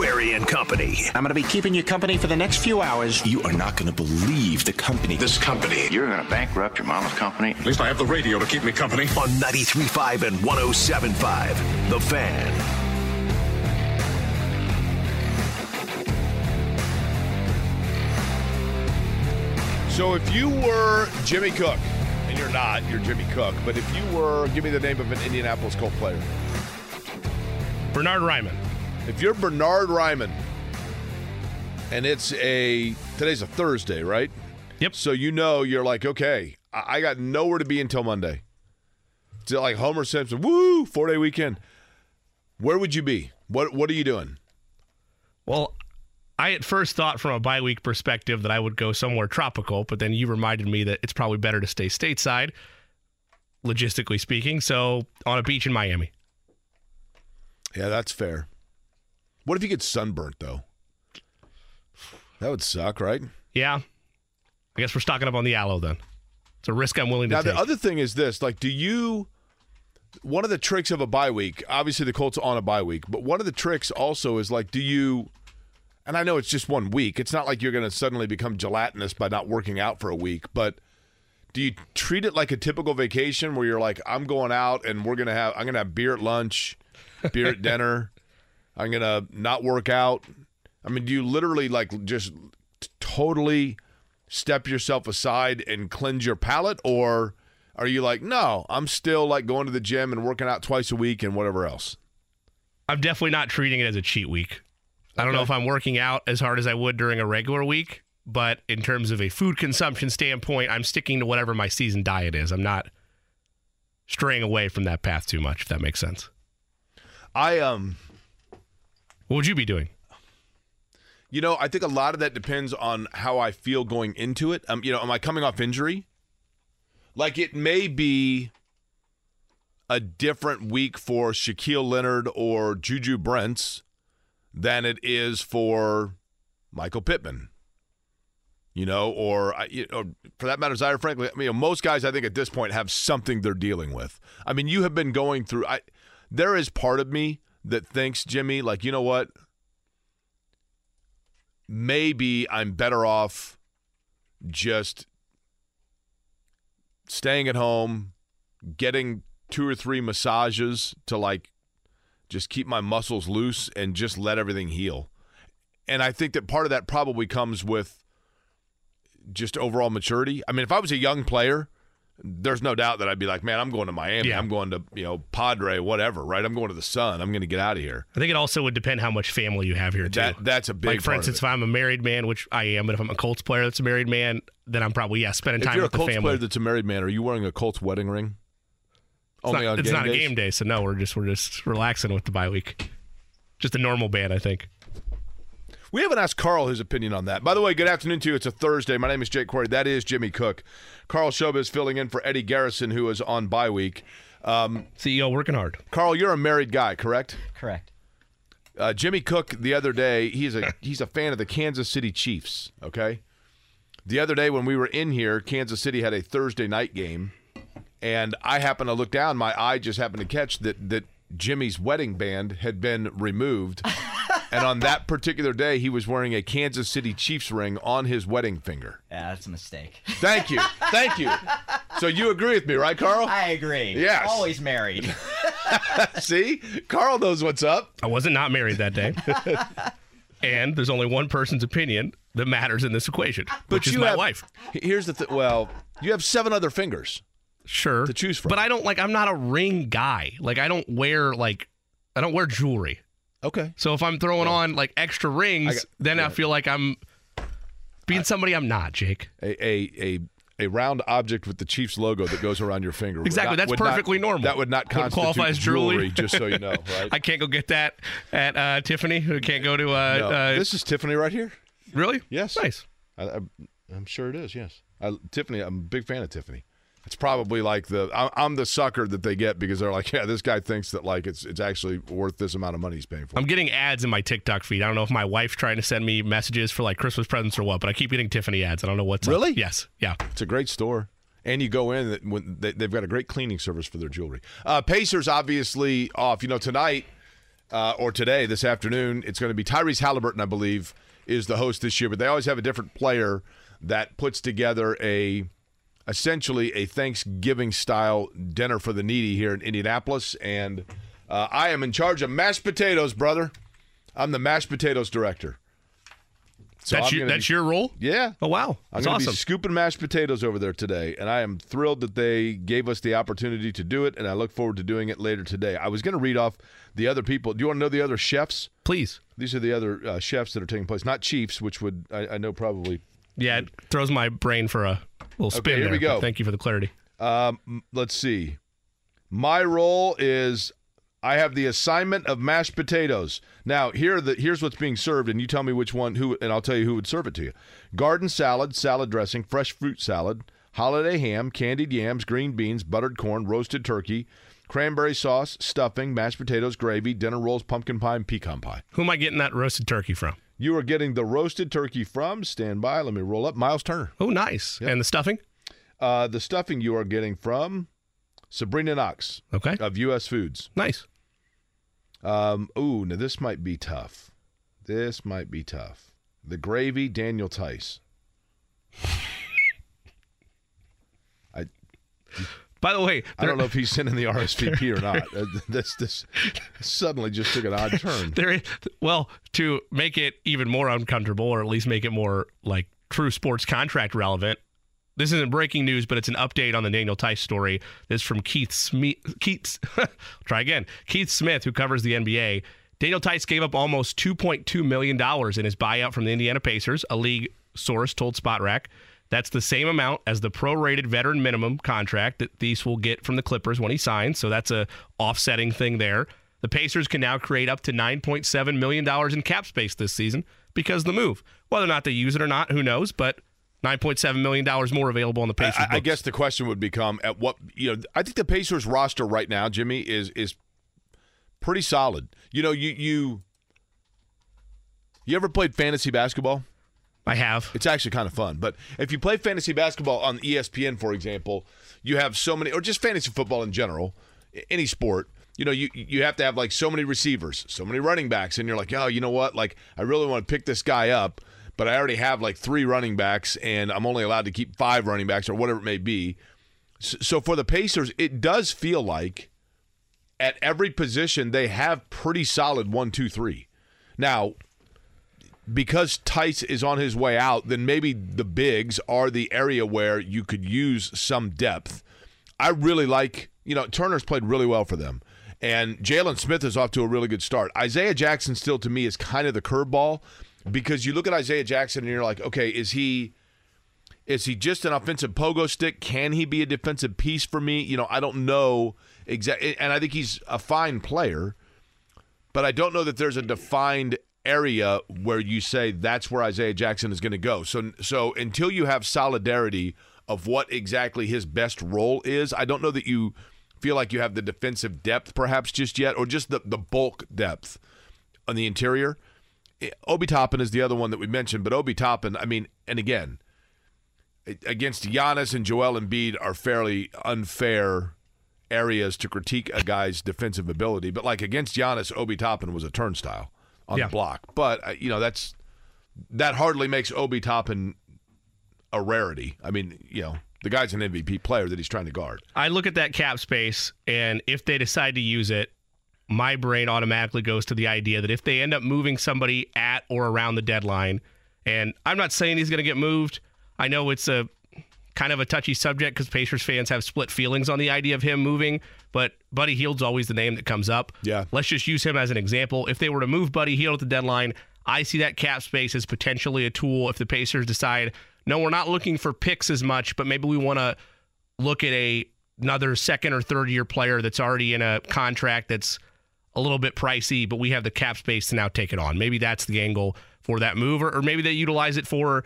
It's Query and Company. I'm going to be keeping you company for the next few hours. You are not going to believe the company. This company. You're going to bankrupt your mama's company? At least I have the radio to keep me company. On 93.5 and 107.5. The Fan. So if you were Jimmy Cook, and you're not, you're Jimmy Cook, but if you were, give me the name of an Indianapolis Colt player. Bernard Raimann. If you're Bernard Raimann, and it's a today's a Thursday, right? Yep. So you know you're like, okay, I, I got nowhere to be until Monday. It's like Homer Simpson, woo, four day weekend. Where would you be? What What are you doing? Well, I at first thought from a bye week perspective that I would go somewhere tropical, but then you reminded me that it's probably better to stay stateside, logistically speaking. So on a beach in Miami. Yeah, that's fair. What if you get sunburnt though? That would suck, right? Yeah. I guess we're stocking up on the aloe then. It's a risk I'm willing to now, take. Now the other thing is this: like, do you? One of the tricks of a bye week, obviously the Colts on a bye week, but one of the tricks also is like, do you? And I know it's just one week. It's not like you're going to suddenly become gelatinous by not working out for a week, but do you treat it like a typical vacation where you're like, I'm going out and we're gonna have, I'm gonna have beer at lunch, beer at dinner, I'm gonna not work out. I mean, do you literally like just totally step yourself aside and cleanse your palate, or are you like, no, I'm still like going to the gym and working out twice a week and whatever else? I'm definitely not treating it as a cheat week. I don't know if I'm working out as hard as I would during a regular week, but in terms of a food consumption standpoint, I'm sticking to whatever my season diet is. I'm not straying away from that path too much, if that makes sense. I um What would you be doing? You know, I think a lot of that depends on how I feel going into it. Um, you know, am I coming off injury? Like it may be a different week for Shaquille Leonard or Juju Brents than it is for Michael Pittman. You know, or, you know, for that matter, Zaire Franklin, I mean, most guys I think at this point have something they're dealing with. I mean, you have been going through. I there is part of me that thinks Jimmy, like, you know what? maybe I'm better off just staying at home, getting two or three massages to like just keep my muscles loose and just let everything heal. And I think that part of that probably comes with just overall maturity. I mean, if I was a young player, there's no doubt that I'd be like, man, I'm going to Miami. Yeah. I'm going to, you know, Padre, whatever, right? I'm going to the sun. I'm going to get out of here. I think it also would depend how much family you have here too. That that's a big like for instance, if I'm a married man, which I am, but if I'm a Colts player that's a married man, then I'm probably yeah spending time with the family. If you're a Colts player that's a married man, are you wearing a Colts wedding ring? it's Only not, on it's game not a game day, so no, we're just we're just relaxing with the bye week. Just a normal band, I think. We haven't asked Carl his opinion on that. By the way, good afternoon to you. It's a Thursday. My name is Jake Query. That is Jimmy Cook. Carl Shobis filling in for Eddie Garrison, who is on bye week. Um, CEO working hard. Carl, you're a married guy, correct? Correct. Uh, Jimmy Cook the other day, he's a he's a fan of the Kansas City Chiefs. Okay, the other day when we were in here, Kansas City had a Thursday night game, and I happened to look down. My eye just happened to catch that that Jimmy's wedding band had been removed, and on that particular day, he was wearing a Kansas City Chiefs ring on his wedding finger. Yeah, that's a mistake. Thank you, thank you. So you agree with me, right, Carl? I agree. Yes. Always married. See, Carl knows what's up. I wasn't not married that day. and there's only one person's opinion that matters in this equation, which is my have- wife. Here's the thing. Well, you have seven other fingers. Sure. To choose from. But I don't like I'm not a ring guy. Like I don't wear like I don't wear jewelry. Okay. So if I'm throwing on like extra rings, I got- then I feel like I'm being somebody I'm not, Jake. a a a, a round object with the Chiefs logo that goes around your finger. Exactly, not- that's would not- perfectly normal. That would not constitute qualify as jewelry. just so you know, right? I can't go get that at uh, Tiffany. I can't go to. Uh, No. uh, this is Tiffany right here. really? Yes. Nice. I, I, I'm sure it is. Yes, I, Tiffany. I'm a big fan of Tiffany. It's probably like the I, I'm the sucker that they get because they're like, yeah, this guy thinks that like it's it's actually worth this amount of money he's paying for. I'm getting ads in my TikTok feed. I don't know if my wife's trying to send me messages for like Christmas presents or what, but I keep getting Tiffany ads. I don't know what's up. Really? Yes. Yeah. It's a great store. And you go in, when they, they've got a great cleaning service for their jewelry. Uh, Pacers obviously off. You know, tonight uh, or today, this afternoon, it's going to be Tyrese Haliburton, I believe, is the host this year. But they always have a different player that puts together a essentially a Thanksgiving style dinner for the needy here in Indianapolis. And uh, I am in charge of mashed potatoes, brother. I'm the mashed potatoes director. So that's I'm your, that's be- your role? Yeah. Oh, wow. I'm That's going to awesome. be scooping mashed potatoes over there today, and I am thrilled that they gave us the opportunity to do it, and I look forward to doing it later today. I was going to read off the other people. Do you want to know the other chefs? Please. These are the other uh, chefs that are taking place, not chiefs, which would I, I know probably. Yeah, it throws my brain for a little spin. here we there, but go. Thank you for the clarity. Um, let's see. My role is I have the assignment of mashed potatoes. Now here the here's what's being served, and you tell me which one who, and I'll tell you who would serve it to you. Garden salad, salad dressing, fresh fruit salad, holiday ham, candied yams, green beans, buttered corn, roasted turkey, cranberry sauce, stuffing, mashed potatoes, gravy, dinner rolls, pumpkin pie, and pecan pie. Who am I getting that roasted turkey from? You are getting the roasted turkey from. Stand by. Let me roll up. Miles Turner. Oh, nice. And the stuffing? Uh, the stuffing you are getting from Sabrina Knox Okay. of U.S. Foods. Nice. Um, ooh, now this might be tough. This might be tough. The gravy, Daniel Theis. I By the way, I don't know if he's sending the RSVP or not. Uh, This this suddenly just took an odd turn. there well to make it even more uncomfortable or at least make it more like true sports contract relevant this isn't breaking news but it's an update on the daniel theis story this is from keith smith keith try again keith smith who covers the nba daniel theis gave up almost $2.2 million in his buyout from the indiana pacers a league source told spotrac that's the same amount as the prorated veteran minimum contract that Theis will get from the Clippers when he signs. So that's a offsetting thing there. The Pacers can now create up to $9.7 million in cap space this season because of the move. Whether or not they use it or not, who knows? But $9.7 million more available on the Pacers. I, I guess the question would become at what you know. I think the Pacers roster right now, Jimmy, is is pretty solid. You know, you you you ever played fantasy basketball? I have. It's actually kind of fun. But if you play fantasy basketball on ESPN, for example, you have so many, or just fantasy football in general, any sport. You know, you you have to have like so many receivers, so many running backs, and you're like, oh, you know what? Like, I really want to pick this guy up, but I already have like three running backs, and I'm only allowed to keep five running backs or whatever it may be. So for the Pacers, it does feel like at every position they have pretty solid one, two, three. Now, because Theis is on his way out, then maybe the bigs are the area where you could use some depth. I really like, you know, Turner's played really well for them. And Jalen Smith is off to a really good start. Isaiah Jackson still to me is kind of the curveball because you look at Isaiah Jackson and you're like, okay, is he is he just an offensive pogo stick? Can he be a defensive piece for me? You know, I don't know exactly and I think he's a fine player but I don't know that there's a defined area where you say that's where Isaiah Jackson is going to go. So so until you have solidarity of what exactly his best role is, I don't know that you feel like you have the defensive depth perhaps just yet or just the the bulk depth on the interior. Eh, Obi Toppin is the other one that we mentioned, but Obi Toppin, I mean, and again, against Giannis and Joel Embiid are fairly unfair areas to critique a guy's defensive ability. But like against Giannis, Obi Toppin was a turnstile on Yeah. the block. But uh, you know that's that hardly makes Obi Toppin a rarity. I mean, you know, the guy's an MVP player that he's trying to guard. I look at that cap space, and if they decide to use it, my brain automatically goes to the idea that if they end up moving somebody at or around the deadline, and I'm not saying he's going to get moved. I know it's a kind of a touchy subject because Pacers fans have split feelings on the idea of him moving, but Buddy Hield's always the name that comes up. Yeah. Let's just use him as an example. If they were to move Buddy Hield at the deadline, I see that cap space as potentially a tool if the Pacers decide no, we're not looking for picks as much, but maybe we want to look at a another second or third year player that's already in a contract that's a little bit pricey, but we have the cap space to now take it on. Maybe that's the angle for that move, or, or maybe they utilize it for,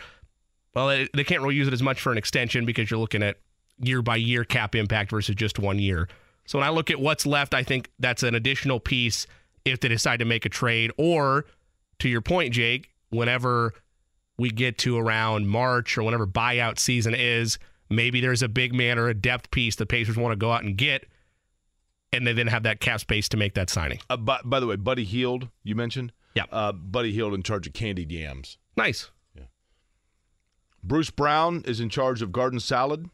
well, they, they can't really use it as much for an extension because you're looking at year by year cap impact versus just one year. So when I look at what's left, I think that's an additional piece if they decide to make a trade, or to your point, Jake, whenever we get to around March or whenever buyout season is, maybe there's a big man or a depth piece the Pacers want to go out and get and they then have that cap space to make that signing. Uh, by, by the way, Buddy Hield, you mentioned. Yeah. Uh, Buddy Hield in charge of candied yams. Nice. Bruce Brown is in charge of garden salad.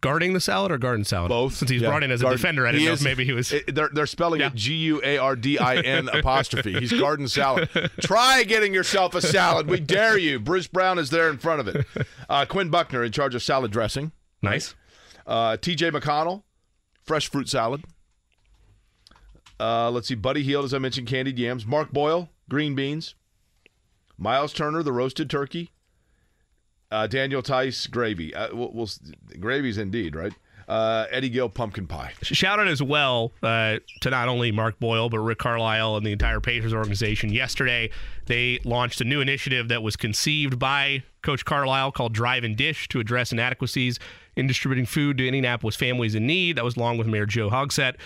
Guarding the salad or garden salad? Both. Since he's Yeah. brought in as a Garden- defender, I didn't he know is- if maybe he was. it- they're, they're spelling Yeah. it G U A R D I N apostrophe. He's garden salad. Try getting yourself a salad. We dare you. Bruce Brown is there in front of it. Uh, Quinn Buckner in charge of salad dressing. nice. Uh, TJ McConnell, fresh fruit salad. Uh, let's see, Buddy Hield, as I mentioned, candied yams. Mark Boyle, green beans. Miles Turner, the roasted turkey. Uh, Daniel Theis, gravy. Uh, we'll, we'll, gravy's indeed, right? Uh, Eddie Gill, pumpkin pie. Shout out as well uh, to not only Mark Boyle, but Rick Carlisle and the entire Pacers organization. Yesterday, they launched a new initiative that was conceived by Coach Carlisle called Drive and Dish to address inadequacies in distributing food to Indianapolis families in need. That was along with Mayor Joe Hogsett.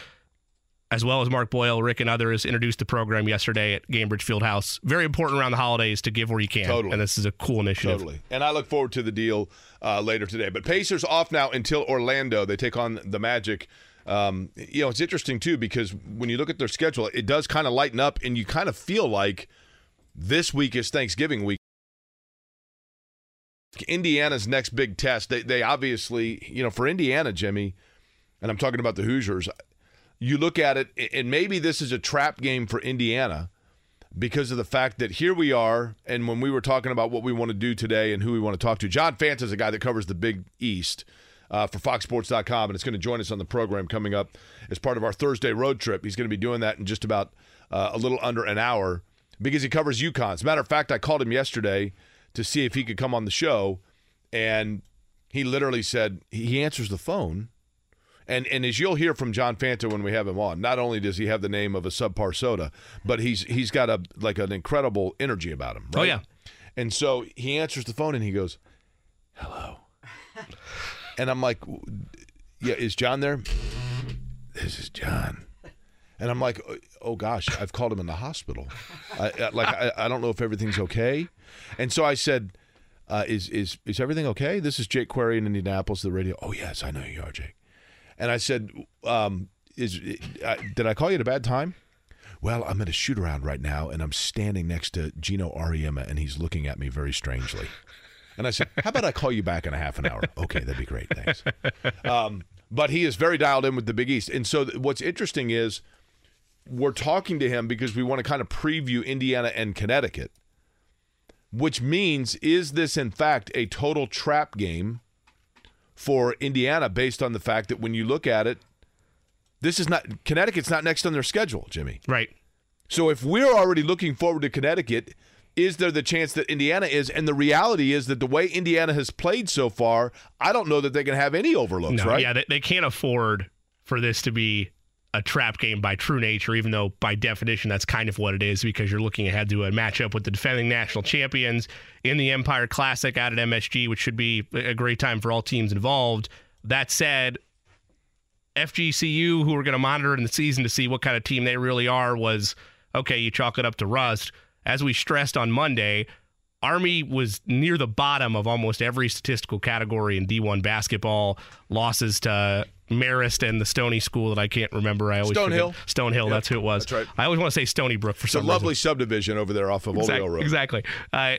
As well as Mark Boyle, Rick, and others introduced the program yesterday at Gainbridge Fieldhouse. Very important around the holidays to give where you can. Totally. And this is a cool initiative. Totally. And I look forward to the deal uh, later today. But Pacers off now until Orlando. They take on the Magic. Um, you know, it's interesting too because when you look at their schedule, it does kind of lighten up, and you kind of feel like this week is Thanksgiving week. Indiana's next big test. They they obviously, you know, for Indiana, Jimmy, and I'm talking about the Hoosiers. You look at it, and maybe this is a trap game for Indiana because of the fact that here we are, and when we were talking about what we want to do today and who we want to talk to, John Fanta is a guy that covers the Big East uh, for FoxSports.com, and it's going to join us on the program coming up as part of our Thursday road trip. He's going to be doing that in just about uh, a little under an hour because he covers UConn. As a matter of fact, I called him yesterday to see if he could come on the show, and he literally said he answers the phone. And and as you'll hear from John Fanta when we have him on, not only does he have the name of a subpar soda, but he's he's got a like an incredible energy about him. Right? Oh, yeah. And so he answers the phone and he goes, "Hello," and I'm like, "Yeah, is John there?" This is John. And I'm like, oh gosh, I've called him in the hospital. I, I, like, I, I don't know if everything's okay. And so I said, uh, is is is everything okay? This is Jake Query in Indianapolis, the radio. Oh yes, I know you are, Jake. And I said, um, is uh, did I call you at a bad time? Well, I'm at a shoot around right now, and I'm standing next to Geno Auriemma, and he's looking at me very strangely. And I said, How about I call you back in a half an hour? Okay, that'd be great. Thanks. Um, but he is very dialed in with the Big East. And so th- what's interesting is we're talking to him because we want to kind of preview Indiana and Connecticut, which means is this, in fact, a total trap game for Indiana based on the fact that when you look at it, this is not Connecticut's not next on their schedule, Jimmy. Right. So if we're already looking forward to Connecticut, is there the chance that Indiana is? And the reality is that the way Indiana has played so far, I don't know that they can have any overlooks, No, right? yeah, they, they can't afford for this to be a trap game by true nature, even though by definition that's kind of what it is because you're looking ahead to a matchup with the defending national champions in the Empire Classic out at MSG, which should be a great time for all teams involved. That said, FGCU, who are going to monitor in the season to see what kind of team they really are, was okay, you chalk it up to rust. As we stressed on Monday, Army was near the bottom of almost every statistical category in D1 basketball. Losses to Marist and the Stony School that I can't remember. I always forget- Stonehill. Stonehill, that's who it was. that's right. I always want to say Stony Brook for It's a lovely reason. subdivision over there off of Exact- Olio Road. Exactly. Uh,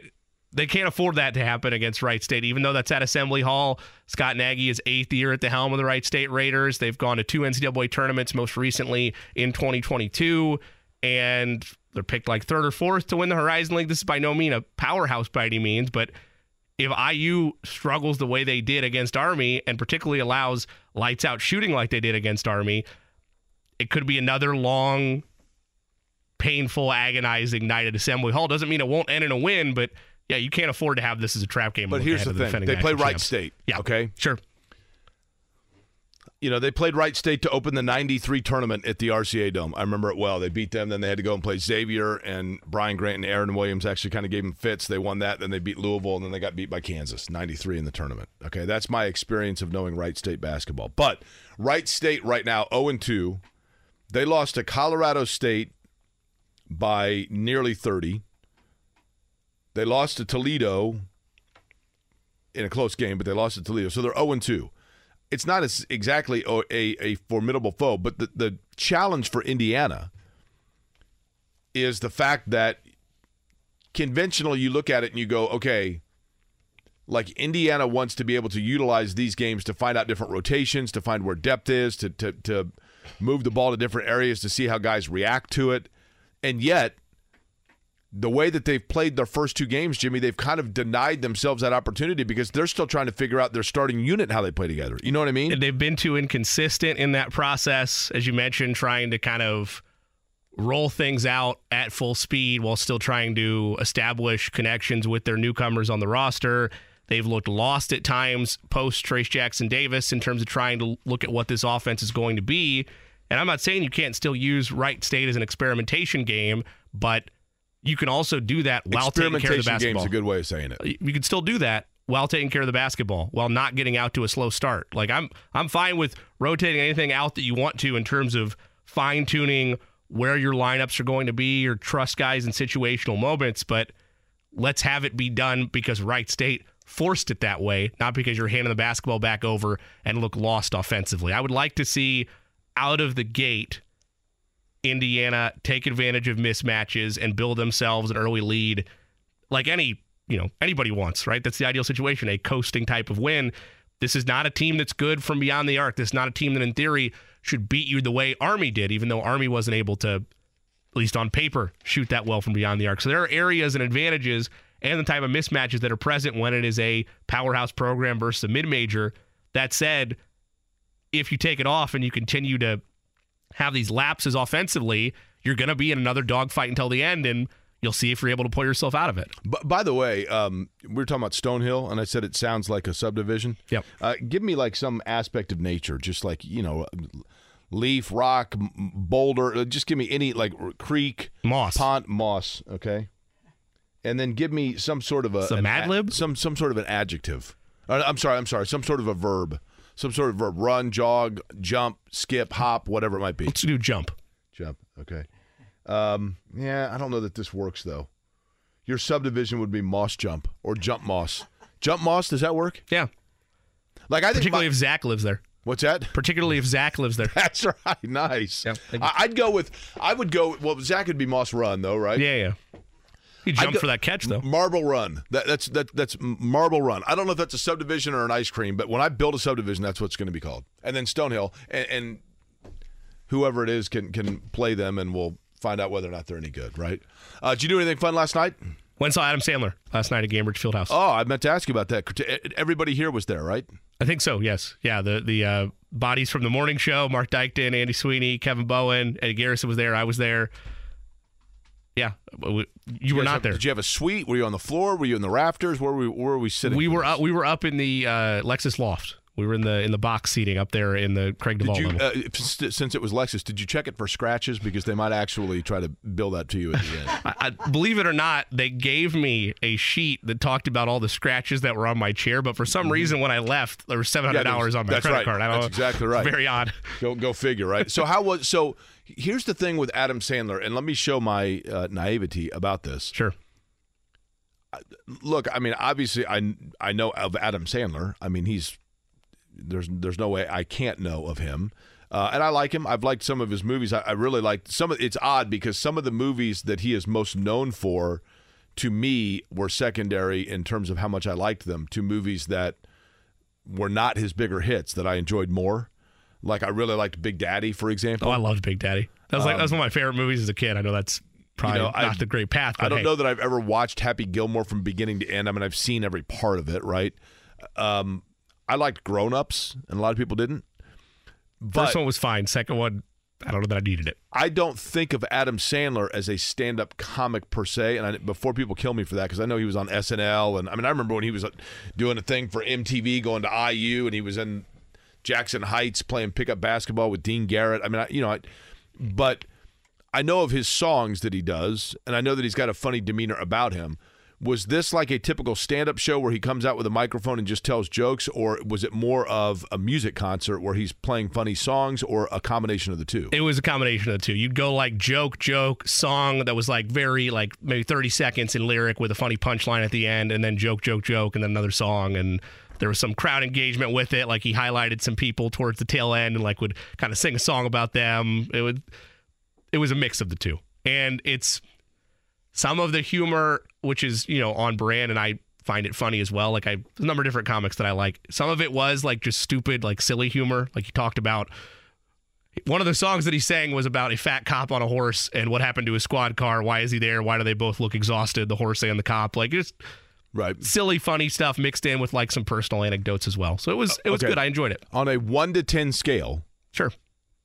they can't afford that to happen against Wright State, even though that's at Assembly Hall. Scott Nagy is eighth year at the helm of the Wright State Raiders. They've gone to two NCAA tournaments, most recently in 2022, and they're picked like third or fourth to win the Horizon League. This is by no means a powerhouse by any means, but if IU struggles the way they did against Army and particularly allows lights out shooting like they did against Army, it could be another long painful, agonizing night at Assembly Hall. Doesn't mean it won't end in a win, but Yeah, you can't afford to have this as a trap game. But here's the thing: they play Wright champs. State. Yeah. Okay. Sure. You know, they played Wright State to open the '93 tournament at the RCA Dome. I remember it well. They beat them, then they had to go and play Xavier, and Brian Grant and Aaron Williams actually kind of gave them fits. They won that, then they beat Louisville, and then they got beat by Kansas '93 in the tournament. Okay, that's my experience of knowing Wright State basketball. But Wright State right now 0 2. They lost to Colorado State by nearly 30. They lost to Toledo in a close game, but they lost to Toledo. So they're 0 2. It's not as exactly a, a, formidable foe, but the, the challenge for Indiana is the fact that conventionally you look at it and you go, okay, like Indiana wants to be able to utilize these games to find out different rotations, to find where depth is, to, to, to move the ball to different areas to see how guys react to it. And yet, the way that they've played their first two games, Jimmy, they've kind of denied themselves that opportunity because they're still trying to figure out their starting unit how they play together. You know what I mean? And they've been too inconsistent in that process, as you mentioned, trying to kind of roll things out at full speed while still trying to establish connections with their newcomers on the roster. They've looked lost at times post Trayce Jackson Davis in terms of trying to look at what this offense is going to be. And I'm not saying you can't still use Wright State as an experimentation game, but you can also do that while taking care of the basketball. game's a good way of saying it. You can still do that while taking care of the basketball, while not getting out to a slow start. Like I'm, I'm fine with rotating anything out that you want to in terms of fine tuning where your lineups are going to be, or trust guys in situational moments. But let's have it be done because Wright State forced it that way, not because you're handing the basketball back over and look lost offensively. I would like to see out of the gate Indiana take advantage of mismatches and build themselves an early lead like any, you know, anybody wants, right? That's the ideal situation, a coasting type of win. This is not a team that's good from beyond the arc. This is not a team that in theory should beat you the way Army did, even though Army wasn't able to, at least on paper, shoot that well from beyond the arc. So there are areas and advantages and the type of mismatches that are present when it is a powerhouse program versus a mid-major. That said, if you take it off and you continue to have these lapses offensively, you're going to be in another dogfight until the end, and you'll see if you're able to pull yourself out of it. But by the way, um, we were talking about Stonehill, and I said it sounds like a subdivision. Yep. Uh, give me like some aspect of nature, just like you know, leaf, rock, m- boulder. uh, Just give me any like r- creek, Moss. pond, moss. Okay. And then give me some sort of a Some an Mad a- Lib? some some sort of an adjective. Uh, I'm sorry, I'm sorry, some sort of a verb, some sort of verb. Run, jog, jump, skip, hop, whatever it might be. Let's do jump. Jump. Okay. Um, yeah, I don't know that this works though. Your subdivision would be moss jump or jump moss. Jump moss, does that work? Yeah. Like I think Particularly my- if Zach lives there. what's that? Particularly if Zach lives there. That's right. Nice. Yeah. I, I'd go with. I would go. Well, Zach would be Moss Run though, right? Yeah, yeah. He jumped go- for that catch though. Marble Run. That, that's that, that's Marble Run. I don't know if that's a subdivision or an ice cream, but when I build a subdivision, that's what's going to be called. And then Stonehill, and, and whoever it is can can play them, and we'll find out whether or not they're any good. Right? Uh, did you do anything fun last night? Went and saw Adam Sandler last night at Gainbridge Fieldhouse. Oh, I meant to ask you about that. Everybody here was there, right? I think so. Yes. Yeah. The the uh, bodies from the morning show: Mark Dykton, Andy Sweeney, Kevin Bowen, Eddie Garrison was there. I was there. Yeah, we- you were not have- there. Did you have a suite? Were you on the floor? Were you in the rafters? Where were we, where were we sitting? We were up, we were up in the uh, Lexus loft. We were in the in the box seating up there in the Craig Did you, uh, since it was Lexus, did you check it for scratches because they might actually try to bill that to you at the end? I, I, believe it or not, they gave me a sheet that talked about all the scratches that were on my chair. But for some reason, when I left, there was seven hundred Mm-hmm. Yeah, dollars on my credit right. card. I don't That's know. exactly right. Very odd. go go figure, right? So how was so? Here's the thing with Adam Sandler, and let me show my uh, naivety about this. Sure. Look, I mean, obviously, I I know of Adam Sandler. I mean, he's there's there's no way I can't know of him. Uh, and I like him. I've liked some of his movies. I, I really like some of. It's odd because some of the movies that he is most known for, to me, were secondary in terms of how much I liked them. To movies that were not his bigger hits that I enjoyed more. Like I really liked Big Daddy, for example. Oh, I loved Big Daddy. That was like that was one of my favorite movies as a kid. I know that's probably know, not I- the great path. I don't hey, know that I've ever watched Happy Gilmore from beginning to end. I mean, I've seen every part of it, right? Um, I liked Grown Ups, and a lot of people didn't. But First one was fine. Second one, I don't know that I needed it. I don't think of Adam Sandler as a stand-up comic per se, and I, before people kill me for that, because I know he was on SNL, and I mean I remember when he was doing a thing for MTV, going to IU, and he was in Jackson Heights playing pickup basketball with Dean Garrett. I mean, I, you know, I, but I know of his songs that he does, and I know that he's got a funny demeanor about him. Was this like a typical stand-up show where he comes out with a microphone and just tells jokes, or was it more of a music concert where he's playing funny songs, or a combination of the two? It was a combination of the two. You'd go like joke, joke, song that was like very like maybe 30 seconds in lyric with a funny punchline at the end, and then joke, joke, joke, and then another song. And there was some crowd engagement with it. Like he highlighted some people towards the tail end and like would kind of sing a song about them. It would it was a mix of the two. And it's some of the humor, which is, you know, on brand and I find it funny as well. Like I a number of different comics that I like. Some of it was like just stupid, like silly humor. Like he talked about one of the songs that he sang was about a fat cop on a horse and what happened to his squad car. Why is he there? Why do they both look exhausted? The horse and the cop. Like just right, silly, funny stuff mixed in with like some personal anecdotes as well. So it was it was Okay. good. I enjoyed it. On a one to ten scale, Sure.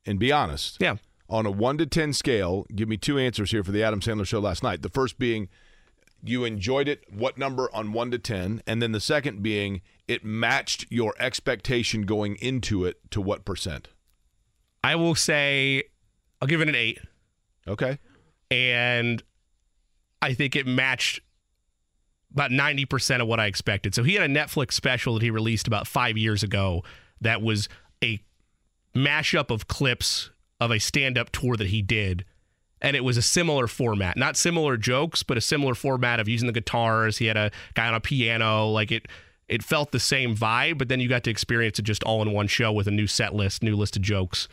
and be honest, Yeah. on a one to ten scale, give me two answers here for the Adam Sandler show last night. The first being you enjoyed it. What number on one to ten? And then the second being it matched your expectation going into it to what percent? I will say I'll give it an eight. Okay. and I think it matched about 90% of what I expected. So he had a Netflix special that he released about five years ago that was a mashup of clips of a stand up tour that he did. And it was a similar format, not similar jokes, but a similar format of using the guitars. He had a guy on a piano. Like it, it felt the same vibe, but then you got to experience it just all in one show with a new set list, new list of jokes.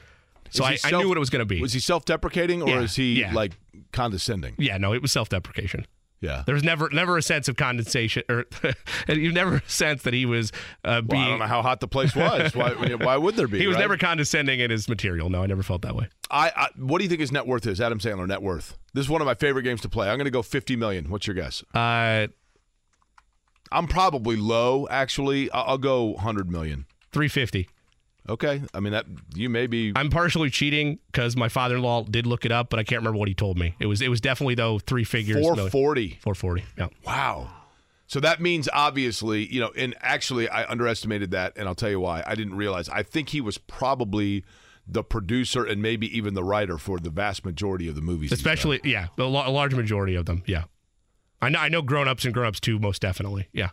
So I, he I knew what it was going to be. Was he self-deprecating or Yeah, is he yeah. like condescending? yeah, no, it was self deprecation. Yeah. There was never never a sense of condensation, or you never sensed that he was uh, Well, I being. don't know how hot the place was. why, why would there be? he was right? never condescending in his material. No, I never felt that way. I, I. What do you think his net worth is? Adam Sandler net worth. This is one of my favorite games to play. I'm going to go 50 million. What's your guess? Uh, I'm probably low. Actually, I- I'll go 100 million. three fifty. Okay. I mean that you may be. I'm partially cheating because my father-in-law did look it up, but I can't remember what he told me. It was it was definitely though three figures. 440. Four forty. Yeah. Wow. So that means obviously, you know, and actually I underestimated that, and I'll tell you why. I didn't realize. I think he was probably the producer and maybe even the writer for the vast majority of the movies. Especially yeah, a, a large majority of them. Yeah. I know I know grown ups and grown ups too, most definitely. Yeah.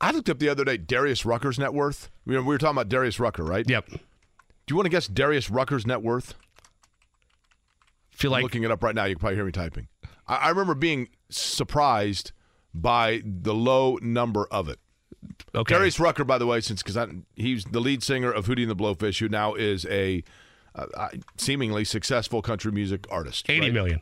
I looked up the other day Darius Rucker's net worth. We were, talking about Darius Rucker, right? Yep. Do you want to guess Darius Rucker's net worth? Feel I'm like looking it up right now. You can probably hear me typing. I, I remember being surprised by the low number of it. okay. Darius Rucker, by the way, since because he's the lead singer of Hootie and the Blowfish, who now is a uh, uh, seemingly successful country music artist. eighty right? million.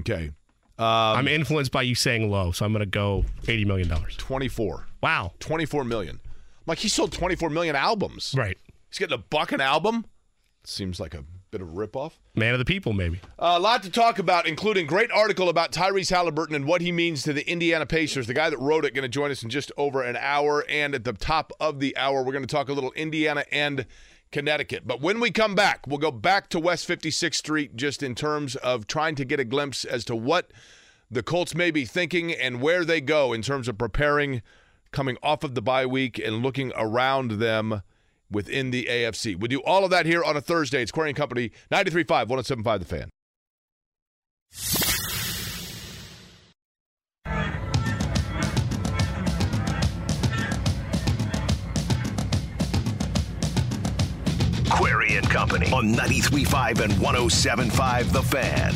Okay, Um, I'm influenced by you saying low, so I'm going to go eighty million dollars. 24. Wow. 24 million. Like he sold 24 million albums. Right. He's getting a buck an album. Seems like a bit of a ripoff. Man of the people, maybe. a lot to talk about, including great article about Tyrese Haliburton and what he means to the Indiana Pacers. The guy that wrote it going to join us in just over an hour, and at the top of the hour, we're going to talk a little Indiana and Connecticut. But when we come back, we'll go back to West 56th Street, just in terms of trying to get a glimpse as to what the Colts may be thinking and where they go in terms of preparing, coming off of the bye week and looking around them within the AFC. We do all of that here on a Thursday. It's Query and Company, 93.5, 107.5 The Fan. Query and Company on 93.5 and 107.5 The Fan.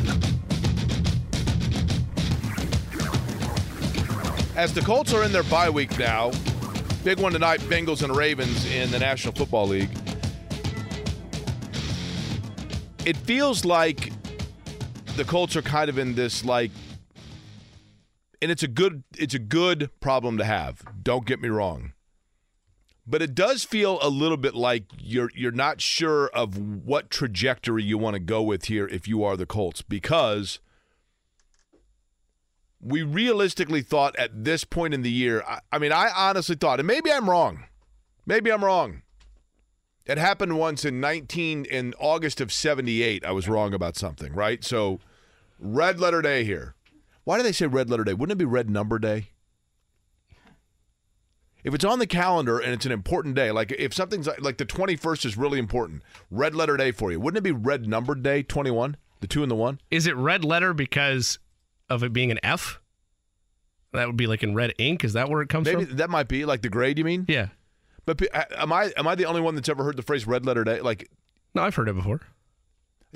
As the Colts are in their bye week now, big one tonight Bengals and Ravens in the National Football League. It feels like the Colts are kind of in this like and it's a good it's a good problem to have. Don't get me wrong. But it does feel a little bit like you're you're not sure of what trajectory you want to go with here if you are the Colts because we realistically thought at this point in the year, I, I mean, I honestly thought, and maybe I'm wrong. Maybe I'm wrong. It happened once in 19 in August of 78. I was wrong about something, right? So red letter day here. Why do they say red letter day? Wouldn't it be red number day? If it's on the calendar and it's an important day, like if something's like, like the 21st is really important, red letter day for you. Wouldn't it be red numbered day 21? The 2 and the 1? Is it red letter because of it being an F? That would be like in red ink. Is that where it comes Maybe from? that might be like the grade you mean? Yeah. But am I am I the only one that's ever heard the phrase red letter day? Like No, I've heard it before.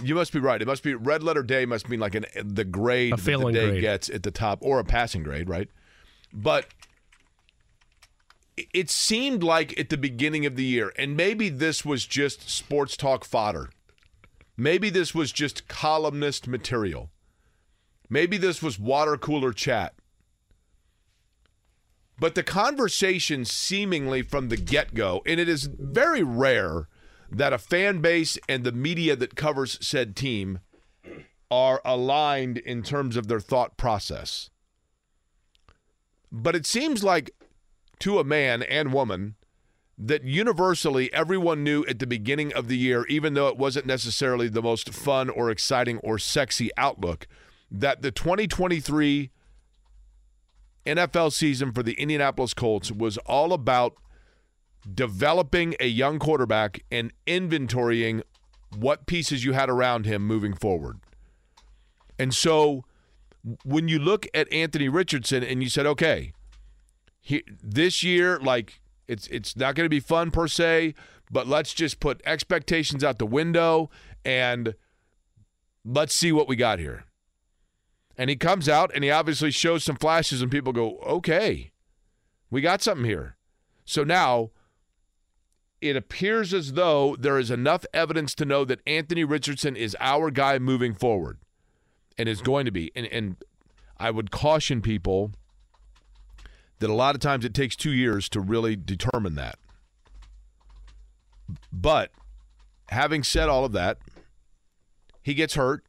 You must be right. It must be red letter day must mean like an the grade the day grade. gets at the top or a passing grade, right? But it- seemed like at the beginning of the year, and maybe this was just sports talk fodder. Maybe this was just columnist material. Maybe this was water cooler chat. But the conversation seemingly from the get go, and it is very rare that a fan base and the media that covers said team are aligned in terms of their thought process. But it seems like to a man and woman that universally everyone knew at the beginning of the year, even though it wasn't necessarily the most fun or exciting or sexy outlook, that the 2023 NFL season for the Indianapolis Colts was all about developing a young quarterback and inventorying what pieces you had around him moving forward. And so when you look at Anthony Richardson and you said, okay, he, this year, like it's it's not going to be fun per se, but let's just put expectations out the window and let's see what we got here. And he comes out and he obviously shows some flashes, and people go, okay, we got something here. So now it appears as though there is enough evidence to know that Anthony Richardson is our guy moving forward and is going to be. And, and I would caution people that a lot of times it takes two years to really determine that. But having said all of that, he gets hurt.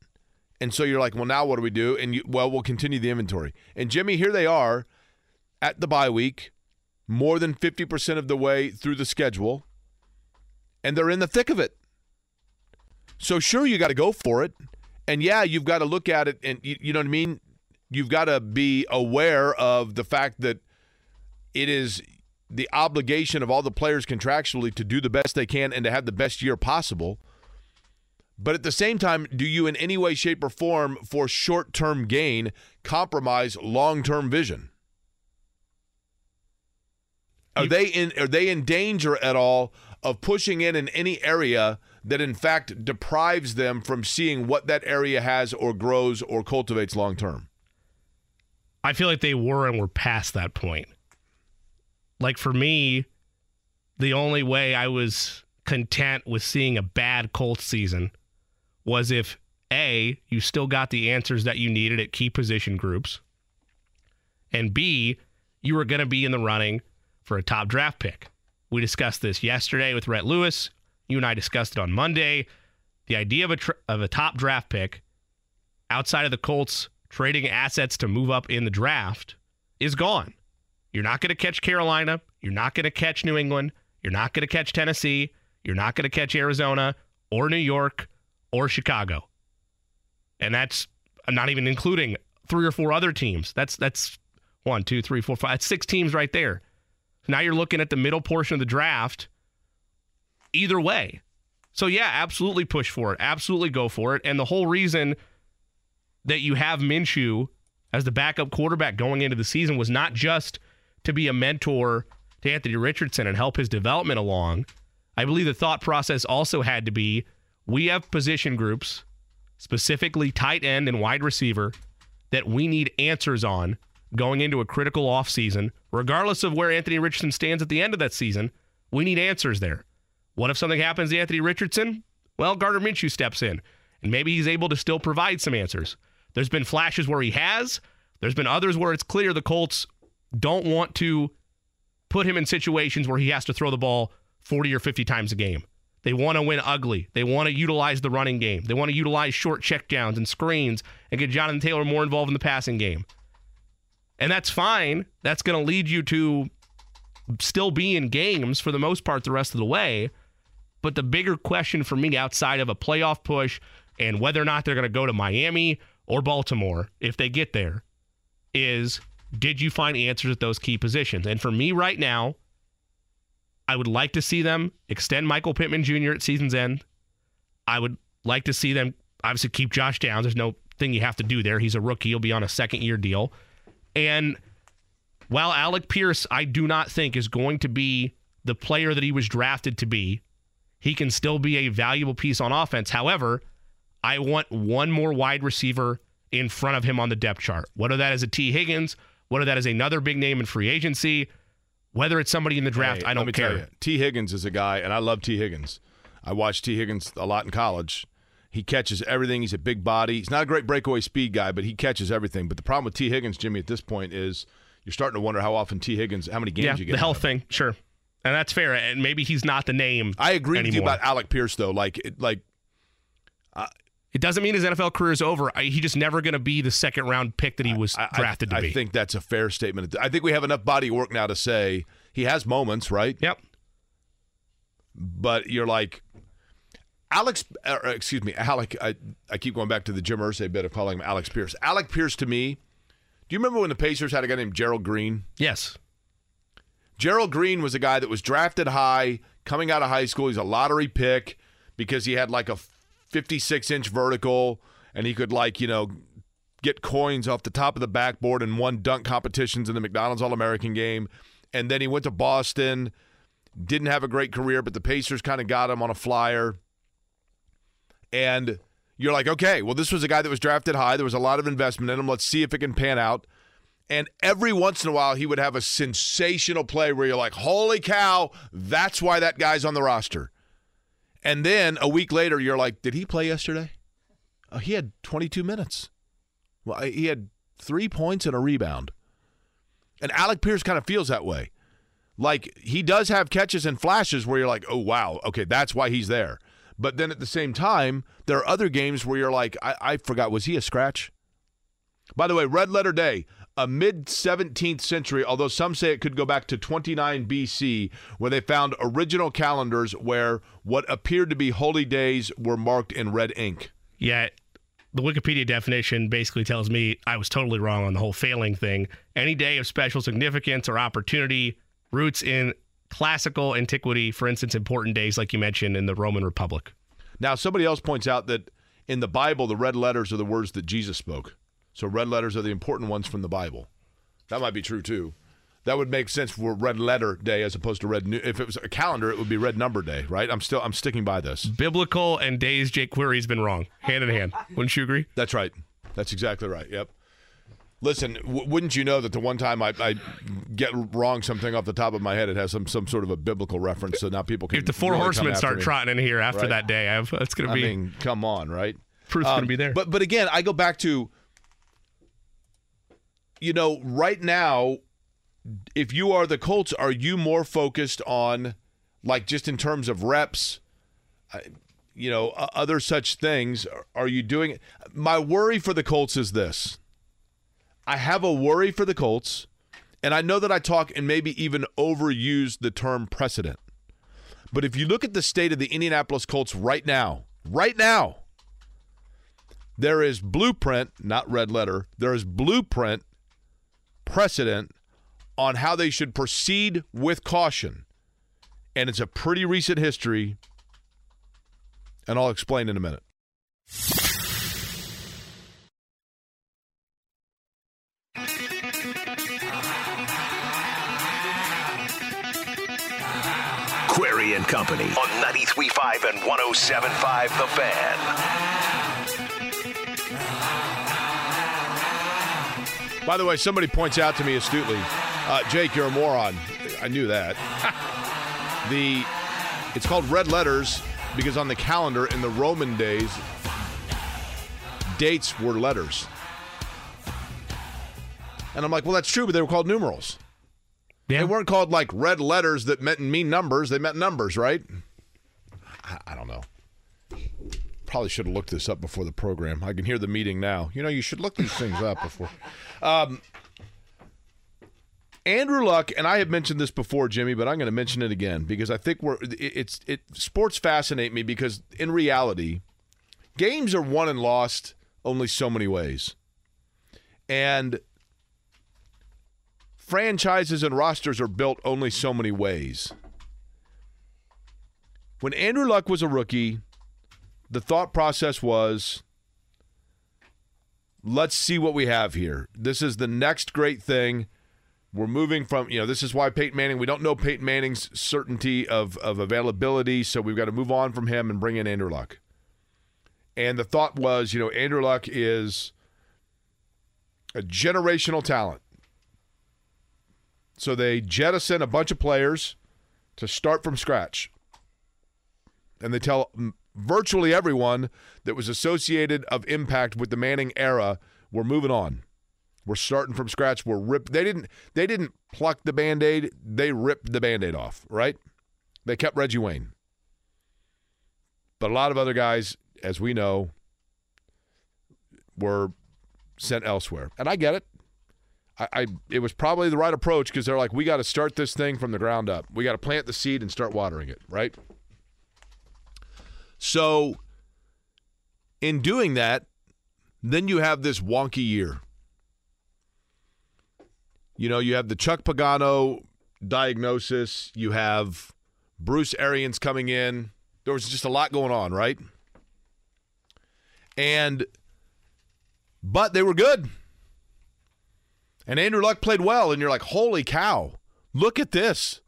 And so you're like, well, now what do we do? And you, well, we'll continue the inventory. And Jimmy, here they are at the bye week, more than 50% of the way through the schedule, and they're in the thick of it. So sure, you got to go for it. And yeah, you've got to look at it and you, you know what I mean? You've got to be aware of the fact that it is the obligation of all the players contractually to do the best they can and to have the best year possible. But at the same time, do you in any way, shape, or form for short term gain compromise long term vision? Are they in are they in danger at all of pushing in in any area that in fact deprives them from seeing what that area has or grows or cultivates long term? I feel like they were and we're past that point. Like for me, the only way I was content with seeing a bad Colts season was if A, you still got the answers that you needed at key position groups, and B, you were going to be in the running for a top draft pick. We discussed this yesterday with Rhett Lewis. You and I discussed it on Monday. The idea of a of a top draft pick outside of the Colts trading assets to move up in the draft is gone. You're not going to catch Carolina. You're not going to catch New England. You're not going to catch Tennessee. You're not going to catch Arizona or New York or Chicago. And that's I'm not even including three or four other teams. That's that's one, two, three, four, five. Six teams right there. Now you're looking at the middle portion of the draft. Either way. So yeah, absolutely push for it. Absolutely go for it. And the whole reason that you have Minshew as the backup quarterback going into the season was not just to be a mentor to Anthony Richardson and help his development along. I believe the thought process also had to be we have position groups, specifically tight end and wide receiver, that we need answers on going into a critical offseason, regardless of where Anthony Richardson stands at the end of that season. We need answers there. What if something happens to Anthony Richardson? Well, Gardner Minshew steps in, and maybe he's able to still provide some answers. There's been flashes where he has. There's been others where it's clear the Colts don't want to put him in situations where he has to throw the ball 40 or 50 times a game. They want to win ugly. They want to utilize the running game. They want to utilize short checkdowns and screens and get Jonathan Taylor more involved in the passing game. And that's fine. That's going to lead you to still be in games for the most part the rest of the way. But the bigger question for me outside of a playoff push and whether or not they're going to go to Miami or Baltimore if they get there is did you find answers at those key positions? And for me right now, I would like to see them extend Michael Pittman Jr. at season's end. I would like to see them obviously keep Josh Downs. There's no thing you have to do there. He's a rookie. He'll be on a second year deal. And while Alec Pierce, I do not think is going to be the player that he was drafted to be, he can still be a valuable piece on offense. However, I want one more wide receiver in front of him on the depth chart. Whether that is a Tee Higgins, whether that is another big name in free agency, whether it's somebody in the draft, Hey, I don't care. You, Tee Higgins is a guy, and I love Tee Higgins. I watched Tee Higgins a lot in college. He catches everything. He's a big body. He's not a great breakaway speed guy, but he catches everything. But the problem with Tee Higgins, Jimmy, at this point is you're starting to wonder how often Tee Higgins, how many games yeah, you get. the health thing, sure, and that's fair. And maybe he's not the name. I agree with you about Alec Pierce, though. Like, like It doesn't mean his NFL career is over. I, he just never going to be the second round pick that he was I, I- drafted I, to be. I think that's a fair statement. I think we have enough body work now to say he has moments, right? Yep. But you're like, Alex, uh, excuse me, Alec. I, I keep going back to the Jim Irsay bit of calling him Alex Pierce. Alec Pierce to me. Do you remember when the Pacers had a guy named Gerald Green? Yes. Gerald Green was a guy that was drafted high coming out of high school. He's a lottery pick because he had like a 56 inch vertical and he could like, you know, get coins off the top of the backboard and won dunk competitions in the McDonald's All American game. And then he went to Boston, didn't have a great career, but the Pacers kind of got him on a flyer. And you're like, okay, well, this was a guy that was drafted high. There was a lot of investment in him. Let's see if it can pan out. And every once in a while, he would have a sensational play where you're like, holy cow, that's why that guy's on the roster. And then a week later, you're like, did he play yesterday? Oh, he had 22 minutes. Well, he had three points and a rebound. And Alec Pierce kind of feels that way. Like he does have catches and flashes where you're like, oh, wow, okay, that's why he's there. But then at the same time, there are other games where you're like, I, I forgot, was he a scratch? By the way, Red Letter Day, a mid 17th century, although some say it could go back to 29 BC, where they found original calendars where what appeared to be holy days were marked in red ink. Yeah, the Wikipedia definition basically tells me I was totally wrong on the whole failing thing. Any day of special significance or opportunity roots in classical antiquity, for instance, important days like you mentioned in the Roman Republic. Now, somebody else points out that in the Bible, the red letters are the words that Jesus spoke. So red letters are the important ones from the Bible. That might be true too. That would make sense for red letter day as opposed to red. Nu- if it was a calendar, it would be red number day, right? I'm still I'm sticking by this. Biblical and days Jake Query's been wrong, hand in hand. Wouldn't you agree? That's right. That's exactly right. Yep. Listen, w- wouldn't you know that the one time I, I get wrong something off the top of my head, it has some some sort of a biblical reference, so now people can. If the four really horsemen start trotting in here after Right. that day, I've, it's going to I be mean, come on, right? proof's Um, going to be there. But but again, I go back to you know, right now, if you are the Colts, are you more focused on like just in terms of reps, uh, you know, other such things? Are- Are you doing My worry for the Colts is this. I have a worry for the Colts, and I know that I talk and maybe even overuse the term precedent. But if you look at the state of the Indianapolis Colts right now, right now, there is blueprint, not red letter, there is blueprint precedent on how they should proceed with caution. And it's a pretty recent history, and I'll explain in a minute. Query and Company on 93.5 and 107.5 The Fan. By the way, somebody points out to me astutely, uh, Jake, you're a moron. I knew that. the it's called red letters because on the calendar in the Roman days, dates were letters. And I'm like, well, that's true, but they were called numerals. yeah. They weren't called like red letters that meant mean numbers. They meant numbers, right? I, I don't know. Probably should have looked this up before the program. I can hear the meeting now. You know, you should look these things up before. Um, Andrew Luck, and I have mentioned this before, Jimmy, but I'm going to mention it again because I think we're it, it's it sports fascinate me because in reality, games are won and lost only so many ways, and franchises and rosters are built only so many ways. When Andrew Luck was a rookie, the thought process was let's see what we have here. This is the next great thing. We're moving from, you know, this is why Peyton Manning, we don't know Peyton Manning's certainty of, of availability, so we've got to move on from him and bring in Andrew Luck. And the thought was, you know, Andrew Luck is a generational talent. So they jettison a bunch of players to start from scratch. And they tell virtually everyone that was associated of impact with the Manning era, we're moving on. We're starting from scratch. We're rip. They didn't. They didn't pluck the band-aid. They ripped the band-aid off. Right. They kept Reggie Wayne. But a lot of other guys, as we know, were sent elsewhere, and I get it. I, I it was probably the right approach because they're like, we got to start this thing from the ground up. We got to plant the seed and start watering it. Right. So, in doing that, then you have this wonky year. You know, you have the Chuck Pagano diagnosis, you have Bruce Arians coming in. There was just a lot going on, right? And, but they were good. And Andrew Luck played well, and you're like, holy cow, look at this.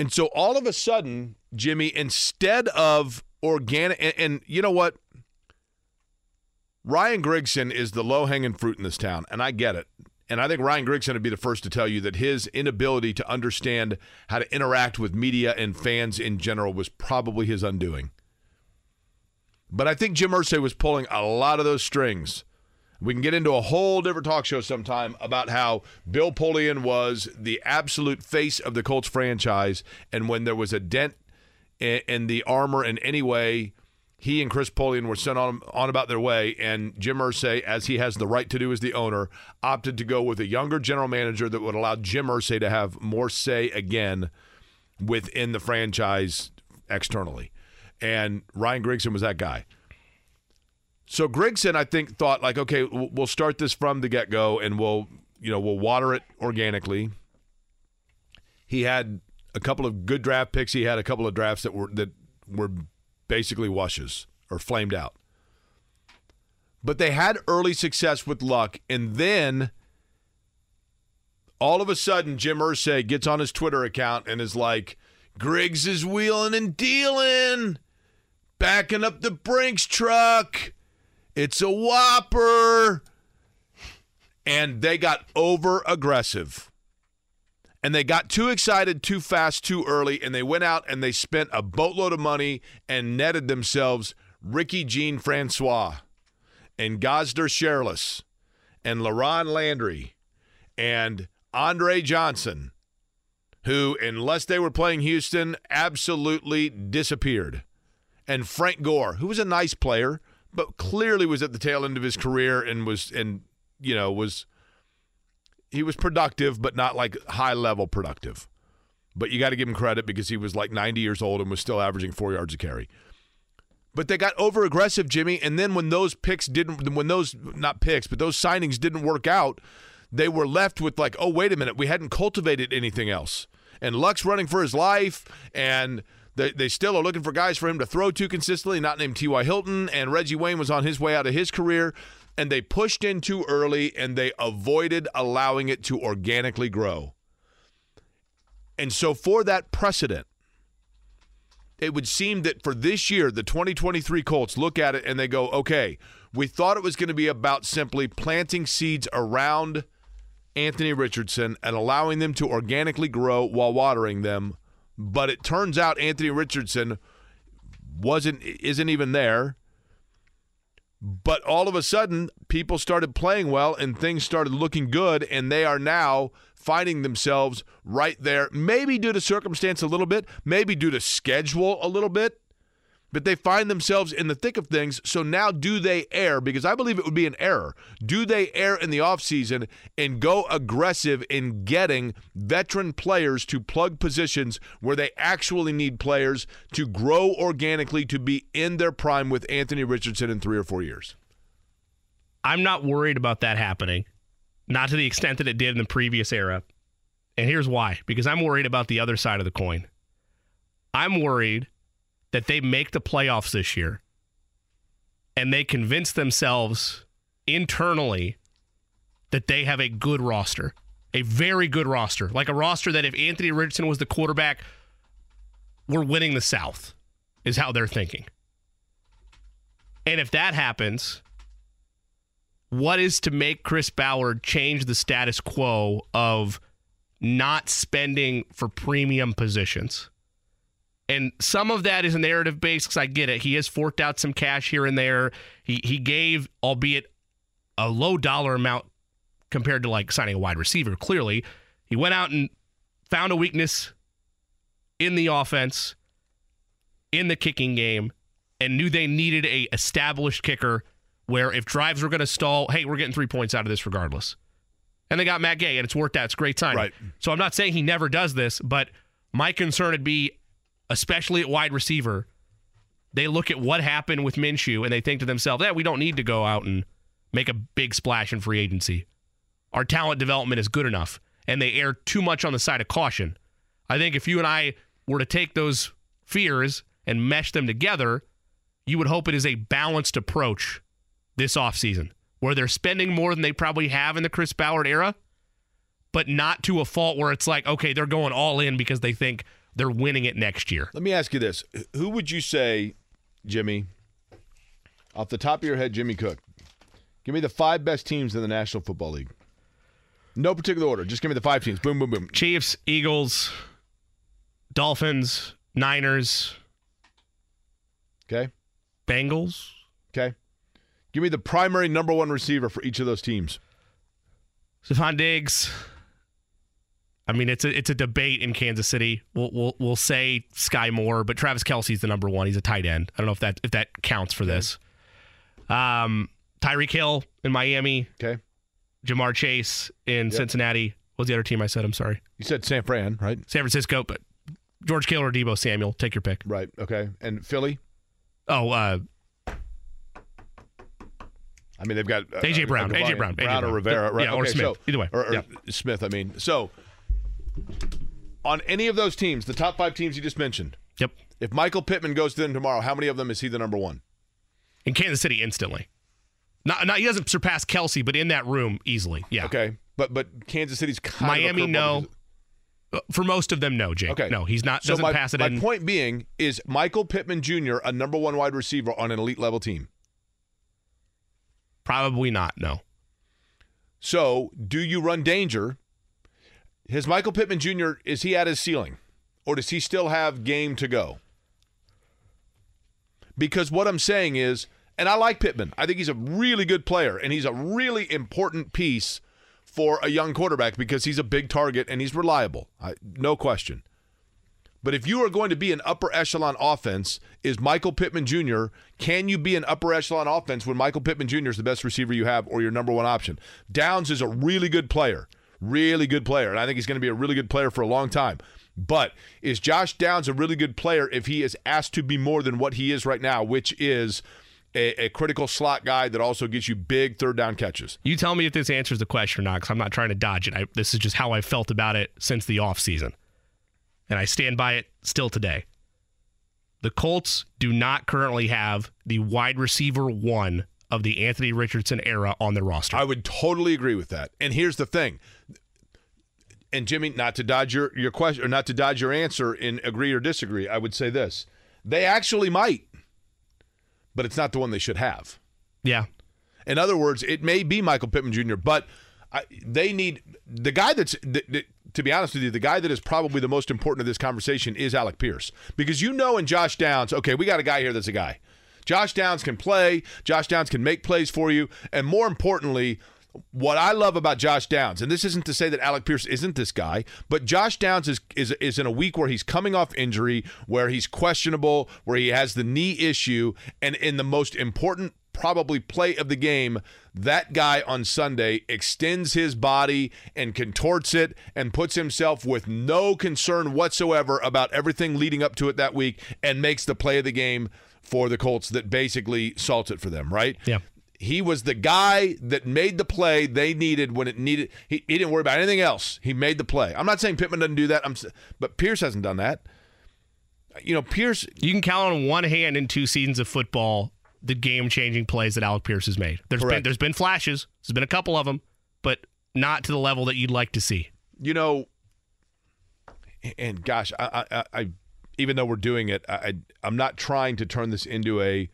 And so all of a sudden, Jimmy, instead of organic, and, and you know what? Ryan Grigson is the low hanging fruit in this town, and I get it. And I think Ryan Grigson would be the first to tell you that his inability to understand how to interact with media and fans in general was probably his undoing. But I think Jim Irsay was pulling a lot of those strings. We can get into a whole different talk show sometime about how Bill Polian was the absolute face of the Colts franchise, and when there was a dent in, in the armor in any way, he and Chris Polian were sent on, on about their way, and Jim Irsay, as he has the right to do as the owner, opted to go with a younger general manager that would allow Jim Irsay to have more say again within the franchise externally. And Ryan Grigson was that guy. So Grigson, I think, thought like, okay, we'll start this from the get go, and we'll, you know, we'll water it organically. He had a couple of good draft picks. He had a couple of drafts that were that were basically washes or flamed out. But they had early success with luck, and then all of a sudden, Jim Irsay gets on his Twitter account and is like, "Griggs is wheeling and dealing, backing up the Brinks truck." It's a whopper. And they got over aggressive. And they got too excited too fast too early. And they went out and they spent a boatload of money and netted themselves Ricky Jean Francois and Gosder Cherilus and LaRon Landry and Andre Johnson, who, unless they were playing Houston, absolutely disappeared. And Frank Gore, who was a nice player but clearly was at the tail end of his career and was and you know was he was productive but not like high level productive but you got to give him credit because he was like 90 years old and was still averaging four yards a carry but they got over aggressive jimmy and then when those picks didn't when those not picks but those signings didn't work out they were left with like oh wait a minute we hadn't cultivated anything else and luck's running for his life and they, they still are looking for guys for him to throw to consistently, not named T.Y. Hilton, and Reggie Wayne was on his way out of his career. And they pushed in too early and they avoided allowing it to organically grow. And so, for that precedent, it would seem that for this year, the 2023 Colts look at it and they go, okay, we thought it was going to be about simply planting seeds around Anthony Richardson and allowing them to organically grow while watering them. But it turns out Anthony Richardson wasn't isn't even there. But all of a sudden, people started playing well and things started looking good, and they are now finding themselves right there. Maybe due to circumstance a little bit, maybe due to schedule a little bit. But they find themselves in the thick of things. So now do they err? Because I believe it would be an error. Do they err in the offseason and go aggressive in getting veteran players to plug positions where they actually need players to grow organically to be in their prime with Anthony Richardson in three or four years? I'm not worried about that happening, not to the extent that it did in the previous era. And here's why because I'm worried about the other side of the coin. I'm worried that they make the playoffs this year and they convince themselves internally that they have a good roster, a very good roster, like a roster that if Anthony Richardson was the quarterback, we're winning the South, is how they're thinking. And if that happens, what is to make Chris Ballard change the status quo of not spending for premium positions? And some of that is narrative based because I get it. He has forked out some cash here and there. He he gave, albeit a low dollar amount compared to like signing a wide receiver. Clearly, he went out and found a weakness in the offense, in the kicking game, and knew they needed a established kicker where if drives were going to stall, hey, we're getting three points out of this regardless. And they got Matt Gay, and it's worked out. It's great time. Right. So I'm not saying he never does this, but my concern would be, especially at wide receiver, they look at what happened with Minshew and they think to themselves, yeah, we don't need to go out and make a big splash in free agency. Our talent development is good enough. And they err too much on the side of caution. I think if you and I were to take those fears and mesh them together, you would hope it is a balanced approach this offseason where they're spending more than they probably have in the Chris Ballard era, but not to a fault where it's like, okay, they're going all in because they think they're winning it next year. Let me ask you this. Who would you say, Jimmy, off the top of your head, Jimmy Cook, give me the five best teams in the National Football League? No particular order. Just give me the five teams. Boom, boom, boom. Chiefs, Eagles, Dolphins, Niners, Okay. Bengals. Okay. Give me the primary number one receiver for each of those teams. Stefon Diggs. I mean, it's a it's a debate in Kansas City. We'll we'll we'll say Sky Moore, but Travis Kelce's the number one. He's a tight end. I don't know if that if that counts for this. Um, Tyreek Hill in Miami. Okay. Ja'Marr Chase in Cincinnati. What was the other team I said? I'm sorry. You said San Fran, right? San Francisco, but George Kittle or Deebo Samuel. Take your pick. Right. Okay. And Philly? Oh, uh, I mean, they've got uh, AJ uh, Brown, AJ Brown, AJ Brown or Brown. Rivera, right? Yeah, or Smith. so- Either way. or, or Yeah. Smith. I mean, so on any of those teams, the top five teams you just mentioned, yep. if Michael Pittman goes to them tomorrow, how many of them is he the number one? In Kansas City, instantly. Not, not he doesn't surpass Kelce, but in that room, easily. Yeah. Okay, but but Kansas City's kind of Miami, no. Uh, For most of them, no, Jake. Okay, No, he's not. Doesn't my, pass it my in. point being is Michael Pittman Jr. a number one wide receiver on an elite level team. Probably not. No. So, do you run danger? Has Michael Pittman Jr. is he at his ceiling, or does he still have game to go? Because what I'm saying is, and I like Pittman. I think he's a really good player, and he's a really important piece for a young quarterback because he's a big target and he's reliable. I, no question. But if you are going to be an upper echelon offense, is Michael Pittman Jr., can you be an upper echelon offense when Michael Pittman Jr. is the best receiver you have or your number one option? Downs is a really good player, really good player, and I think he's going to be a really good player for a long time. But is Josh Downs a really good player if he is asked to be more than what he is right now, which is a, a critical slot guy that also gets you big third down catches? You tell me if this answers the question or not, because I'm not trying to dodge it. I, this is just how I felt about it since the offseason. And I stand by it still today. The Colts do not currently have the wide receiver one of the Anthony Richardson era on their roster. I would totally agree with that. And here's the thing. And Jimmy, not to dodge your, your question or not to dodge your answer in agree or disagree, I would say this. They actually might, but it's not the one they should have. yeah. In other words, it may be Michael Pittman Jr., but I, they need the guy that's, th- th- to be honest with you, the guy that is probably the most important of this conversation is Alec Pierce. Because you know in Josh Downs, okay, we got a guy here that's a guy. Josh Downs can play, Josh Downs can make plays for you, and more importantly, what I love about Josh Downs, and this isn't to say that Alec Pierce isn't this guy, but Josh Downs is is is in a week where he's coming off injury, where he's questionable, where he has the knee issue, and in the most important probably play of the game, that guy on Sunday extends his body and contorts it and puts himself with no concern whatsoever about everything leading up to it that week and makes the play of the game for the Colts that basically salts it for them, right? Yeah. He was the guy that made the play they needed when it needed. He, he didn't worry about anything else. He made the play. I'm not saying Pittman doesn't do that. I'm, but Pierce hasn't done that. You know, Pierce. You can count on one hand in two seasons of football the game-changing plays that Alec Pierce has made. There's been there's been flashes. There's been a couple of them, but not to the level that you'd like to see. you know, and gosh, I, I, I even though we're doing it, I, I, I'm not trying to turn this into a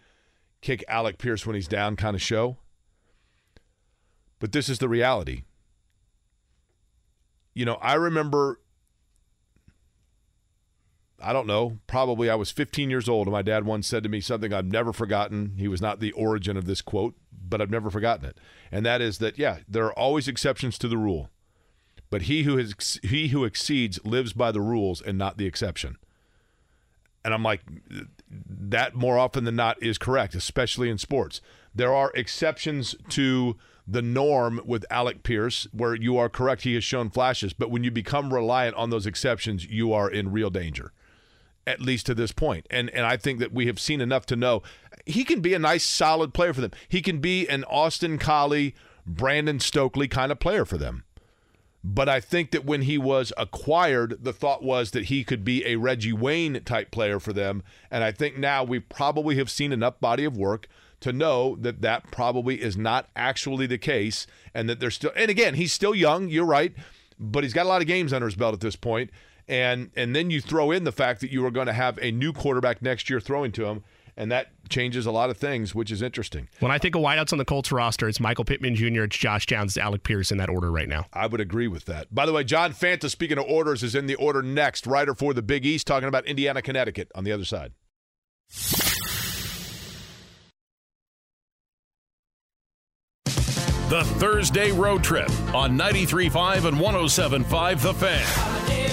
kick Alec Pierce when he's down kind of show. But this is the reality. You know, I remember, I don't know, probably I was 15 years old, and my dad once said to me something I've never forgotten. He was not the origin of this quote, but I've never forgotten it. And that is that, yeah, there are always exceptions to the rule but he who has he who exceeds lives by the rules and not the exception. And I'm like, that more often than not is correct, especially in sports. There are exceptions to the norm with Alec Pierce, where you are correct. He has shown flashes, but when you become reliant on those exceptions, you are in real danger. At least to this point. And and I think that we have seen enough to know he can be a nice solid player for them. He can be an Austin Collie, Brandon Stokley kind of player for them. But I think that when he was acquired, the thought was that he could be a Reggie Wayne type player for them. And I think now we probably have seen enough body of work to know that that probably is not actually the case. And that they're still, and again, he's still young, you're right, but he's got a lot of games under his belt at this point. And, and then you throw in the fact that you are going to have a new quarterback next year throwing to him. And that changes a lot of things, which is interesting. When I think of wideouts on the Colts roster, it's Michael Pittman Jr., it's Josh Downs, it's Alec Pierce in that order right now. I would agree with that. By the way, John Fanta, speaking of orders, is in the order next. Writer for the Big East, talking about Indiana, Connecticut on the other side. The Thursday Road Trip on 93.5 and 107.5 The Fan.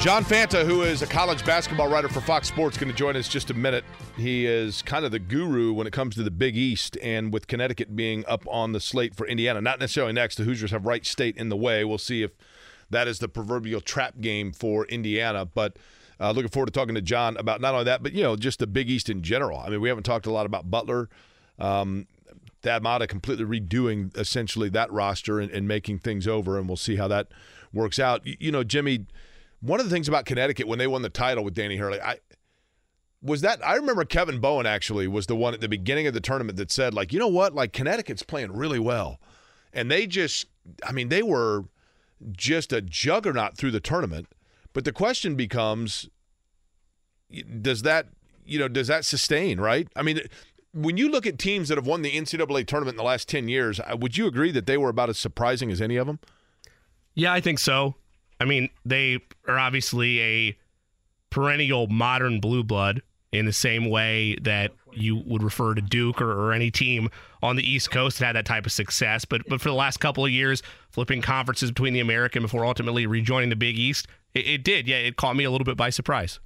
John Fanta, who is a college basketball writer for Fox Sports, going to join us just a minute. He is kind of the guru when it comes to the Big East, and with Connecticut being up on the slate for Indiana, not necessarily next. The Hoosiers have Wright State in the way. We'll see if that is the proverbial trap game for Indiana. But uh, looking forward to talking to John about not only that, but you know, just the Big East in general. I mean, we haven't talked a lot about Butler. Um, Thad Matta completely redoing essentially that roster and, and making things over, and we'll see how that works out. You, you know, Jimmy, one of the things about Connecticut when they won the title with Danny Hurley, I was that I remember Kevin Bowen actually was the one at the beginning of the tournament that said like, you know what, like Connecticut's playing really well, and they just, I mean, they were just a juggernaut through the tournament. But the question becomes, does that, you know, does that sustain? Right? I mean. When you look at teams that have won the NCAA tournament in the last 10 years, uh, would you agree that they were about as surprising as any of them? Yeah, I think so. I mean, they are obviously a perennial modern blue blood in the same way that you would refer to Duke or, or any team on the East Coast that had that type of success. But but for the last couple of years, flipping conferences between the American before ultimately rejoining the Big East, it, it did. Yeah, it caught me a little bit by surprise.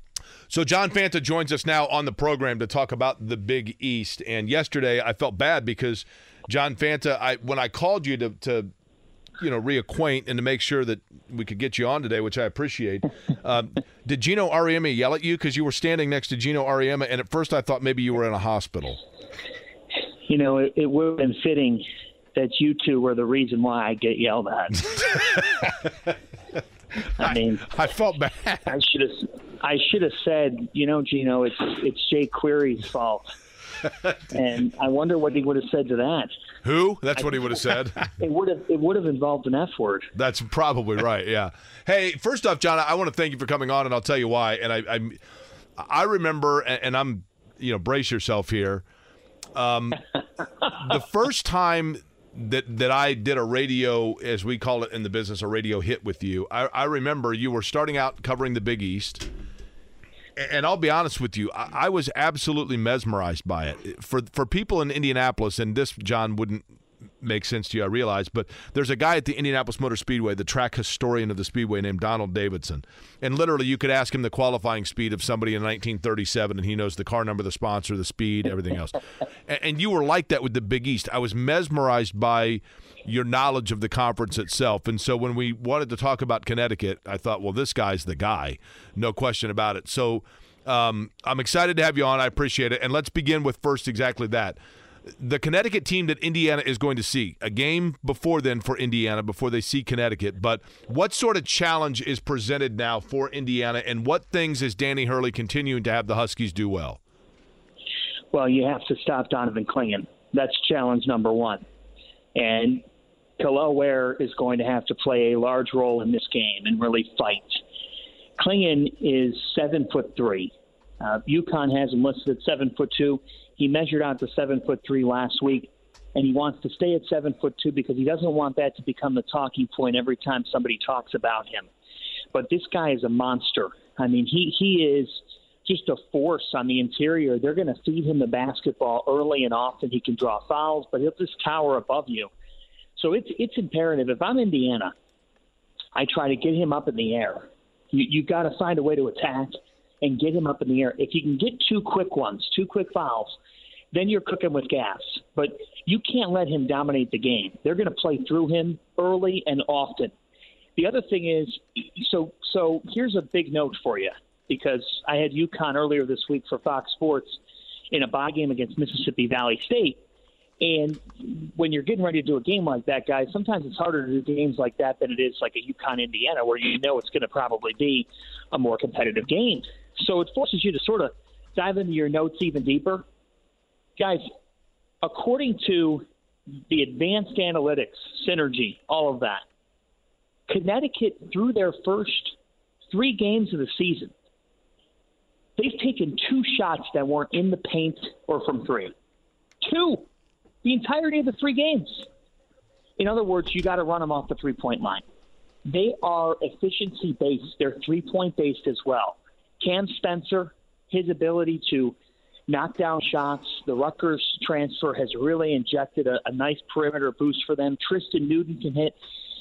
So John Fanta joins us now on the program to talk about the Big East. And yesterday I felt bad because John Fanta, I when I called you to, to you know reacquaint and to make sure that we could get you on today, which I appreciate. Um, did Geno Auriemma yell at you because you were standing next to Geno Auriemma? And at first I thought maybe you were in a hospital. You know, it, it would have been fitting that you two were the reason why I get yelled at. I mean, I felt bad. I should have. I should have said, you know, Geno, it's it's Jay Query's fault. and I wonder what he would have said to that. Who? That's what he would have said. It would have it would have involved an F word. That's probably right. Yeah. Hey, first off, John, I want to thank you for coming on, and I'll tell you why. And I, I, I remember, and and I'm, you know, brace yourself here. Um, the first time that that I did a radio, as we call it in the business, a radio hit with you. I, I remember you were starting out covering the Big East, and I'll be honest with you, I, I was absolutely mesmerized by it. For for people in Indianapolis, and this John wouldn't make sense to you, I realize, but there's a guy at the Indianapolis Motor Speedway, the track historian of the Speedway, named Donald Davidson. And literally, you could ask him the qualifying speed of somebody in 1937, and he knows the car number, the sponsor, the speed, everything else. and, and you were like that with the Big East. I was mesmerized by your knowledge of the conference itself. And so when we wanted to talk about Connecticut, I thought, well, this guy's the guy, no question about it. So um, I'm excited to have you on. I appreciate it. And let's begin with first exactly that the Connecticut team that Indiana is going to see. A game before then for Indiana before they see Connecticut. But what sort of challenge is presented now for Indiana, and what things is Danny Hurley continuing to have the Huskies do well? Well, you have to stop Donovan Clingan. That's challenge number one. And Kel'el Ware is going to have to play a large role in this game and really fight. Clingan is seven foot three. Uh, UConn has him listed at seven foot two. He measured out to seven foot three last week, and he wants to stay at seven foot two because he doesn't want that to become the talking point every time somebody talks about him. But this guy is a monster. I mean, he he is just a force on the interior. They're going to feed him the basketball early and often. He can draw fouls, but he'll just tower above you. So it's it's imperative. If I'm Indiana, I try to get him up in the air. You you've got to find a way to attack and get him up in the air. If you can get two quick ones, two quick fouls, then you're cooking with gas. But you can't let him dominate the game. They're going to play through him early and often. The other thing is, so so here's a big note for you because I had UConn earlier this week for Fox Sports in a buy game against Mississippi Valley State. And when you're getting ready to do a game like that, guys, sometimes it's harder to do games like that than it is like a UConn Indiana, where you know it's going to probably be a more competitive game. So it forces you to sort of dive into your notes even deeper. Guys, according to the advanced analytics, synergy, all of that, Connecticut, through their first three games of the season, they've taken two shots that weren't in the paint or from three. Two. The entirety of the three games. In other words, you got to run them off the three point line. They are efficiency based, they're three point based as well. Cam Spencer, his ability to knock down shots. The Rutgers transfer has really injected a, a nice perimeter boost for them. Tristan Newton can hit.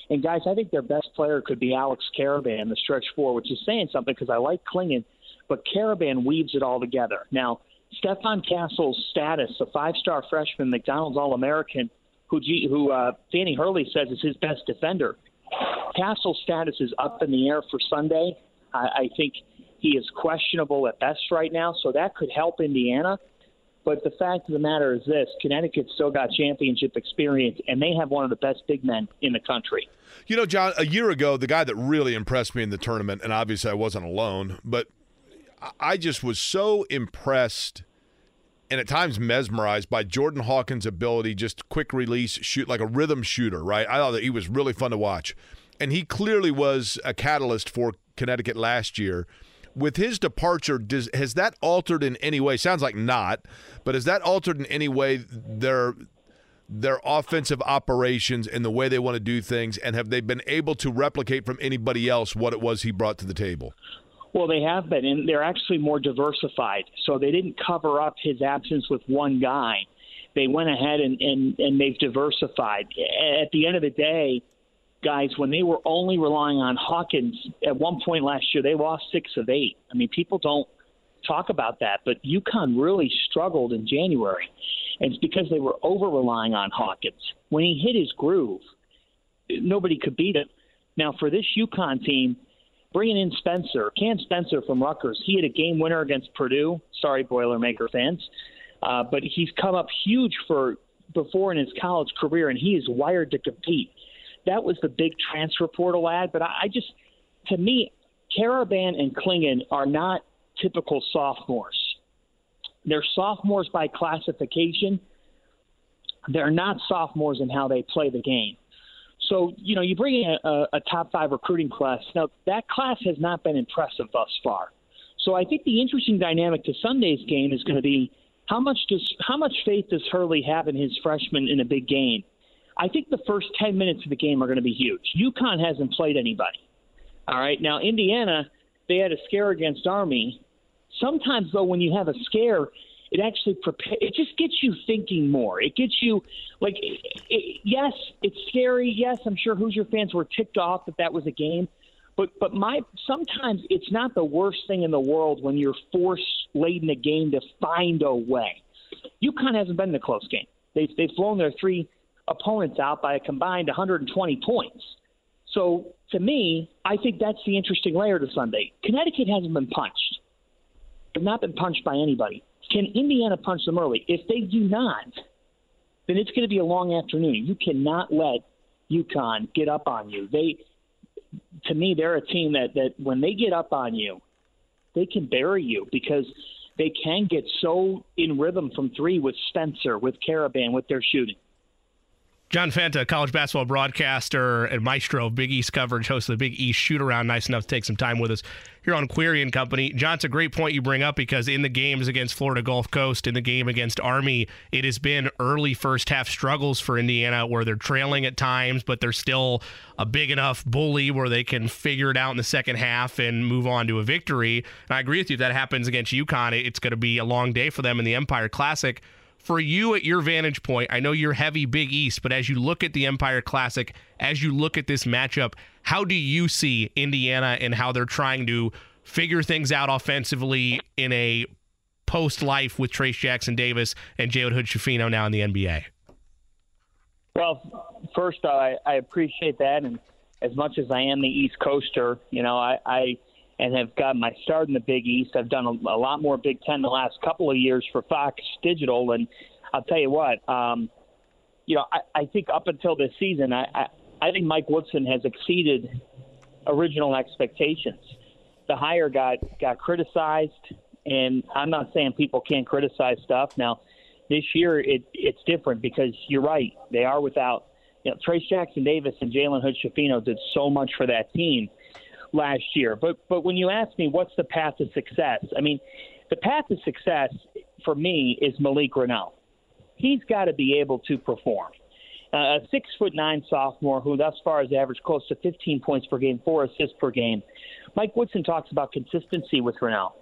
And guys, I think their best player could be Alex Karaban, the stretch four, which is saying something because I like Clingan, but Karaban weaves it all together. Now, Stephon Castle's status, a five-star freshman, McDonald's All-American, who, G, who uh, Danny Hurley says is his best defender. Castle's status is up in the air for Sunday. I, I think he is questionable at best right now, so that could help Indiana. But the fact of the matter is this Connecticut still got championship experience, and they have one of the best big men in the country. You know, John, a year ago, the guy that really impressed me in the tournament, and obviously I wasn't alone, but I just was so impressed and at times mesmerized by Jordan Hawkins' ability, just quick release, shoot like a rhythm shooter, right? I thought that he was really fun to watch. And he clearly was a catalyst for Connecticut last year with his departure, does, has that altered in any way? Sounds like not, but has that altered in any way their their offensive operations and the way they want to do things? And have they been able to replicate from anybody else what it was he brought to the table? Well, they have been, and they're actually more diversified. So they didn't cover up his absence with one guy. They went ahead and, and, and they've diversified. At the end of the day, guys, when they were only relying on Hawkins at one point last year, they lost six of eight. I mean, people don't talk about that, but UConn really struggled in January. And it's because they were over relying on Hawkins. When he hit his groove, nobody could beat him. Now, for this UConn team, bringing in Spencer, Cam Spencer from Rutgers, he had a game winner against Purdue. Sorry, Boilermaker fans. Uh, but he's come up huge for before in his college career, and he is wired to compete that was the big transfer portal ad. But I, I just, to me, Karaban and Clingan are not typical sophomores. They're sophomores by classification. They're not sophomores in how they play the game. So, you know, you bring in a, a top five recruiting class. Now, that class has not been impressive thus far. So I think the interesting dynamic to Sunday's game is going to be how much does how much faith does Hurley have in his freshmen in a big game? I think the first 10 minutes of the game are going to be huge. UConn hasn't played anybody. All right. Now, Indiana, they had a scare against Army, Sometimes though, when you have a scare, it actually prepare. It just gets you thinking more. It gets you like, it, it, yes, it's scary. Yes, I'm sure Hoosier fans were ticked off that that was a game. But but my sometimes it's not the worst thing in the world when you're forced late in the game to find a way. UConn hasn't been in a close game. They've they've flown their three opponents out by a combined 120 points. So to me, I think that's the interesting layer to Sunday. Connecticut hasn't been punched. They've not been punched by anybody. Can Indiana punch them early? If they do not, then it's going to be a long afternoon. You cannot let UConn get up on you. They, to me, they're a team that that when they get up on you, they can bury you because they can get so in rhythm from three with Spencer, with Karaban, with their shooting. John Fanta, college basketball broadcaster and maestro of Big East coverage, host of the Big East Shoot Around. Nice enough to take some time with us here on Query and Company. John, it's a great point you bring up because in the games against Florida Gulf Coast, in the game against Army, it has been early first half struggles for Indiana where they're trailing at times, but they're still a big enough bully where they can figure it out in the second half and move on to a victory. And I agree with you. If that happens against UConn, it's going to be a long day for them in the Empire Classic for you at your vantage point, I know you're heavy Big East, but as you look at the Empire Classic, as you look at this matchup, how do you see Indiana and how they're trying to figure things out offensively in a post life with Trayce Jackson Davis and Jalen Hood Schifino now in the NBA? Well, first, I, I appreciate that. And as much as I am the East Coaster, you know, I, I and have got my start in the Big East. I've done a, a lot more Big Ten the last couple of years for Fox Digital, and I'll tell you what, um, you know, I, I think up until this season, I, I, I think Mike Woodson has exceeded original expectations. The hire got got criticized, and I'm not saying people can't criticize stuff. Now, this year it, it's different because you're right; they are without. You know, Trayce Jackson Davis and Jalen Hood Schifino did so much for that team last year. But but when you ask me what's the path to success, I mean, the path to success for me is Malik Reneau. He's got to be able to perform. Uh, a six foot nine sophomore who thus far has averaged close to 15 points per game, four assists per game. Mike Woodson talks about consistency with Reneau.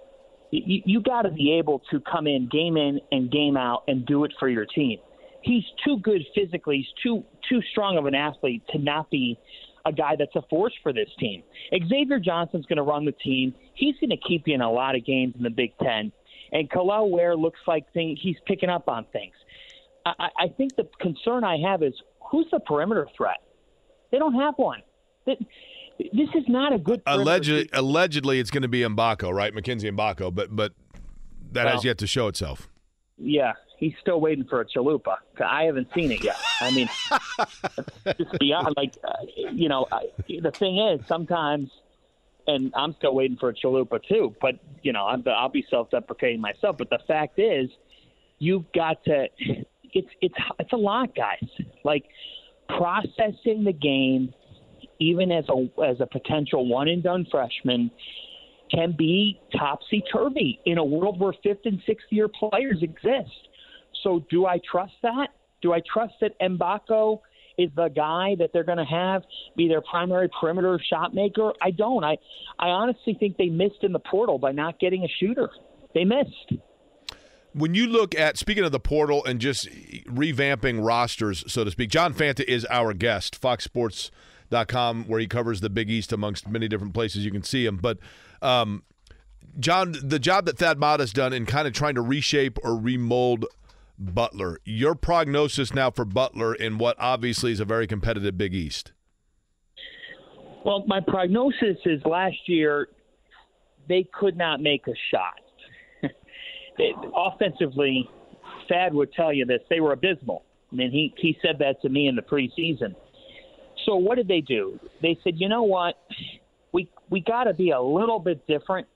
You, you got to be able to come in game in and game out and do it for your team. He's too good physically. He's too too strong of an athlete to not be a guy that's a force for this team. Xavier Johnson's going to run the team. He's going to keep you in a lot of games in the Big Ten. And Kel'el Ware looks like thing, he's picking up on things. I, I think the concern I have is who's the perimeter threat? They don't have one. They, This is not a good. Allegedly, allegedly, it's going to be Mgbako, right? Mackenzie Mgbako, but but that well, has yet to show itself. Yeah, he's still waiting for a chalupa. I haven't seen it yet. I mean, just beyond like, uh, you know, I, the thing is sometimes, and I'm still waiting for a chalupa too. But you know, I'm, I'll be self-deprecating myself. But the fact is, you've got to. It's it's it's a lot, guys. Like processing the game, even as a as a potential one and done freshman can be topsy turvy in a world where fifth and sixth year players exist. So do I trust that? Do I trust that Mgbako is the guy that they're going to have be their primary perimeter shot maker? I don't. I, I honestly think they missed in the portal by not getting a shooter. They missed. When you look at speaking of the portal and just revamping rosters, so to speak, John Fanta is our guest, FoxSports.com, where he covers the Big East amongst many different places you can see him. But um, John, the job that Thad Matta has done in kind of trying to reshape or remold Butler. Your prognosis now for Butler in what obviously is a very competitive Big East. Well, my prognosis is last year they could not make a shot. offensively, Thad would tell you this: they were abysmal. I mean, he he said that to me in the preseason. So what did they do? They said, you know what, we we got to be a little bit different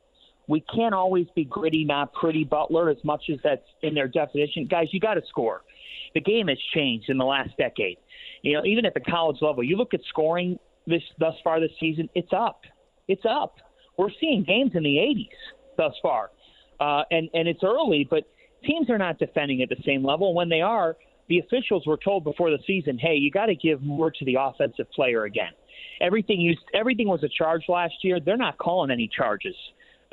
we can't always be gritty, not pretty Butler as much as that's in their definition. Guys, you got to score. The game has changed in the last decade. You know, even at the college level, you look at scoring this thus far this season, it's up. It's up. We're seeing games in the 80s thus far, uh, and and it's early, but teams are not defending at the same level. When they are, the officials were told before the season, "Hey, you got to give more to the offensive player again." Everything you everything was a charge last year. They're not calling any charges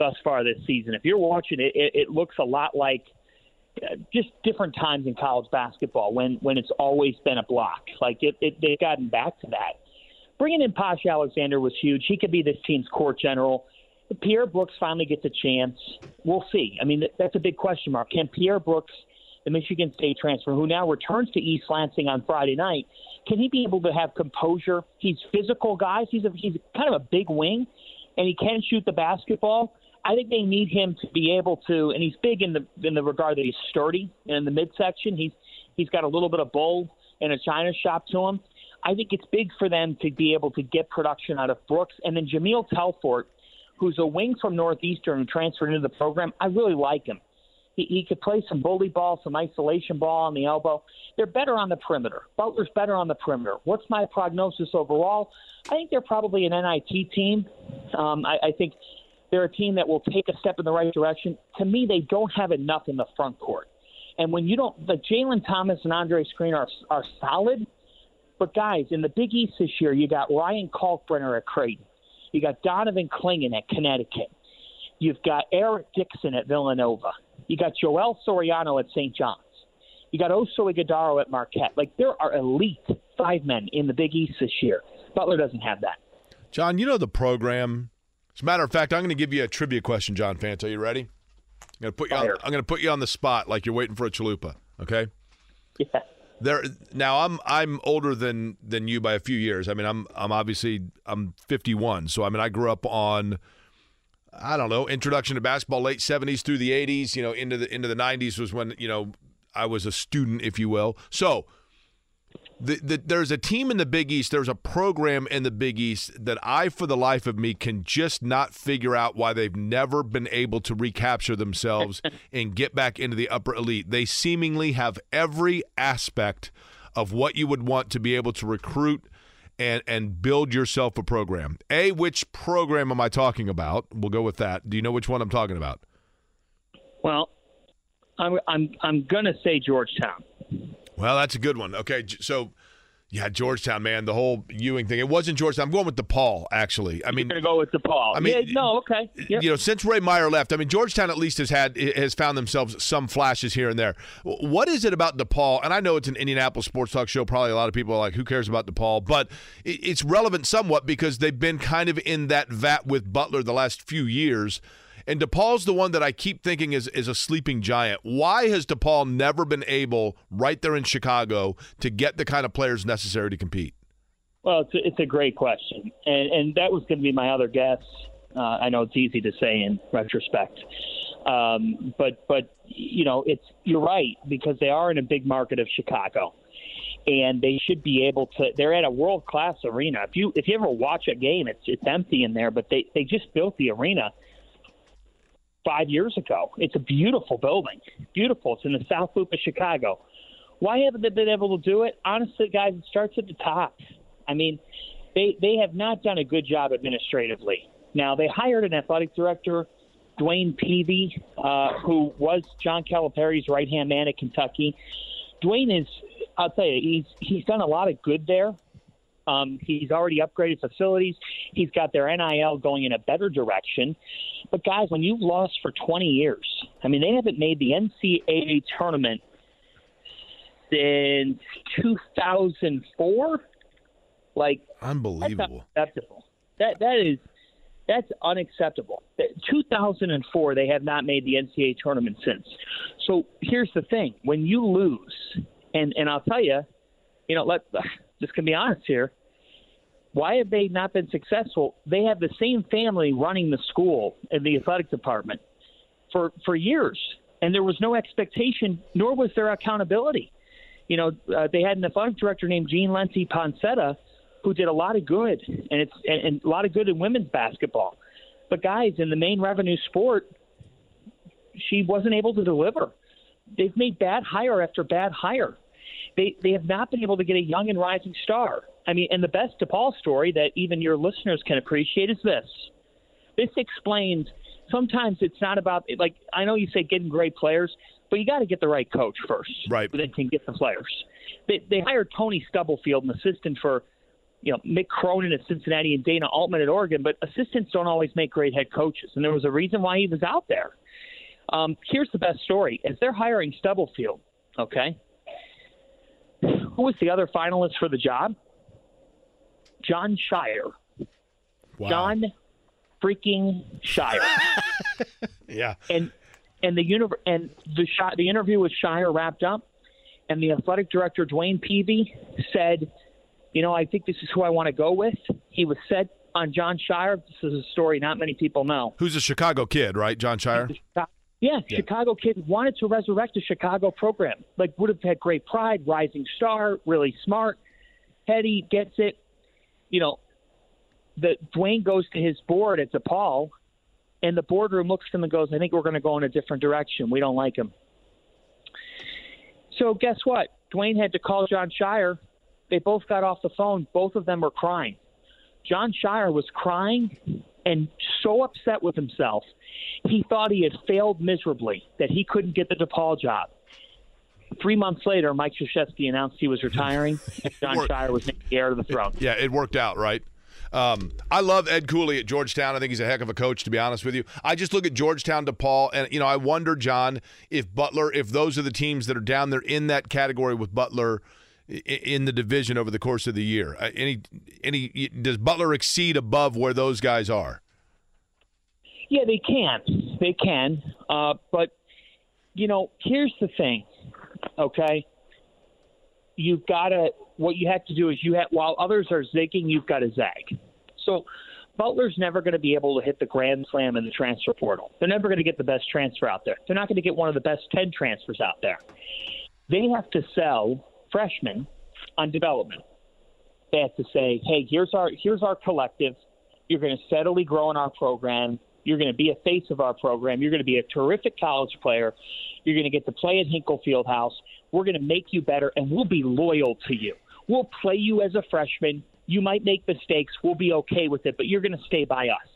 thus far this season. If you're watching it, it, it looks a lot like uh, just different times in college basketball when when it's always been a block. Like it, it they've gotten back to that. Bringing in Posh Alexander was huge. He could be this team's court general. If Pierre Brooks finally gets a chance. We'll see. I mean, that's a big question mark. Can Pierre Brooks, the Michigan State transfer, who now returns to East Lansing on Friday night, can he be able to have composure? He's physical, guys. He's a, he's kind of a big wing, and he can shoot the basketball. I think they need him to be able to, and he's big in the in the regard that he's sturdy and in the midsection. He's he's got a little bit of bull and a china shop to him. I think it's big for them to be able to get production out of Brooks and then Jahmyl Telfort, who's a wing from Northeastern and transferred into the program. I really like him. He, he could play some bully ball, some isolation ball on the elbow. They're better on the perimeter. Butler's better on the perimeter. What's my prognosis overall? I think they're probably an NIT team. Um, I, I think they're a team that will take a step in the right direction. To me, they don't have enough in the front court. And when you don't, the Jalen Thomas and Andre Screen are are solid, but guys, in the Big East this year, you got Ryan Kalkbrenner at Creighton, you got Donovan Clingan at Connecticut, you've got Eric Dixon at Villanova, you got Joel Soriano at St. John's, you got Oso Ighodaro at Marquette. Like there are elite five men in the Big East this year. Butler doesn't have that. John, you know the program as a matter of fact, I'm going to give you a trivia question, John Fanta. Are you ready? I'm going to put you. On, I'm going to put you on the spot like you're waiting for a chalupa. Okay. Yeah. There now. I'm I'm older than than you by a few years. I mean, I'm I'm obviously I'm 51. So I mean, I grew up on. I don't know. Introduction to basketball, late 70s through the 80s. You know, into the into the 90s was when you know I was a student, if you will. So the, the, there's a team in the Big East, there's a program in the Big East that I, for the life of me, can just not figure out why they've never been able to recapture themselves and get back into the upper elite. They seemingly have every aspect of what you would want to be able to recruit and and build yourself a program. A, which program am I talking about? We'll go with that. Do you know which one I'm talking about? Well, I'm I'm I'm gonna say Georgetown. Well, that's a good one. Okay, so yeah, Georgetown, man, the whole Ewing thing. It wasn't Georgetown. I'm going with DePaul, actually. I mean, You're gonna go with DePaul. I mean, yeah, no, okay. Yep. You know, since Ray Meyer left, I mean, Georgetown at least has had has found themselves some flashes here and there. What is it about DePaul? And I know it's an Indianapolis sports talk show. Probably a lot of people are like, "Who cares about DePaul?" But it's relevant somewhat because they've been kind of in that vat with Butler the last few years. And DePaul's the one that I keep thinking is, is a sleeping giant. Why has DePaul never been able, right there in Chicago, to get the kind of players necessary to compete? Well, it's a, it's a great question, and and that was going to be my other guess. Uh, I know it's easy to say in retrospect, um, but but you know it's you're right because they are in a big market of Chicago, and they should be able to. They're at a world class arena. If you if you ever watch a game, it's it's empty in there, but they they just built the arena five years ago. It's a beautiful building, beautiful. It's in the South Loop of Chicago. Why haven't they been able to do it? Honestly, guys, it starts at the top. I mean, they they have not done a good job administratively. Now they hired an athletic director, Dwayne Peevy, uh, who was John Calipari's right hand man at Kentucky. Dwayne is, I'll tell you, he's he's done a lot of good there. Um, he's already upgraded facilities. He's got their NIL going in a better direction. But guys, when you've lost for 20 years, I mean, they haven't made the NCAA tournament since 2004. Like unbelievable. That's unacceptable. That that is that's unacceptable. 2004, they have not made the NCAA tournament since. So here's the thing: when you lose, and and I'll tell you, you know, let just can be honest here. Why have they not been successful? They have the same family running the school and the athletic department for for years, and there was no expectation, nor was there accountability. You know, uh, they had an athletic director named Jean Lenti Ponsetto, who did a lot of good, and it's and, and a lot of good in women's basketball. But guys, in the main revenue sport, she wasn't able to deliver. They've made bad hire after bad hire they they have not been able to get a young and rising star. I mean, and the best DePaul story that even your listeners can appreciate is this. This explains sometimes it's not about like I know you say getting great players, but you got to get the right coach first, right? Then can get the players. They, they hired Tony Stubblefield, an assistant for you know, Mick Cronin at Cincinnati and Dana Altman at Oregon, but assistants don't always make great head coaches, and there was a reason why he was out there. Um, here's the best story: as they're hiring Stubblefield, okay, who was the other finalist for the job? Jon Scheyer. Wow. John freaking Scheyer. Yeah. and and the univ- and the shot the interview with Scheyer wrapped up, and the athletic director Dwayne Peevy said, "You know, I think this is who I want to go with." He was set on Jon Scheyer. This is a story not many people know. Who's a Chicago kid, right? Jon Scheyer. Yeah, Chicago kid wanted to resurrect a Chicago program. Like would have had great pride, rising star, really smart, heady, gets it. You know, the Dwayne goes to his board at DePaul, and the boardroom looks at him and goes, "I think we're going to go in a different direction. We don't like him." So guess what? Dwayne had to call Jon Scheyer. They both got off the phone. Both of them were crying. Jon Scheyer was crying and so upset with himself. He thought he had failed miserably, that he couldn't get the DePaul job. Three months later, Mike Krzyzewski announced he was retiring, Jon Scheyer was named the heir to the throne. Yeah, it worked out, right? Um, I love Ed Cooley at Georgetown. I think he's a heck of a coach, to be honest with you. I just look at Georgetown, DePaul, and you know, I wonder, John, if Butler, if those are the teams that are down there in that category with Butler in the division over the course of the year. Uh, Any, any, does Butler exceed above where those guys are? Yeah, they can. They can. Uh, but, you know, here's the thing, okay? You've got to, what you have to do is you have, while others are zigging, you've got to zag. So Butler's never going to be able to hit the grand slam in the transfer portal. They're never going to get the best transfer out there. They're not going to get one of the best 10 transfers out there. They have to sell freshmen on development. They have to say, hey, here's our, here's our collective. You're going to steadily grow in our program. You're going to be a face of our program. You're going to be a terrific college player. You're going to get to play at Hinkle Fieldhouse. We're going to make you better, and we'll be loyal to you. We'll play you as a freshman. You might make mistakes. We'll be okay with it, but you're going to stay by us.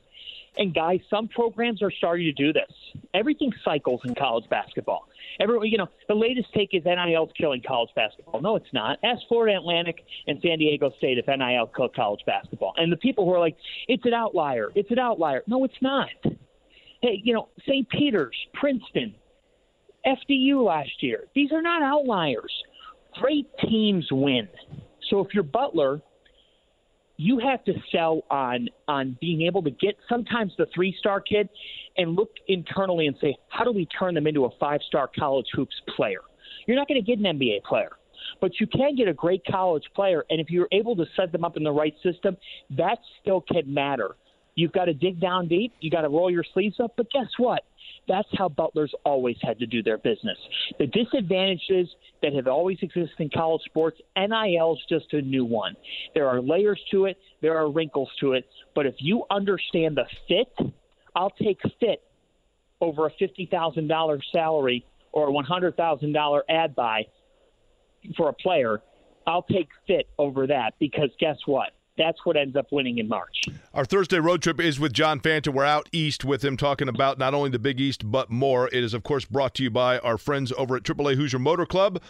And guys, some programs are starting to do this. Everything cycles in college basketball. Everyone, you know, the latest take is NIL's killing college basketball. No, it's not. Ask Florida Atlantic and San Diego State if NIL killed college basketball. And the people who are like, it's an outlier. It's an outlier. No, it's not. Hey, you know, St. Peter's, Princeton, FDU last year. These are not outliers. Great teams win. So if you're Butler, you have to sell on on being able to get sometimes the three star kid and look internally and say, how do we turn them into a five star college hoops player? You're not going to get an NBA player, but you can get a great college player, and if you're able to set them up in the right system, that still can matter. You've got to dig down deep. You got to roll your sleeves up. But guess what? That's how Butler's always had to do their business. The disadvantages that have always existed in college sports, NIL is just a new one. There are layers to it, there are wrinkles to it. But if you understand the fit, I'll take fit over a $50,000 salary or a $100,000 ad buy for a player. I'll take fit over that because guess what? That's what ends up winning in March. Our Thursday road trip is with John Fanta. We're out east with him talking about not only the Big East, but more. It is, of course, brought to you by our friends over at AAA Hoosier Motor Club.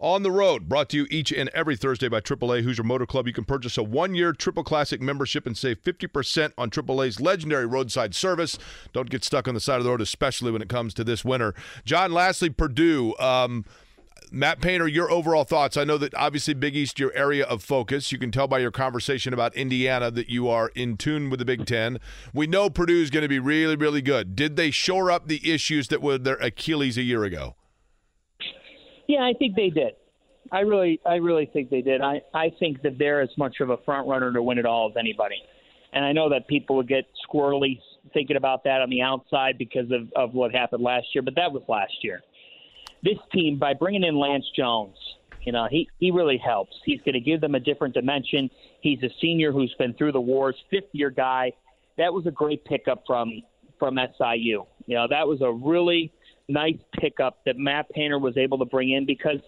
On the road, brought to you each and every Thursday by AAA Hoosier Motor Club. You can purchase a one year Triple Classic membership and save 50% on AAA's legendary roadside service. Don't get stuck on the side of the road, especially when it comes to this winter. John, lastly, Purdue. Um, Matt Painter, your overall thoughts. I know that obviously Big East, your area of focus. You can tell by your conversation about Indiana that you are in tune with the Big Ten. We know Purdue is going to be really, really good. Did they shore up the issues that were their Achilles a year ago? Yeah, I think they did. I really, I really think they did. I, I think that they're as much of a front runner to win it all as anybody. And I know that people would get squirrely thinking about that on the outside because of, of what happened last year, but that was last year. This team, by bringing in Lance Jones, you know, he, he really helps. He's going to give them a different dimension. He's a senior who's been through the wars, fifth year guy. That was a great pickup from from SIU. You know, that was a really nice pickup that Matt Painter was able to bring in because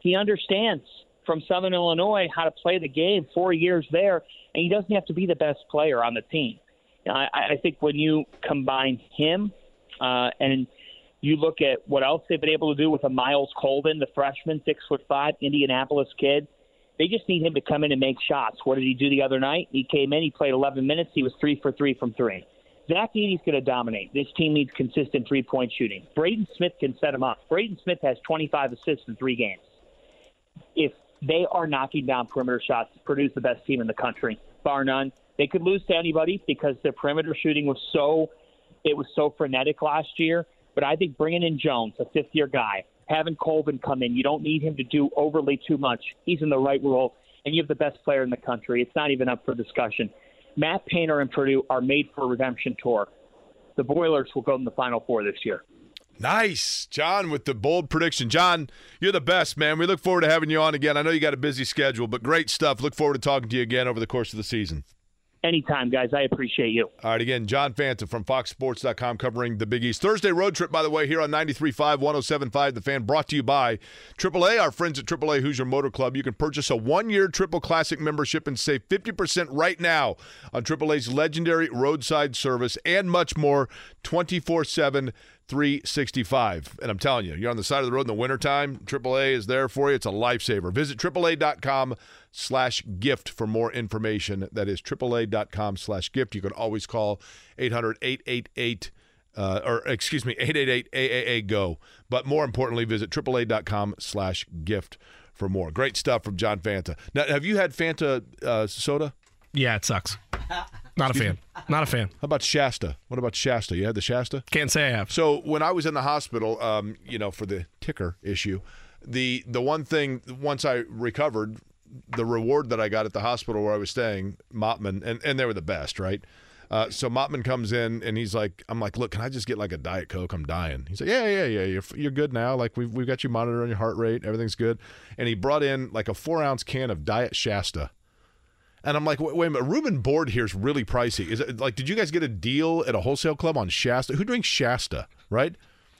he understands from Southern Illinois how to play the game. Four years there, and he doesn't have to be the best player on the team. You know, I, I think when you combine him uh, and you look at what else they've been able to do with a Myles Colvin, the freshman, six foot five, Indianapolis kid. They just need him to come in and make shots. What did he do the other night? He came in, he played 11 minutes, he was three for three from three. Zach Edey's going to dominate. This team needs consistent three point shooting. Braden Smith can set him up. Braden Smith has 25 assists in three games. If they are knocking down perimeter shots, Purdue's the best team in the country, bar none. They could lose to anybody because their perimeter shooting was so it was so frenetic last year. But I think bringing in Jones, a fifth year guy, having Colvin come in, you don't need him to do overly too much. He's in the right role, and you have the best player in the country. It's not even up for discussion. Matt Painter and Purdue are made for a redemption tour. The Boilers will go in the Final Four this year. Nice. John with the bold prediction. John, you're the best, man. We look forward to having you on again. I know you got a busy schedule, but great stuff. Look forward to talking to you again over the course of the season. Anytime, guys. I appreciate you. All right, again, John Fanta from FoxSports.com covering the Big East. Thursday road trip, by the way, here on 93.5, 107.5, The Fan, brought to you by AAA, our friends at AAA Hoosier Motor Club. You can purchase a one-year Triple Classic membership and save 50% right now on AAA's legendary roadside service and much more 24-7 365. And I'm telling you, you're on the side of the road in the wintertime, AAA is there for you. It's a lifesaver. Visit AAA.com slash gift for more information. That is AAA.com slash gift. You can always call 800-888 uh, or excuse me, 888-AAA-GO. But more importantly, visit AAA.com slash gift for more. Great stuff from John Fanta. Now, have you had Fanta uh, soda? Yeah, it sucks. Not a fan. Not a fan. How about Shasta? What about Shasta? You had the Shasta? Can't say I have. So when I was in the hospital, um, you know, for the ticker issue, the the one thing once I recovered, the reward that I got at the hospital where I was staying, Mottman, and, and they were the best, right? Uh, so Mottman comes in and he's like, I'm like, look, can I just get like a diet coke? I'm dying. He's like, yeah, yeah, yeah, you're you're good now. Like we've we've got you monitoring your heart rate, everything's good. And he brought in like a four ounce can of Diet Shasta. And I'm like, wait, wait a minute, Ruben board here is really pricey. Is it like, did you guys get a deal at a wholesale club on Shasta? Who drinks Shasta, right?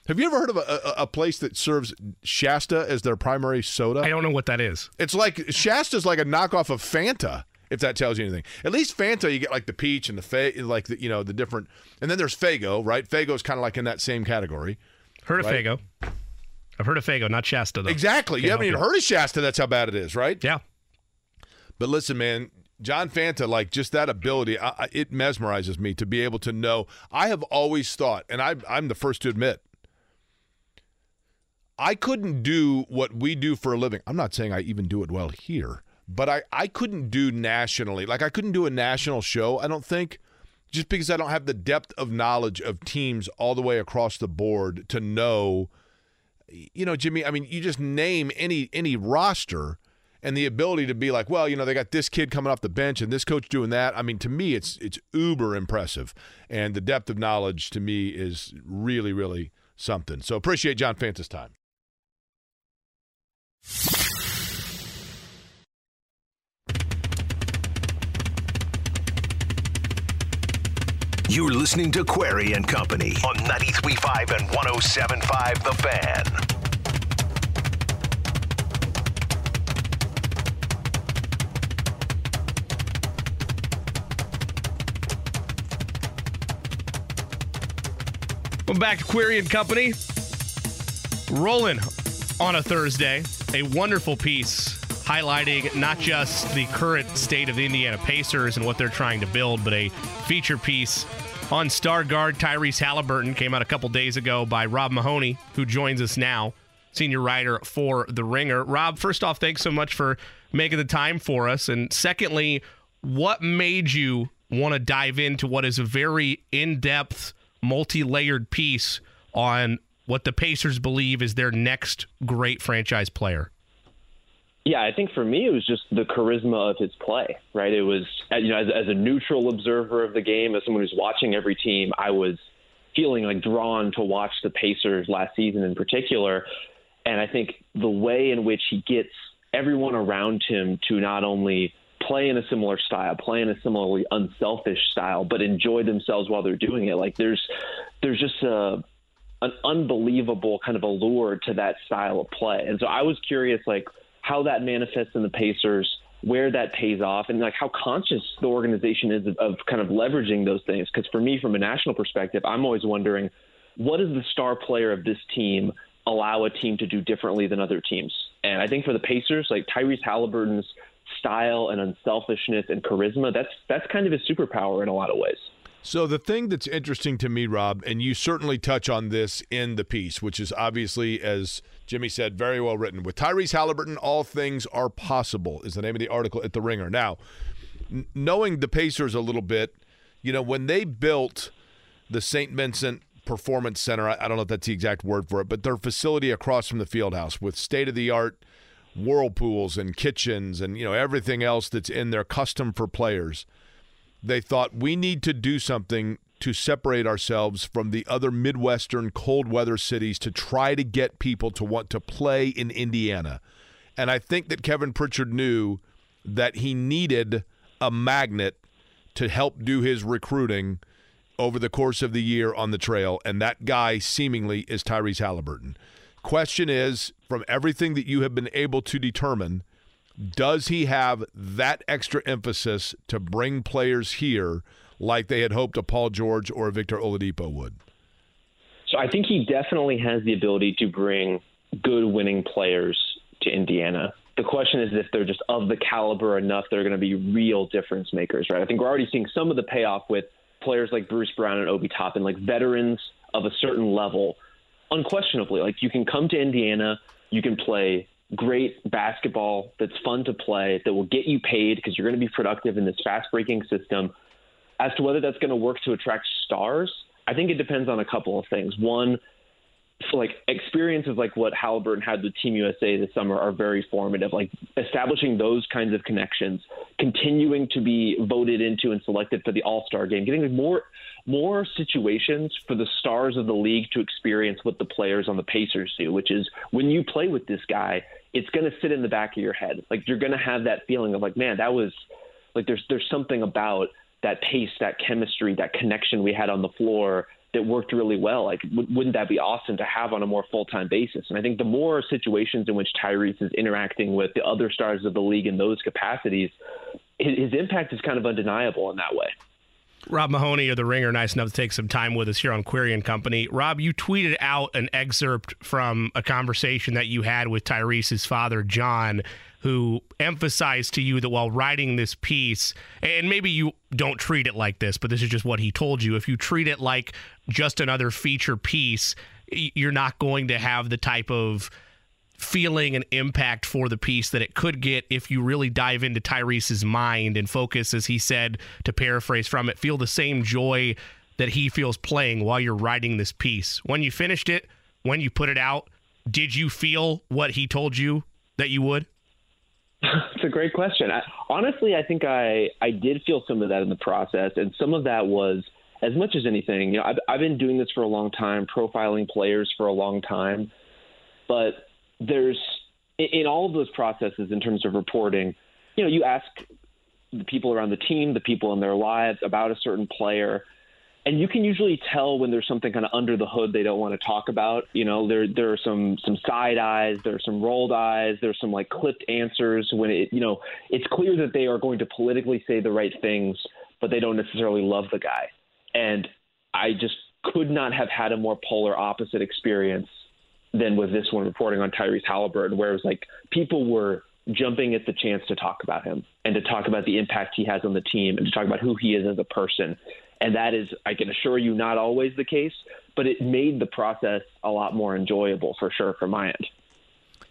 Have you ever heard of a, a, a, place that serves Shasta as their primary soda? I don't know what that is. It's like Shasta's like a knockoff of Fanta, if that tells you anything. At least Fanta, you get like the peach and the fa- like the you know the different, and then there's Faygo, right? Faygo's kind of like in that same category. Heard of Faygo? I've heard of Faygo, not Shasta though. Exactly. Can't you haven't even heard of Shasta. That's how bad it is, right? Yeah. But listen, man, John Fanta, like just that ability, I, it mesmerizes me to be able to know. I have always thought, and I, I'm the first to admit, I couldn't do what we do for a living. I'm not saying I even do it well here, but I, I couldn't do nationally. Like I couldn't do a national show, I don't think, just because I don't have the depth of knowledge of teams all the way across the board to know. You know, Jimmy, I mean, you just name any any roster and the ability to be like, well, you know, they got this kid coming off the bench and this coach doing that. I mean, to me, it's it's uber impressive, and the depth of knowledge to me is really, really something. So appreciate John Fanta's time. You're listening to Query and Company on 93.5 and 107.5 The Fan. Welcome back to Query and Company. Rolling on a Thursday, a wonderful piece highlighting not just the current state of the Indiana Pacers and what they're trying to build, but a feature piece on star guard Tyrese Haliburton came out a couple days ago by Rob Mahoney, who joins us now, senior writer for The Ringer. Rob, first off, thanks so much for making the time for us. And secondly, what made you want to dive into what is a very in depth, multi layered piece on what the Pacers believe is their next great franchise player? Yeah, I think for me it was just the charisma of his play, right? It was uh, you know as, as a neutral observer of the game, as someone who's watching every team, I was feeling like drawn to watch the Pacers last season in particular, and I think the way in which he gets everyone around him to not only play in a similar style, play in a similarly unselfish style, but enjoy themselves while they're doing it. Like there's there's just a an unbelievable kind of allure to that style of play. And so I was curious like how that manifests in the Pacers, where that pays off, and like how conscious the organization is of, of kind of leveraging those things. Because for me, from a national perspective, I'm always wondering what does the star player of this team allow a team to do differently than other teams? And I think for the Pacers, like Tyrese Haliburton's style and unselfishness and charisma, that's that's kind of his superpower in a lot of ways. So the thing that's interesting to me, Rob, and you certainly touch on this in the piece, which is obviously, as Jimmy said, very well written. With Tyrese Haliburton, all things are possible is the name of the article at the Ringer. Now, n- knowing the Pacers a little bit, you know, when they built the St. Vincent Performance Center, I, I don't know if that's the exact word for it, but their facility across from the field house with state of the art whirlpools and kitchens and you know everything else that's in there custom for players they thought we need to do something to separate ourselves from the other Midwestern cold weather cities to try to get people to want to play in Indiana. And I think that Kevin Pritchard knew that he needed a magnet to help do his recruiting over the course of the year on the trail. And that guy seemingly is Tyrese Haliburton. Question is from everything that you have been able to determine, does he have that extra emphasis to bring players here like they had hoped a Paul George or a Victor Oladipo would? So I think he definitely has the ability to bring good winning players to Indiana. The question is if they're just of the caliber enough that are going to be real difference makers, right? I think we're already seeing some of the payoff with players like Bruce Brown and Obi Toppin, like veterans of a certain level. Unquestionably, like you can come to Indiana, you can play great basketball that's fun to play, that will get you paid because you're going to be productive in this fast breaking system. As to whether that's going to work to attract stars, I think it depends on a couple of things. One, like experiences like what Haliburton had with Team USA this summer are very formative. Like establishing those kinds of connections, continuing to be voted into and selected for the All Star game, getting more more situations for the stars of the league to experience what the players on the Pacers do, which is when you play with this guy, it's going to sit in the back of your head. Like you're going to have that feeling of like, man, that was like there's there's something about that pace, that chemistry, that connection we had on the floor that worked really well. Like, w- wouldn't that be awesome to have on a more full time basis? And I think the more situations in which Tyrese is interacting with the other stars of the league in those capacities, his, his impact is kind of undeniable in that way. Rob Mahoney of The Ringer, nice enough to take some time with us here on Query and Company. Rob, you tweeted out an excerpt from a conversation that you had with Tyrese's father, John, who emphasized to you that while writing this piece, and maybe you don't treat it like this, but this is just what he told you. If you treat it like just another feature piece, you're not going to have the type of feeling and impact for the piece that it could get if you really dive into Tyrese's mind and focus, as he said, to paraphrase from it, feel the same joy that he feels playing while you're writing this piece. When you finished it, when you put it out, did you feel what he told you that you would? It's a great question. I, honestly, I think I I did feel some of that in the process, and some of that was as much as anything. You know, I've I've been doing this for a long time, profiling players for a long time, but there's in all of those processes in terms of reporting, you know, you ask the people around the team, the people in their lives about a certain player, and you can usually tell when there's something kind of under the hood they don't want to talk about. You know, there there are some some side eyes, there are some rolled eyes, there's some like clipped answers when it you know it's clear that they are going to politically say the right things, but they don't necessarily love the guy. And I just could not have had a more polar opposite experience than with this one reporting on Tyrese Haliburton, where it was like people were jumping at the chance to talk about him and to talk about the impact he has on the team and to talk about who he is as a person. And that is, I can assure you, not always the case, but it made the process a lot more enjoyable for sure from my end.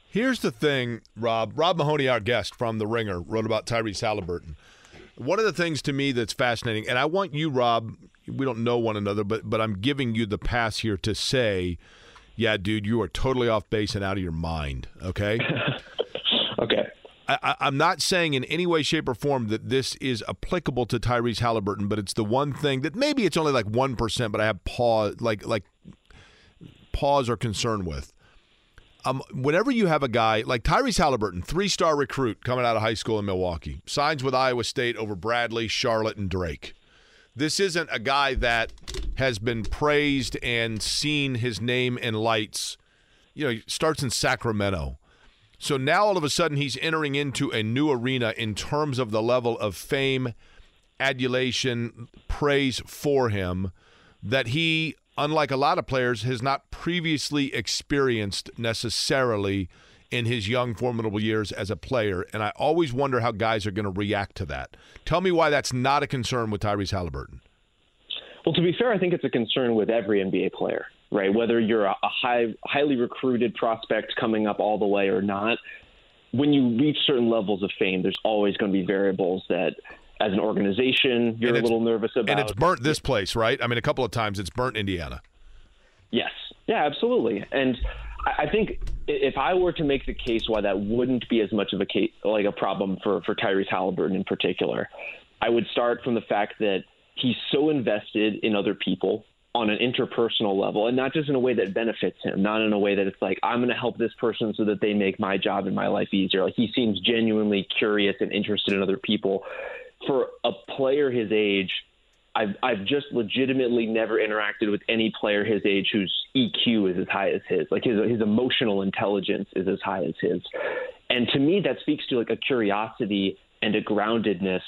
Here's the thing, Rob. Rob Mahoney, our guest from The Ringer, wrote about Tyrese Haliburton. One of the things to me that's fascinating, and I want you, Rob, we don't know one another, but but I'm giving you the pass here to say, yeah, dude, you are totally off base and out of your mind. Okay. okay. I, am not saying in any way, shape, or form that this is applicable to Tyrese Haliburton, but it's the one thing that maybe it's only like one percent, but I have pause, like like pause or concern with. Um, whenever you have a guy like Tyrese Haliburton, three-star recruit coming out of high school in Milwaukee, signs with Iowa State over Bradley, Charlotte, and Drake. This isn't a guy that has been praised and seen his name in lights. You know, he starts in Sacramento. So now all of a sudden he's entering into a new arena in terms of the level of fame, adulation, praise for him that he, unlike a lot of players, has not previously experienced necessarily in his young, formidable years as a player, and I always wonder how guys are going to react to that. Tell me why that's not a concern with Tyrese Haliburton. Well, to be fair, I think it's a concern with every NBA player, right? Whether you're a high, highly recruited prospect coming up all the way or not, when you reach certain levels of fame, there's always going to be variables that, as an organization, you're a little nervous about. And it's burnt this place, right? I mean, a couple of times it's burnt Indiana. Yes. Yeah, absolutely. And I think if I were to make the case why that wouldn't be as much of a case, like a problem for for Tyrese Haliburton in particular, I would start from the fact that he's so invested in other people on an interpersonal level and not just in a way that benefits him, not in a way that it's like, I'm going to help this person so that they make my job and my life easier. Like he seems genuinely curious and interested in other people. For a player his age, I've, I've just legitimately never interacted with any player his age whose EQ is as high as his. Like his, his emotional intelligence is as high as his. And to me, that speaks to like a curiosity and a groundedness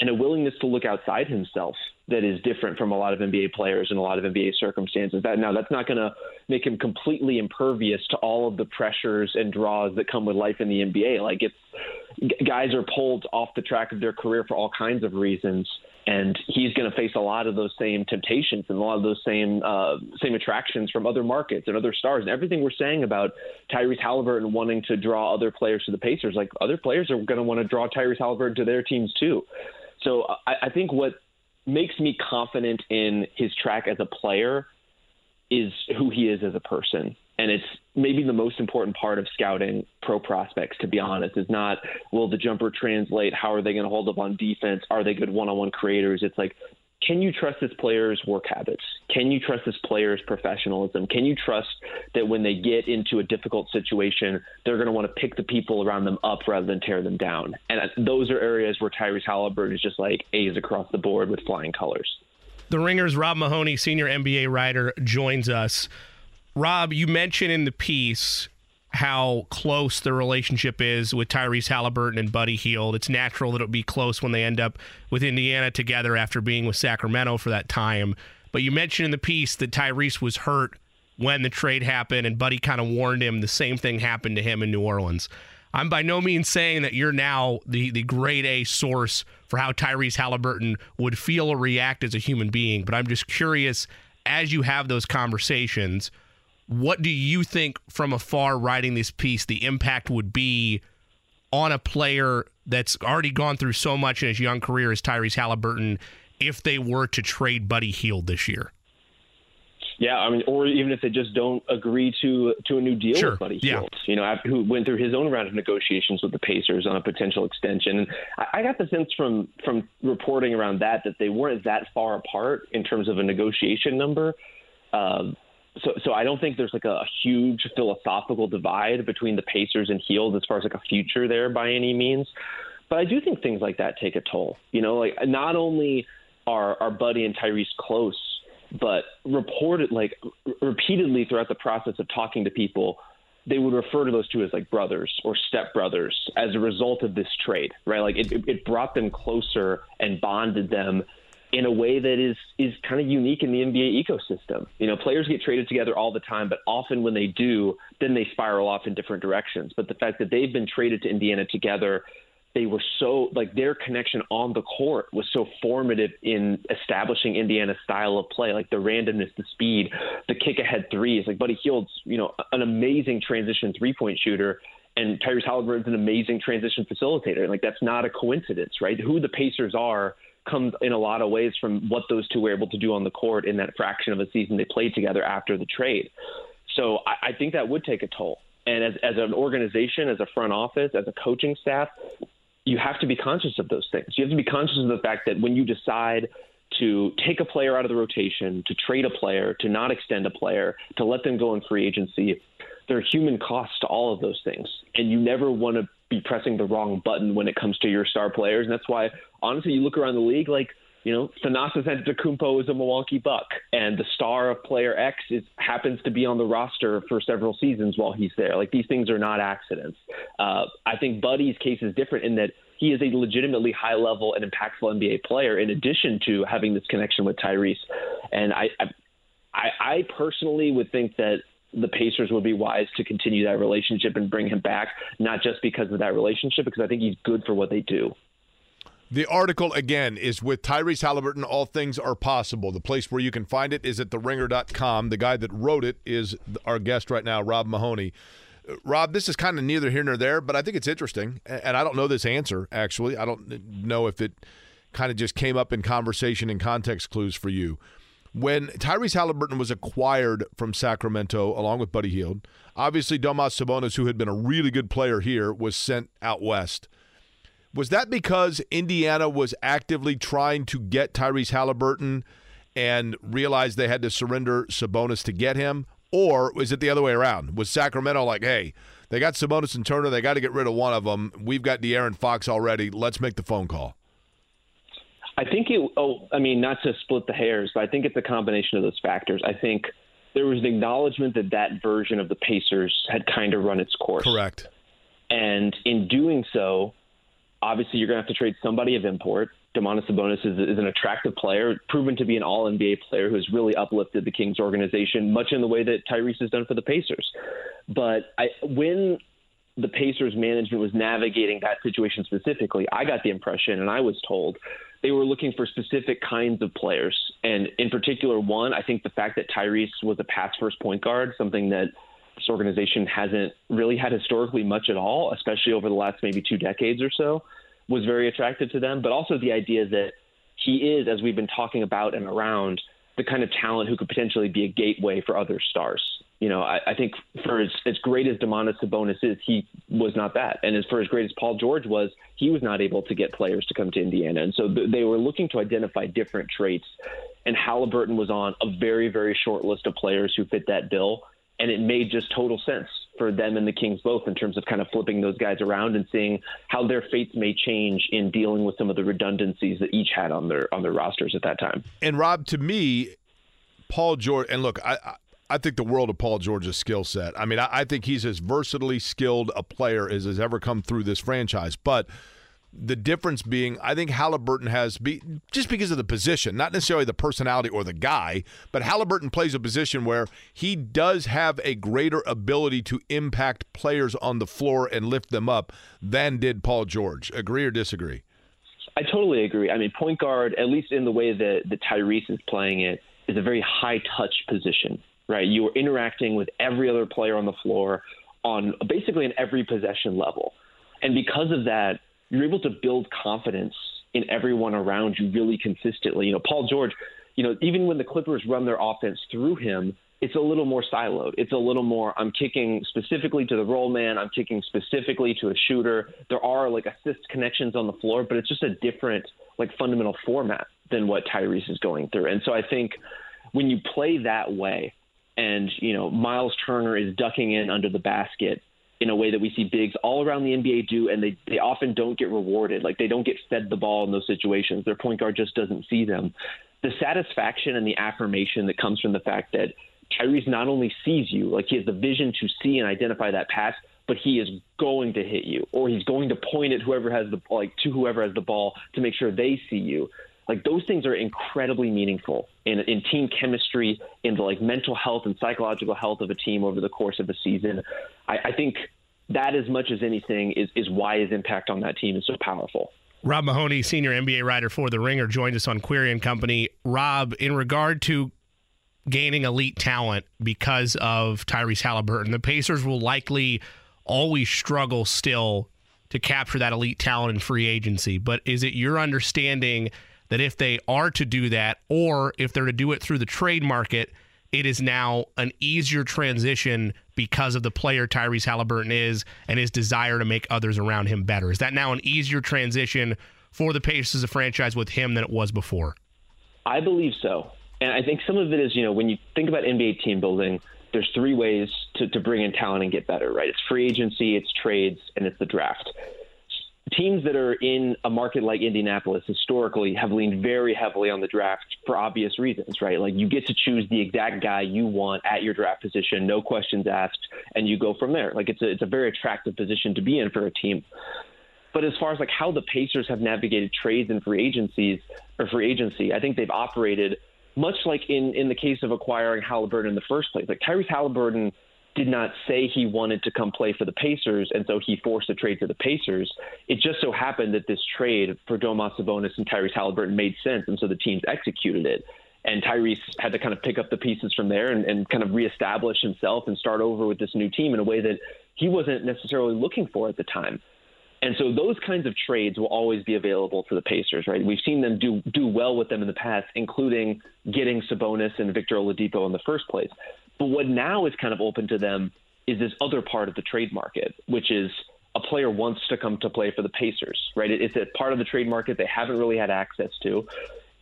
and a willingness to look outside himself that is different from a lot of NBA players in a lot of NBA circumstances. That now that's not going to make him completely impervious to all of the pressures and draws that come with life in the NBA. Like it's guys are pulled off the track of their career for all kinds of reasons, and he's going to face a lot of those same temptations and a lot of those same uh, same attractions from other markets and other stars. And everything we're saying about Tyrese Haliburton wanting to draw other players to the Pacers, like other players are going to want to draw Tyrese Haliburton to their teams too. So I, I think what makes me confident in his track as a player is who he is as a person. And it's maybe the most important part of scouting pro prospects, to be honest, is not will the jumper translate? How are they going to hold up on defense? Are they good one on one creators? It's like, can you trust this player's work habits? Can you trust this player's professionalism? Can you trust that when they get into a difficult situation, they're going to want to pick the people around them up rather than tear them down? And those are areas where Tyrese Haliburton is just like A's across the board with flying colors. The Ringers Rob Mahoney, senior NBA writer, joins us. Rob, you mentioned in the piece how close the relationship is with Tyrese Haliburton and Buddy Hield. It's natural that it'll be close when they end up with Indiana together after being with Sacramento for that time. But you mentioned in the piece that Tyrese was hurt when the trade happened, and Buddy kind of warned him the same thing happened to him in New Orleans. I'm by no means saying that you're now the, the grade A source for how Tyrese Haliburton would feel or react as a human being, but I'm just curious as you have those conversations – what do you think from afar writing this piece the impact would be on a player that's already gone through so much in his young career as Tyrese Haliburton if they were to trade Buddy Hield this year? Yeah, I mean, or even if they just don't agree to to a new deal sure. with Buddy yeah. Hield, you know, who went through his own round of negotiations with the Pacers on a potential extension. And I, I got the sense from from reporting around that that they weren't that far apart in terms of a negotiation number. Uh, so so I don't think there's like a, huge philosophical divide between the Pacers and Hield's as far as like a future there by any means. But I do think things like that take a toll. You know, like not only are are Buddy and Tyrese close, but reported like repeatedly throughout the process of talking to people, they would refer to those two as like brothers or stepbrothers as a result of this trade, right? Like it, it brought them closer and bonded them in a way that is is kind of unique in the NBA ecosystem. You know, players get traded together all the time, but often when they do, then they spiral off in different directions. But the fact that they've been traded to Indiana together, they were so like their connection on the court was so formative in establishing Indiana's style of play, like the randomness, the speed, the kick ahead threes. Like Buddy Hield's, you know, an amazing transition three point shooter. And Tyrese Haliburton's an amazing transition facilitator. Like that's not a coincidence, right? Who the Pacers are comes in a lot of ways from what those two were able to do on the court in that fraction of a season they played together after the trade. So I, I think that would take a toll. And as, as an organization, as a front office, as a coaching staff, you have to be conscious of those things. You have to be conscious of the fact that when you decide to take a player out of the rotation, to trade a player, to not extend a player, to let them go in free agency, there are human costs to all of those things. And you never want to be pressing the wrong button when it comes to your star players. And that's why, honestly, you look around the league, like, you know, Thanasis Antetokounmpo is a Milwaukee Buck, and the star of player X is happens to be on the roster for several seasons while he's there. Like these things are not accidents. Uh, I think Buddy's case is different in that he is a legitimately high level and impactful NBA player. In addition to having this connection with Tyrese, and I, I, I personally would think that the Pacers would be wise to continue that relationship and bring him back, not just because of that relationship, because I think he's good for what they do. The article, again, is with Tyrese Haliburton, All Things Are Possible. The place where you can find it is at theringer.com. The guy that wrote it is our guest right now, Rob Mahoney. Uh, Rob, this is kind of neither here nor there, but I think it's interesting. And I don't know this answer, actually. I don't know if it kind of just came up in conversation and context clues for you. When Tyrese Haliburton was acquired from Sacramento along with Buddy Hield, obviously Domas Sabonis, who had been a really good player here, was sent out west. Was that because Indiana was actively trying to get Tyrese Haliburton and realized they had to surrender Sabonis to get him? Or was it the other way around? Was Sacramento like, hey, they got Sabonis and Turner, they got to get rid of one of them. We've got De'Aaron Fox already. Let's make the phone call. I think it. Oh, I mean, not to split the hairs, but I think it's a combination of those factors. I think there was an acknowledgement that that version of the Pacers had kind of run its course. Correct. And in doing so, obviously you're going to have to trade somebody of import. Domantas Sabonis is, is, an attractive player, proven to be an All NBA player who has really uplifted the Kings organization, much in the way that Tyrese has done for the Pacers. But I, when the Pacers management was navigating that situation specifically, I got the impression, and I was told, they were looking for specific kinds of players. And in particular, one, I think the fact that Tyrese was a pass first point guard, something that this organization hasn't really had historically much at all, especially over the last maybe two decades or so, was very attractive to them. But also the idea that he is, as we've been talking about and around, the kind of talent who could potentially be a gateway for other stars. You know, I, I think for as, as great as Domantas Sabonis is, he was not that. And as for as great as Paul George was, he was not able to get players to come to Indiana. And so th- they were looking to identify different traits. And Haliburton was on a very, very short list of players who fit that bill and it made just total sense for them and the Kings both in terms of kind of flipping those guys around and seeing how their fates may change in dealing with some of the redundancies that each had on their on their rosters at that time. And Rob, to me, Paul George, and look, I. I think the world of Paul George's skill set. I mean, I, I think he's as versatily skilled a player as has ever come through this franchise. But the difference being, I think Haliburton has be just because of the position, not necessarily the personality or the guy, but Haliburton plays a position where he does have a greater ability to impact players on the floor and lift them up than did Paul George. Agree or disagree? I totally agree. I mean, point guard, at least in the way that the Tyrese is playing it, is a very high touch position, right? You are interacting with every other player on the floor on basically an every possession level. And because of that, you're able to build confidence in everyone around you really consistently. You know, Paul George, you know, even when the Clippers run their offense through him, it's a little more siloed. It's a little more I'm kicking specifically to the roll man, I'm kicking specifically to a shooter. There are like assist connections on the floor, but it's just a different like fundamental format than what Tyrese is going through. And so I think when you play that way and, you know, Miles Turner is ducking in under the basket in a way that we see bigs all around the NBA do, and they, they often don't get rewarded. Like they don't get fed the ball in those situations. Their point guard just doesn't see them. The satisfaction and the affirmation that comes from the fact that Tyrese not only sees you, like he has the vision to see and identify that pass, but he is going to hit you, or he's going to point at whoever has the like to whoever has the ball to make sure they see you. Like those things are incredibly meaningful in in team chemistry, in the like mental health and psychological health of a team over the course of a season. I, I think that as much as anything is is why his impact on that team is so powerful. Rob Mahoney, senior NBA writer for The Ringer, joined us on Query and Company. Rob, in regard to gaining elite talent because of Tyrese Haliburton, the Pacers will likely always struggle still to capture that elite talent in free agency. But is it your understanding that if they are to do that, or if they're to do it through the trade market, it is now an easier transition because of the player Tyrese Haliburton is and his desire to make others around him better. Is that now an easier transition for the Pacers as a franchise with him than it was before? I believe so. And I think some of it is, you know, when you think about NBA team building, there's three ways to, to bring in talent and get better, right? It's free agency, it's trades, and it's the draft teams that are in a market like Indianapolis historically have leaned very heavily on the draft for obvious reasons, right? Like you get to choose the exact guy you want at your draft position, no questions asked, and you go from there. Like it's a it's a very attractive position to be in for a team. But as far as like how the Pacers have navigated trades and free agencies or free agency, I think they've operated much like in in the case of acquiring Haliburton in the first place. Like Tyrese Haliburton did not say he wanted to come play for the Pacers, and so he forced a trade to the Pacers. It just so happened that this trade for Domas Sabonis and Tyrese Haliburton made sense, and so the teams executed it. And Tyrese had to kind of pick up the pieces from there and, and kind of reestablish himself and start over with this new team in a way that he wasn't necessarily looking for at the time. And so those kinds of trades will always be available to the Pacers, right? We've seen them do do well with them in the past, including getting Sabonis and Victor Oladipo in the first place. But what now is kind of open to them is this other part of the trade market, which is a player wants to come to play for the Pacers, right? It's a part of the trade market they haven't really had access to.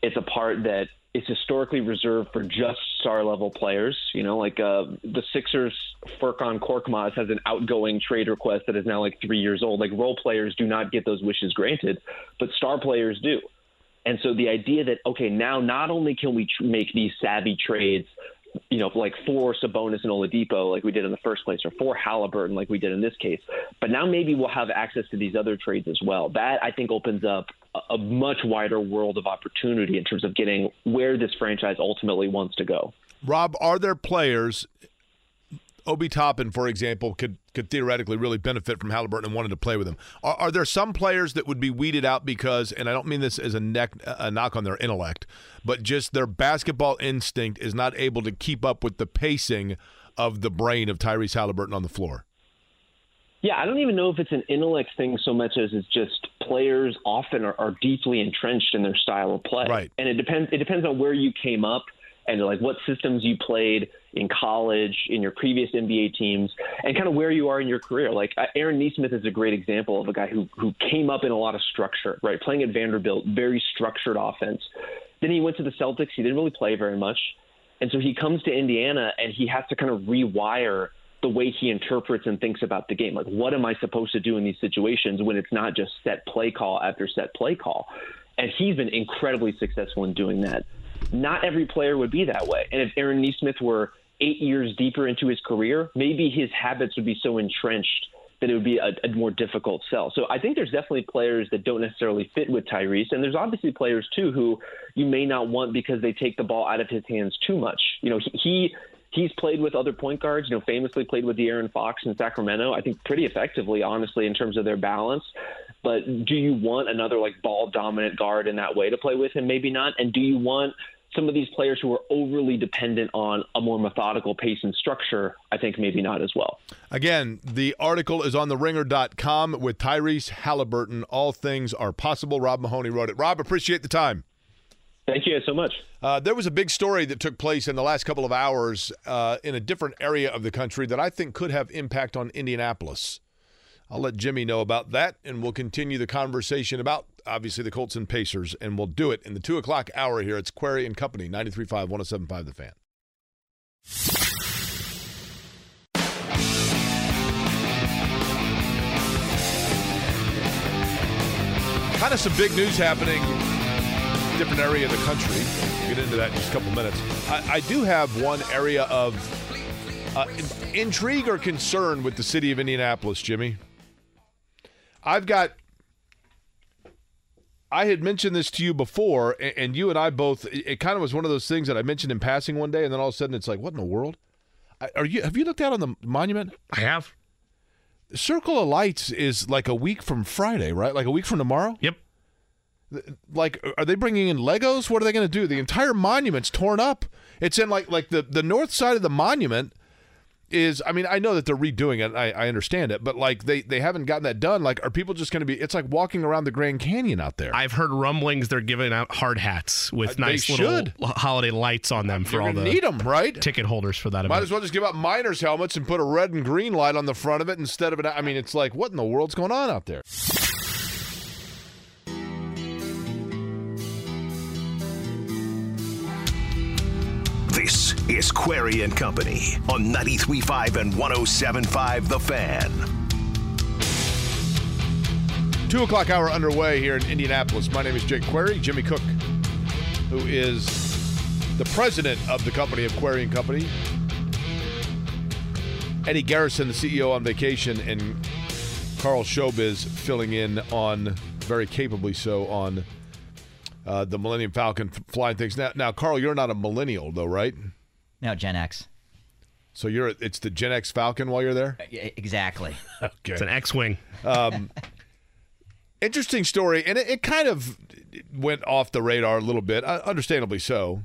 It's a part that is historically reserved for just star level players. You know, like uh, the Sixers, Furkan Korkmaz has an outgoing trade request that is now like three years old. Like role players do not get those wishes granted, but star players do. And so the idea that okay, now not only can we tr- make these savvy trades you know, like for Sabonis and Oladipo, like we did in the first place, or for Haliburton, like we did in this case. But now maybe we'll have access to these other trades as well. That I think opens up a, much wider world of opportunity in terms of getting where this franchise ultimately wants to go. Rob, are there players Obi Toppin, for example, could could theoretically really benefit from Haliburton and wanted to play with him. Are, are, there some players that would be weeded out because, and I don't mean this as a, neck, a knock on their intellect, but just their basketball instinct is not able to keep up with the pacing of the brain of Tyrese Haliburton on the floor? Yeah, I don't even know if it's an intellect thing so much as it's just players often are, are deeply entrenched in their style of play. Right. And it depends. It depends on where you came up and like what systems you played in college, in your previous NBA teams, and kind of where you are in your career. Like uh, Aaron Nesmith is a great example of a guy who who came up in a lot of structure, right? Playing at Vanderbilt, very structured offense. Then he went to the Celtics. He didn't really play very much, and so he comes to Indiana and he has to kind of rewire the way he interprets and thinks about the game. Like, what am I supposed to do in these situations when it's not just set play call after set play call? And he's been incredibly successful in doing that. Not every player would be that way. And if Aaron Nesmith were eight years deeper into his career, maybe his habits would be so entrenched that it would be a, a, more difficult sell. So I think there's definitely players that don't necessarily fit with Tyrese, and there's obviously players too who you may not want because they take the ball out of his hands too much. You know, he, he he's played with other point guards. You know, famously played with De'Aaron Fox in Sacramento. I think pretty effectively, honestly, in terms of their balance. But do you want another like ball dominant guard in that way to play with him? Maybe not. And do you want some of these players who are overly dependent on a more methodical pace and structure, I think maybe not as well. Again, the article is on the ringer.com with Tyrese Haliburton. All things are possible. Rob Mahoney wrote it. Rob, appreciate the time. Thank you so much. Uh, there was a big story that took place in the last couple of hours uh, in a different area of the country that I think could have impact on Indianapolis. I'll let Jimmy know about that, and we'll continue the conversation about obviously the Colts and Pacers, and we'll do it in the two o'clock hour here. It's Query and Company, 93.5, 107.5 The Fan. Kind of some big news happening different area of the country. We'll get into that in just a couple minutes. I, I do have one area of uh, intrigue or concern with the city of Indianapolis, Jimmy. I've got. I had mentioned this to you before, and you and I both. It kind of was one of those things that I mentioned in passing one day, and then all of a sudden it's like, what in the world? Are you? Have you looked out on the monument? I have. Circle of Lights is like a week from Friday, right? Like a week from tomorrow. Yep. Like, are they bringing in Legos? What are they going to do? The entire monument's torn up. It's in like like the the north side of the monument is I mean I know that they're redoing it I, I understand it but like they they haven't gotten that done like are people just going to be it's like walking around the Grand Canyon out there I've heard rumblings they're giving out hard hats with Uh, nice little holiday lights on them for You're all the need 'em, right? ticket holders for that might event as well just give out miners helmets and put a red and green light on the front of it instead of an I mean it's like what in the world's going on out there This is Query and Company on 93.5 and 107.5 The Fan. Two o'clock hour underway here in Indianapolis. My name is Jake Query. Jimmy Cook, who is the president of the company of Query and Company. Eddie Garrison, the CEO, on vacation, and Carl Showbiz filling in on very capably so on uh, the Millennium Falcon f- flying things. Now, now, Carl, you're not a millennial though, right? No, Gen X. So you're it's the Gen X Falcon while you're there. Yeah, exactly. Okay, It's an X-wing. Um, interesting story, and it, it kind of went off the radar a little bit, uh, understandably so.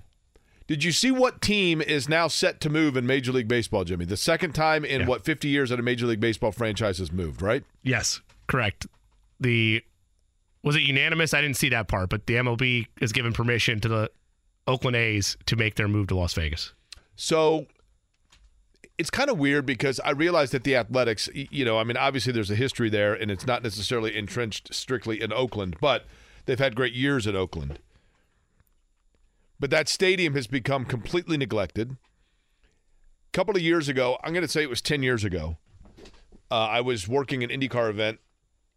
Did you see what team is now set to move in Major League Baseball, Jimmy? The second time in Yeah. what 50 years that a Major League Baseball franchise has moved, right? Yes, correct. The was it unanimous? I didn't see that part, but the MLB has given permission to the Oakland A's to make their move to Las Vegas. So it's kind of weird because I realize that the Athletics, you know, I mean, obviously there's a history there, and it's not necessarily entrenched strictly in Oakland, but they've had great years at Oakland. But that stadium has become completely neglected. A couple of years ago, I'm going to say it was 10 years ago, uh, I was working an IndyCar event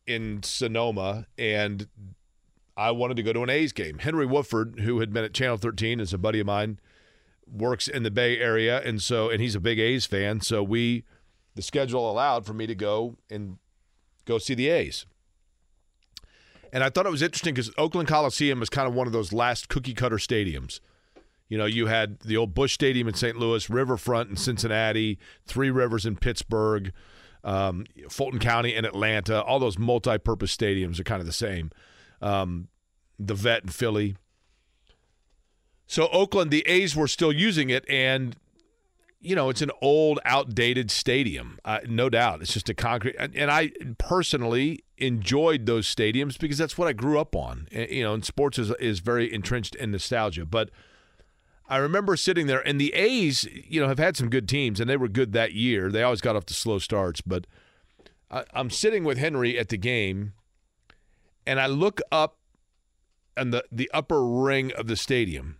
in Sonoma, and I wanted to go to an A's game. Henry Woodford, who had been at Channel 13, is a buddy of mine works in the Bay Area, and so and he's a big A's fan. So we, the schedule allowed for me to go and go see the A's. And I thought it was interesting because Oakland Coliseum was kind of one of those last cookie cutter stadiums. You know, you had the old Busch Stadium in St. Louis, Riverfront in Cincinnati, Three Rivers in Pittsburgh, um, Fulton County and Atlanta. All those multi-purpose stadiums are kind of the same. Um, the Vet in Philly. So Oakland, the A's were still using it, and you know it's an old, outdated stadium, uh, no doubt. It's just a concrete, and, I personally enjoyed those stadiums because that's what I grew up on. And, you know, and sports is is very entrenched in nostalgia. But I remember sitting there, and the A's, you know, have had some good teams, and they were good that year. They always got off to slow starts, but I, I'm sitting with Henry at the game, and I look up on the the upper ring of the stadium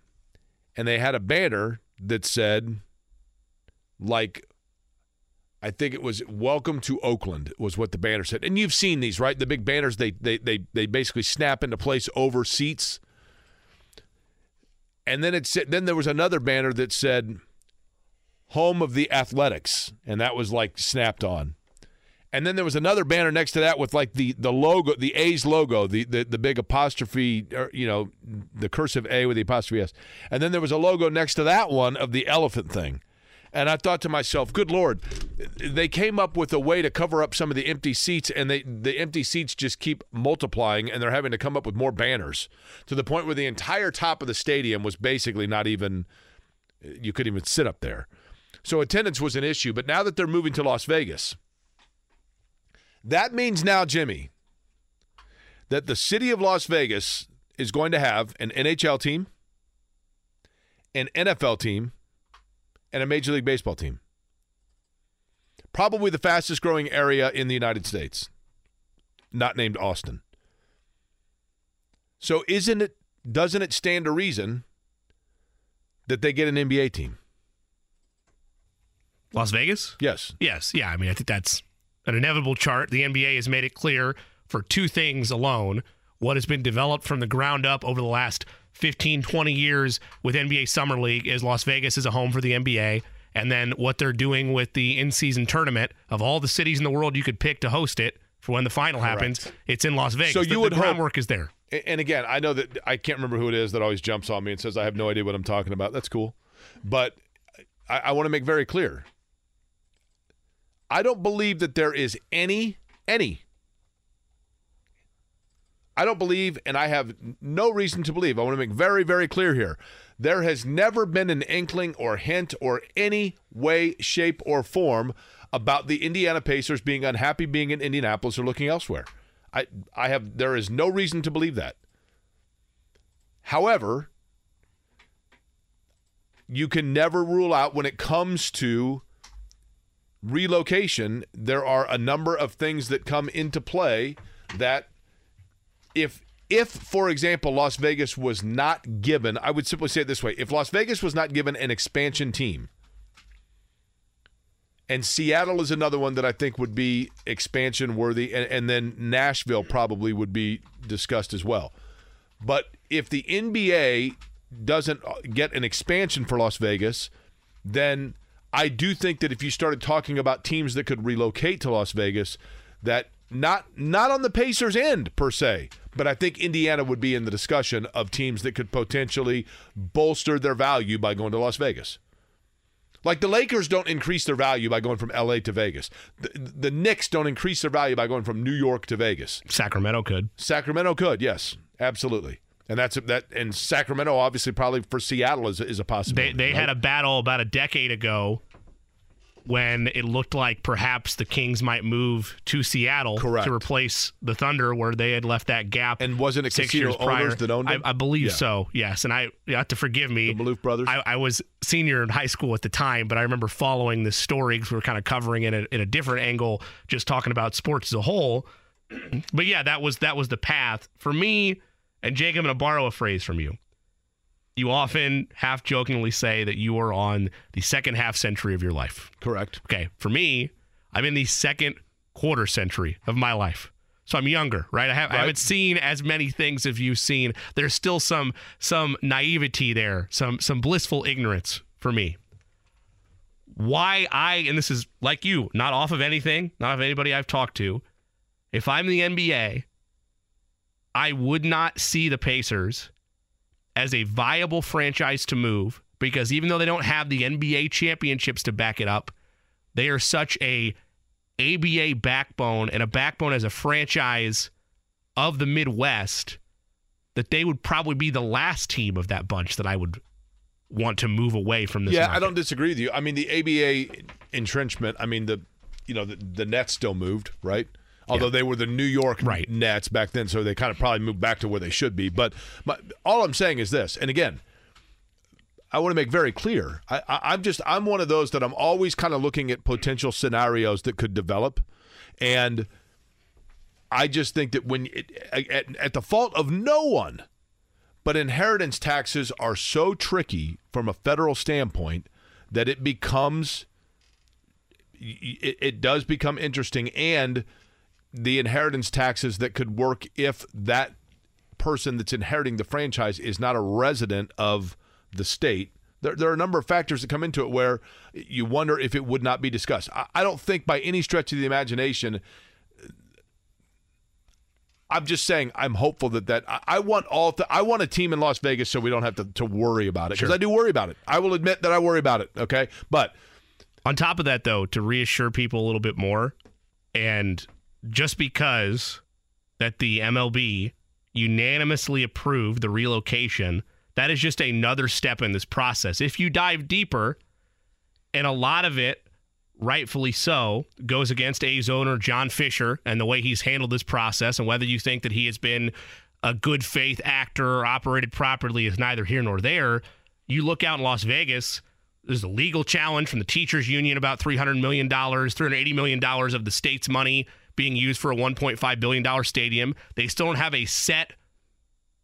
and they had a banner that said like I think it was "Welcome to Oakland" was what the banner said. And you've seen these, right? The big banners they they they they basically snap into place over seats. And then it then there was another banner that said "Home of the Athletics," and that was like snapped on. And then there was another banner next to that with like the the logo, the A's logo, the the, the big apostrophe, or, you know, the cursive A with the apostrophe S. And then there was a logo next to that one of the elephant thing. And I thought to myself, good lord, they came up with a way to cover up some of the empty seats, and they the empty seats just keep multiplying, and they're having to come up with more banners to the point where the entire top of the stadium was basically not even you couldn't even sit up there. So attendance was an issue. But now that they're moving to Las Vegas. That means now, Jimmy, that the city of Las Vegas is going to have an NHL team, an NFL team, and a Major League Baseball team. Probably the fastest growing area in the United States, not named Austin. So isn't it doesn't it stand to reason that they get an NBA team? Las Vegas? Yes. Yes. Yeah. I mean, I think that's an inevitable chart. The NBA has made it clear for two things alone what has been developed from the ground up over the last 15, 20 years with NBA Summer League is Las Vegas is a home for the NBA. And then what they're doing with the in season tournament of all the cities in the world you could pick to host it for when the final Correct. happens, it's in Las Vegas. So The- you the would hope- groundwork is there. And again, I know that I can't remember who it is that always jumps on me and says I have no idea what I'm talking about. That's cool, but I, I want to make very clear. I don't believe that there is any any. I don't believe, and I have no reason to believe. I want to make very, very clear here. There has never been an inkling or hint or any way, shape, or form about the Indiana Pacers being unhappy being in Indianapolis or looking elsewhere. I I have there is no reason to believe that. However, you can never rule out when it comes to relocation, there are a number of things that come into play that if if for example Las Vegas was not given, I would simply say it this way, if Las Vegas was not given an expansion team, and Seattle is another one that I think would be expansion worthy, and, and then Nashville probably would be discussed as well. But if the NBA doesn't uh, get an expansion for Las Vegas, then I do think that if you started talking about teams that could relocate to Las Vegas, that not not on the Pacers end per se, But I think Indiana would be in the discussion of teams that could potentially bolster their value by going to Las Vegas. Like the Lakers don't increase their value by going from LA to Vegas. The, the Knicks don't increase their value by going from New York to Vegas. Sacramento could. Sacramento could, yes, absolutely. And that's that. And Sacramento, obviously, probably for Seattle is, is a They possibility. they right? had a battle about a decade ago when it looked like perhaps the Kings might move to Seattle Correct. to replace the Thunder, where they had left that gap. And wasn't it six years prior? that owned I. I believe Yeah. so. Yes, and I you have to forgive me. the Maloof brothers. I, I was senior in high school at the time, but I remember following this story because we were kind of covering it in a, in a different angle, just talking about sports as a whole. But yeah, that was that was the path for me. And Jake, I'm going to borrow a phrase from you. You often half jokingly say that you are on the second half century of your life. Correct. Okay, for me, I'm in the second quarter century of my life. So I'm younger, right? I, have, I Right. haven't seen as many things as you've seen. There's still some some naivety there, some some blissful ignorance for me. Why I and this is like you, not off of anything, not of anybody I've talked to. If I'm the NBA, I would not see the Pacers as a viable franchise to move because even though they don't have the NBA championships to back it up, they are such a ABA backbone and a backbone as a franchise of the Midwest that they would probably be the last team of that bunch that I would want to move away from this. Yeah, I don't disagree with you. I mean, the ABA entrenchment. I mean, the you know the, the Nets still moved, right? Although they were the New York Right. Nets back then, so they kind of probably moved back to where they should be. But my, all I'm saying is this, and again, I want to make very clear. I, I, I'm just I'm one of those that I'm always kind of looking at potential scenarios that could develop, and I just think that when it, at, at the fault of no one, but inheritance taxes are so tricky from a federal standpoint that it becomes it, it does become interesting and the inheritance taxes that could work if that person that's inheriting the franchise is not a resident of the state there, there are a number of factors that come into it where you wonder if it would not be discussed I, I don't think by any stretch of the imagination I'm just saying I'm hopeful that that I, I want all th- I want a team in Las Vegas so we don't have to, to worry about it because Sure. I do worry about it. I will admit that I worry about it. Okay, but On top of that, though, to reassure people a little bit more, and just because that the MLB unanimously approved the relocation, that is just another step in this process. If you dive deeper, and a lot of it, rightfully so, goes against A's owner John Fisher and the way he's handled this process, and whether you think that he has been a good faith actor or operated properly is neither here nor there. You look out in Las Vegas. There's a legal challenge from the teachers union about $300 million, $380 million of the state's money being used for a $1.5 billion stadium. They still don't have a set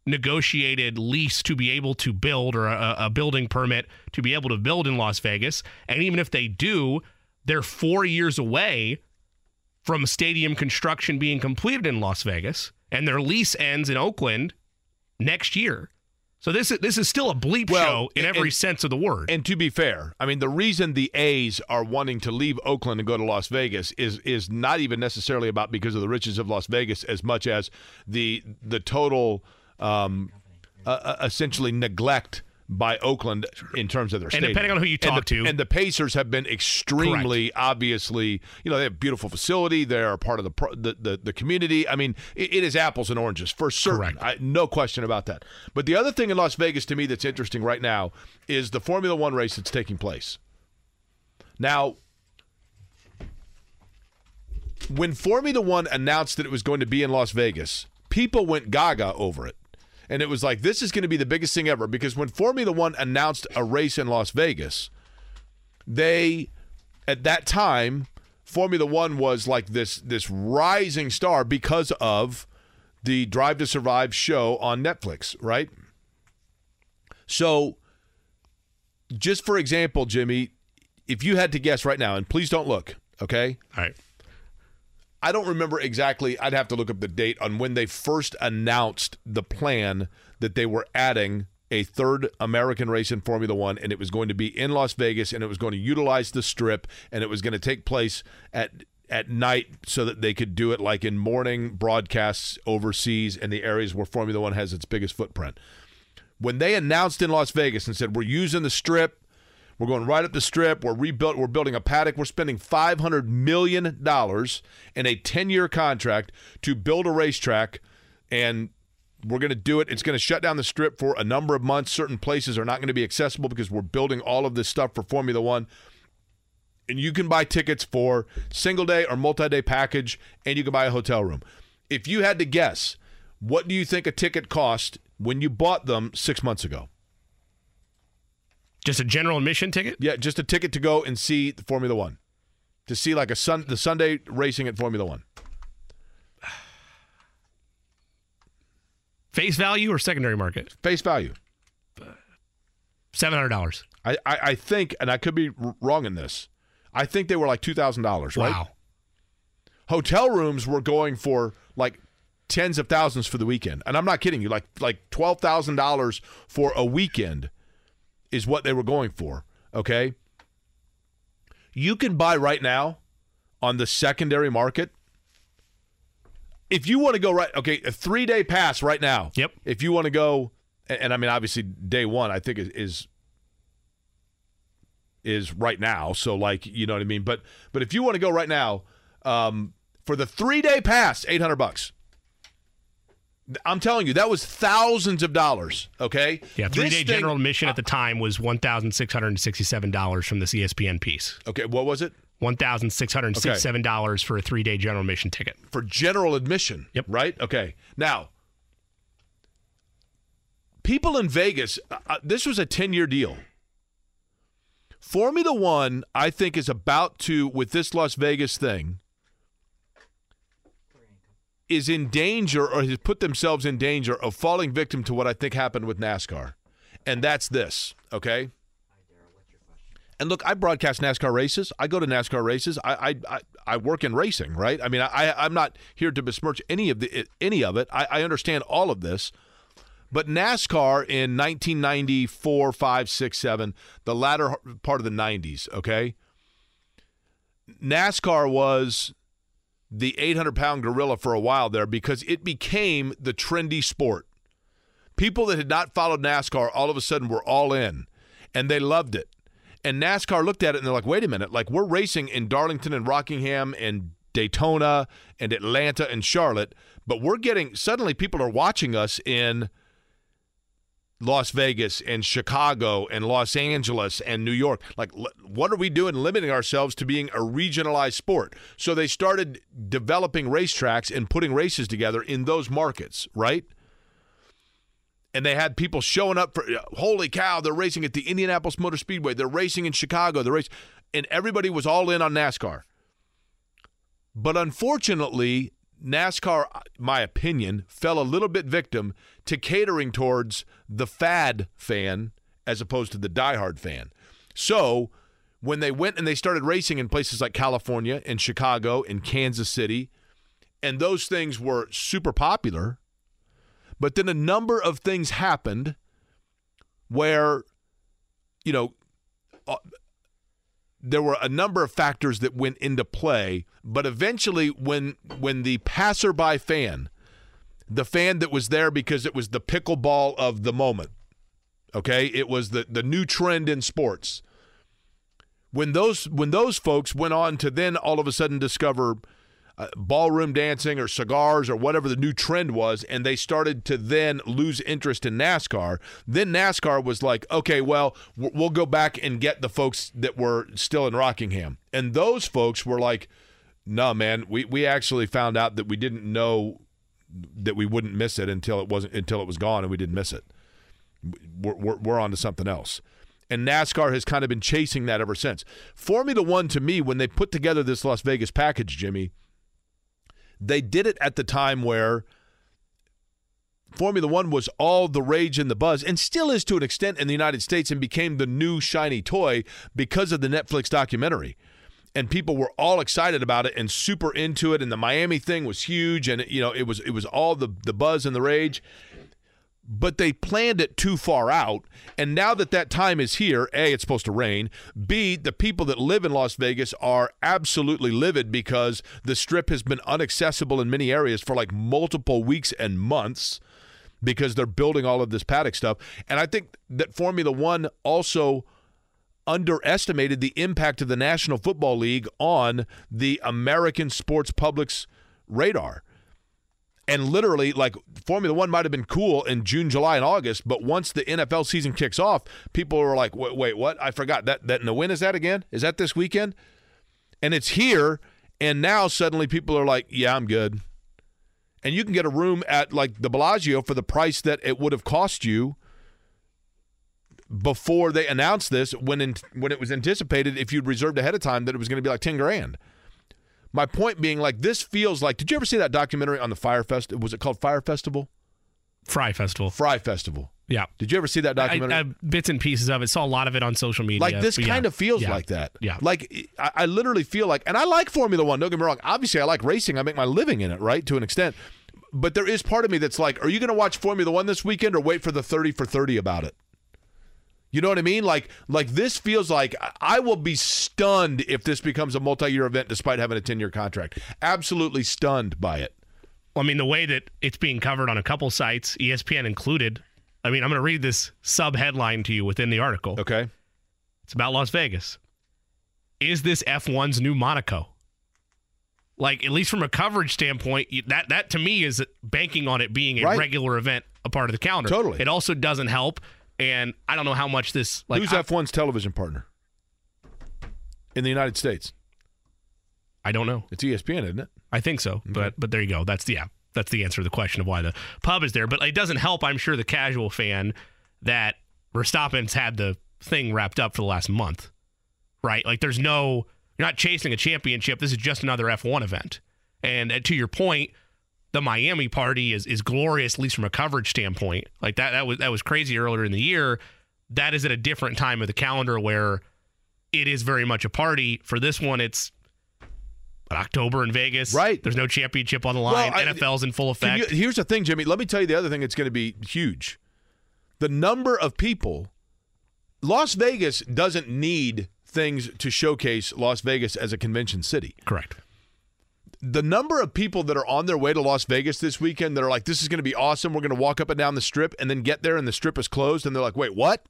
negotiated lease to be able to build or a, a building permit to be able to build in Las Vegas. And even if they do, they're four years away from stadium construction being completed in Las Vegas, and their lease ends in Oakland next year. So this is this is still a bleep Well, show in every and- sense of the word. And to be fair, I mean the reason the A's are wanting to leave Oakland and go to Las Vegas is is not even necessarily about because of the riches of Las Vegas as much as the the total um, uh, uh, essentially neglect by Oakland in terms of their And depending on who you And talk the- to. and the Pacers have been extremely obviously, you know, they have a beautiful facility. They are part of the the, the, the community. I mean, it, it is apples and oranges for certain. I, no question about that. But the other thing in Las Vegas to me that's interesting right now is the Formula One race that's taking place. Now, when Formula One announced that it was going to be in Las Vegas, people went gaga over it. And it was like, this is going to be the biggest thing ever because when Formula One announced a race in Las Vegas, they, at that time, Formula One was like this this rising star because of the Drive to Survive show on Netflix, right? So, just for example, Jimmy, if you had to guess right now, and please don't look, okay? All right. I don't remember exactly. I'd have to look up the date on when they first announced the plan that they were adding a third American race in Formula One, and it was going to be in Las Vegas, and it was going to utilize the strip, and it was going to take place at at night so that they could do it like in morning broadcasts overseas in the areas where Formula One has its biggest footprint. When they announced in Las Vegas and said, We're using the strip, we're going right up the strip, we're rebuilt, we're building a paddock, we're spending $500 million in a 10 year contract to build a racetrack, and we're going to do it. It's going to shut down the strip for a number of months. Certain places are not going to be accessible because we're building all of this stuff for Formula One and you can buy tickets for single day or multi day package, and you can buy a hotel room. If you had to guess, what do you think a ticket cost when you bought them six months ago? Just a general admission ticket? Yeah, just a ticket to go and see the Formula One, to see like a sun the Sunday racing at Formula One. Face value or secondary market? Face value. Seven hundred dollars. I, I I think, and I could be wrong in this. I think they were like two thousand dollars. Right? Wow. Hotel rooms were going for like tens of thousands for the weekend, and I'm not kidding you. Like like twelve thousand dollars for a weekend is what they were going for. Okay. You can buy right now on the secondary market. If you want to go right, okay, a three day pass right now. Yep. If you want to go, and, and I mean, obviously, day one, I think is, is is right now. So like, you know what I mean? But but if you want to go right now, um, for the three day pass, eight hundred bucks. I'm telling you, that was thousands of dollars. Okay. Yeah, three This day thing- general admission at the time was one thousand six hundred and sixty seven dollars from this ESPN piece. Okay, what was it? One thousand six hundred and sixty seven dollars for a three day general admission ticket. for general admission. Yep. Right? Okay. Now, people in Vegas, uh, uh, this was a 10 year deal. Formula One, I think, is about to, with this Las Vegas thing, is in danger or has put themselves in danger of falling victim to what I think happened with NASCAR. And that's this, okay? And look, I broadcast NASCAR races. I go to NASCAR races. I I, I, I work in racing, right? I mean, I I'm not here to besmirch any of the any of it. I, I understand all of this. But NASCAR in 1994, 5, 6, 7, the latter part of the 90s, okay? NASCAR was the 800 pound gorilla for a while there because it became the trendy sport. People that had not followed NASCAR all of a sudden were all in and they loved it. And NASCAR looked at it and they're like, wait a minute, like we're racing in Darlington and Rockingham and Daytona and Atlanta and Charlotte, but we're getting suddenly people are watching us in Las Vegas and Chicago and Los Angeles and New York. Like, what are we doing limiting ourselves to being a regionalized sport? So they started developing racetracks and putting races together in those markets, right? And they had people showing up for, uh, holy cow, they're racing at the Indianapolis Motor Speedway. They're racing in Chicago. They're race, and everybody was all in on NASCAR. But unfortunately, NASCAR, my opinion, fell a little bit victim to catering towards the fad fan as opposed to the diehard fan. So when they went and they started racing in places like California and Chicago and Kansas City, and those things were super popular, but then a number of things happened where, you know, uh, there were a number of factors that went into play, but eventually when when the passerby fan, the fan that was there because it was the pickleball of the moment, okay? It was the the new trend in sports. When those when those folks went on to then all of a sudden discover uh, ballroom dancing or cigars or whatever the new trend was, and they started to then lose interest in NASCAR. Then NASCAR was like, okay, well, we'll go back and get the folks that were still in Rockingham. And those folks were like, no, man, we, we actually found out that we didn't know that we wouldn't miss it until it wasn't until it was gone and we didn't miss it. We're, we're, we're on to something else. And NASCAR has kind of been chasing that ever since. Formula One, to me, when they put together this Las Vegas package, Jimmy, they did it at the time where Formula One was all the rage and the buzz, and still is to an extent in the United States, and became the new shiny toy because of the Netflix documentary. And people were all excited about it and super into it, and the Miami thing was huge, and you know it was it was all the the buzz and the rage. But they planned it too far out. And now that that time is here, A, it's supposed to rain. B, the people that live in Las Vegas are absolutely livid because the strip has been inaccessible in many areas for like multiple weeks and months because they're building all of this paddock stuff. And I think that Formula One also underestimated the impact of the National Football League on the American sports public's radar. And literally, like Formula One might have been cool in June, July, and August, but once the NFL season kicks off, people are like, "Wait, wait what? I forgot that that. And when is that again? Is that this weekend?" And it's here, and now suddenly people are like, "Yeah, I'm good." And you can get a room at like the Bellagio for the price that it would have cost you before they announced this. When in, when it was anticipated, if you'd reserved ahead of time, that it was going to be like ten grand. My point being, like, this feels like. Did you ever see that documentary on the Fyre Festival? Was it called Fyre Festival? Fry Festival. Fry Festival. Yeah. Did you ever see that documentary? I, I, bits and pieces of it. Saw a lot of it on social media. Like this kind yeah. of feels Yeah. like that. Yeah. Like I, I literally feel like, and I like Formula One. Don't get me wrong. Obviously, I like racing. I make my living in it, right, to an extent. But there is part of me that's like, are you going to watch Formula One this weekend or wait for the thirty for thirty about it? You know what I mean? Like, like this feels like I- will be stunned if this becomes a multi-year event, despite having a ten-year contract. Absolutely stunned by it. Well, I mean, the way that it's being covered on a couple sites, ESPN included. I mean, I'm going to read this sub headline to you within the article. Okay. It's about Las Vegas. Is this F1's new Monaco? Like, at least from a coverage standpoint, that that to me is banking on it being a Right. regular event, a part of the calendar. Totally. It also doesn't help, and I don't know how much this like. Who's I, F1's television partner in the United States? I don't know. It's ESPN, isn't it? I think so, but but there you go. That's the yeah. That's the answer to the question of why the pub is there. But it doesn't help, I'm sure, the casual fan that Verstappen's had the thing wrapped up for the last month, right? Like, there's no you're not chasing a championship. This is just another F1 event. And to your point, the Miami party is is glorious, at least from a coverage standpoint. Like that that was that was crazy earlier in the year. That is at a different time of the calendar where it is very much a party. For this one, it's October in Vegas. Right. There's no championship on the line. Well, I- NFL's in full effect. you- here's the thing, Jimmy. Let me tell you the other thing that's going to be huge. The number of people. Las Vegas doesn't need things to showcase Las Vegas as a convention city. Correct. The number of people that are on their way to Las Vegas this weekend that are like, this is going to be awesome. We're going to walk up and down the strip and then get there and the strip is closed. And they're like, wait, what?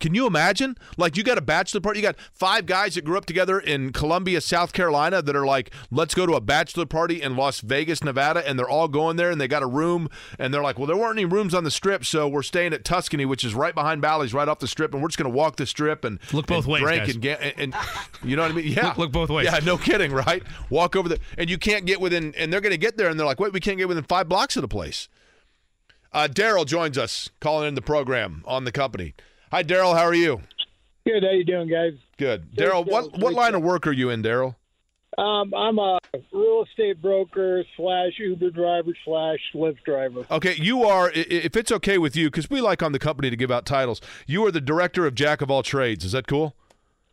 Can you imagine? Like, you got a bachelor party. You got five guys that grew up together in Columbia, South Carolina that are like, let's go to a bachelor party in Las Vegas, Nevada. And they're all going there and they got a room. And they're like, well, there weren't any rooms on the strip. So we're staying at Tuscany, which is right behind Bally's, right off the strip. And we're just going to walk the strip and Look both and ways, drink guys. and get, and, and you know what I mean? Yeah. Look- look both ways. Yeah, no kidding, right? Walk over the, and you can't get within, and they're going to get there and they're like, wait, we can't get within five blocks of the place. Uh, Daryl joins us, calling in the program on the company. Hi, Daryl. How are you? Good. How you doing, guys? Good. Daryl, what what line of work are you in, Daryl? Um, I'm a real estate broker slash Uber driver slash Lyft driver. Okay, you are. If it's okay with you, because we like on the company to give out titles. You are the director of Jack of all trades. Is that cool?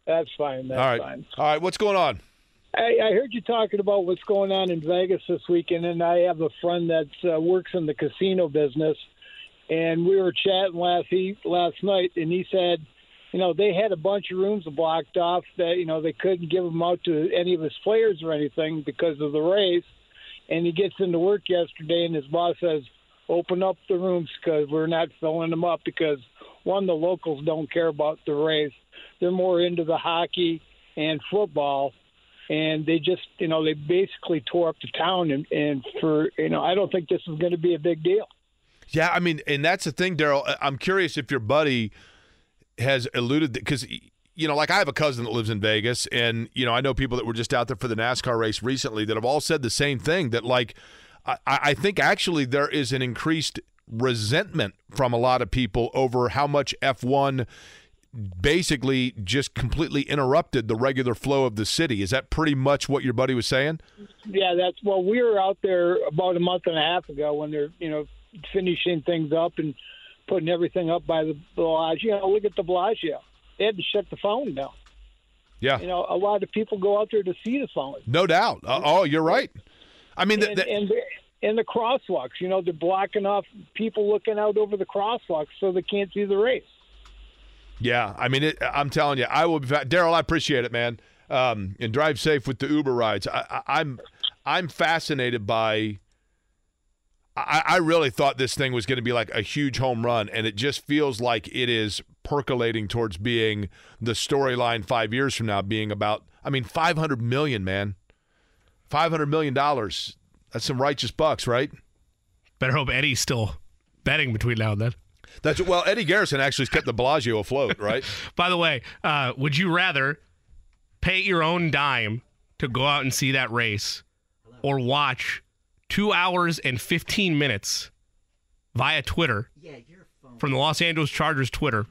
That's fine. That's all right. fine. All right. What's going on? I, I heard you talking about what's going on in Vegas this weekend, and I have a friend that uh, works in the casino business, and we were chatting last e- last night, and he said, you know, they had a bunch of rooms blocked off that you know they couldn't give them out to any of his players or anything because of the race, and he gets into work yesterday, and his boss says, open up the rooms because we're not filling them up because one, the locals don't care about the race, they're more into the hockey and football and they just you know they basically tore up the town and, and for you know I don't think this is going to be a big deal. Yeah, I mean, and that's the thing, Daryl. I'm curious if your buddy has alluded because you know, like I have a cousin that lives in Vegas, and you know, I know people that were just out there for the NASCAR race recently that have all said the same thing. That like, I, I think actually there is an increased resentment from a lot of people over how much F1 basically just completely interrupted the regular flow of the city. Is that pretty much what your buddy was saying? Yeah, that's well. We were out there about a month and a half ago when they're you know finishing things up and putting everything up by the Bellagio. You know, look at the Bellagio. They had to shut the phone down. Yeah, You know, a lot of people go out there to see the fountain. no doubt. Uh, oh, you're right. I mean, the, and, the- and and the crosswalks. You know, they're blocking off people looking out over the crosswalks so they can't see the race. Yeah, I mean, it, I'm telling you, I will be. Daryl, I appreciate it, man. Um, and drive safe with the Uber rides. I, I, I'm, I'm fascinated by. I, I really thought this thing was going to be like a huge home run, and it just feels like it is percolating towards being the storyline five years from now, being about. I mean, 500 million, man. 500 million dollars. That's some righteous bucks, right? Better hope Eddie's still betting between now and then. That's well, Eddie Garrison actually kept the Bellagio afloat, right? By the way, uh, would you rather pay your own dime to go out and see that race, or watch two hours and fifteen minutes via Twitter from the Los Angeles Chargers Twitter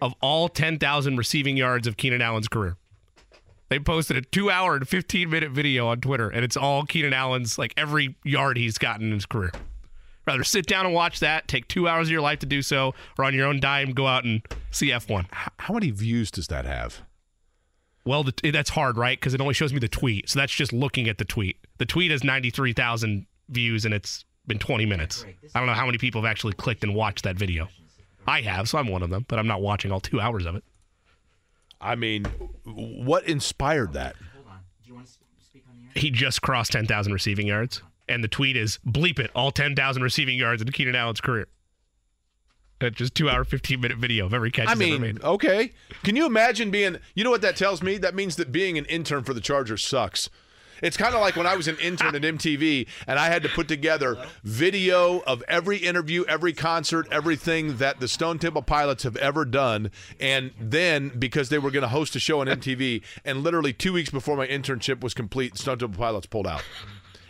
of all ten thousand receiving yards of Keenan Allen's career? They posted a two hour and 15 minute video on Twitter, and it's all Keenan Allen's, like every yard he's gotten in his career. Rather sit down and watch that, take two hours of your life to do so, or on your own dime, go out and see F1. How many views does that have? Well, the, that's hard, right? Because it only shows me the tweet. So that's just looking at the tweet. The tweet has 93,000 views, and it's been 20 minutes. I don't know how many people have actually clicked and watched that video. I have, so I'm one of them, but I'm not watching all two hours of it. I mean, what inspired that? He just crossed 10,000 receiving yards, and the tweet is bleep it, all 10,000 receiving yards in Keenan Allen's career. It's just two hour, 15 minute video of every catch I mean, made. okay. Can you imagine being? You know what that tells me? That means that being an intern for the Chargers sucks. It's kind of like when I was an intern at MTV and I had to put together video of every interview, every concert, everything that the Stone Temple Pilots have ever done. And then because they were going to host a show on MTV, and literally two weeks before my internship was complete, Stone Temple Pilots pulled out.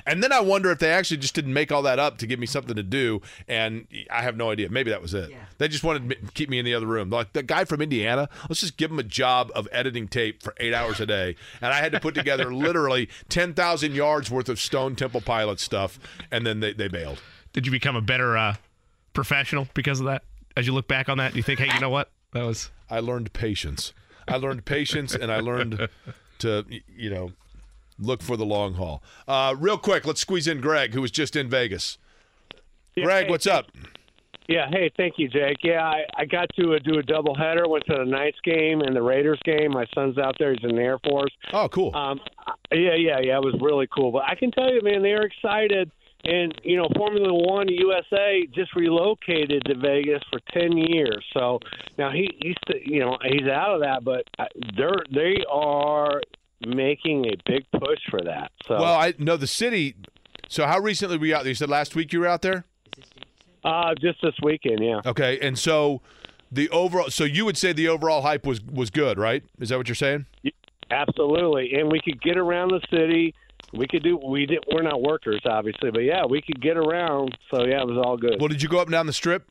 And then I wonder if they actually just didn't make all that up to give me something to do, and I have no idea. Maybe that was it. They just wanted to keep me in the other room. Like the guy from Indiana, let's just give him a job of editing tape for eight hours a day, and I had to put together literally ten thousand yards worth of Stone Temple Pilot stuff, and then they, they bailed. Did you become a better uh, professional because of that? As you look back on that, do you think, hey, you know what? That was. I learned patience. I learned patience, and I learned to you know look for the long haul. Uh, real quick, let's squeeze in Greg, who was just in Vegas. Greg, hey, what's up? Yeah, hey, thank you, Jake. Yeah, I, I got to uh, do a double header. Went to the Knights game and the Raiders game. My son's out there; he's in the Air Force. Oh, cool. Um, yeah, yeah, yeah. It was really cool. But I can tell you, man, they're excited. And you know, Formula One USA just relocated to Vegas for ten years. So now he, he's, you know, he's out of that. But they're they are making a big push for that. So Well, I know the city. So how recently were you out there? You said last week you were out there. Uh, just this weekend, yeah. Okay, and so the overall. So you would say the overall hype was was good, right? Is that what you're saying? Absolutely, and we could get around the city. We could do. We did. We're not workers, obviously, but yeah, we could get around. So yeah, it was all good. Well, did you go up and down the strip?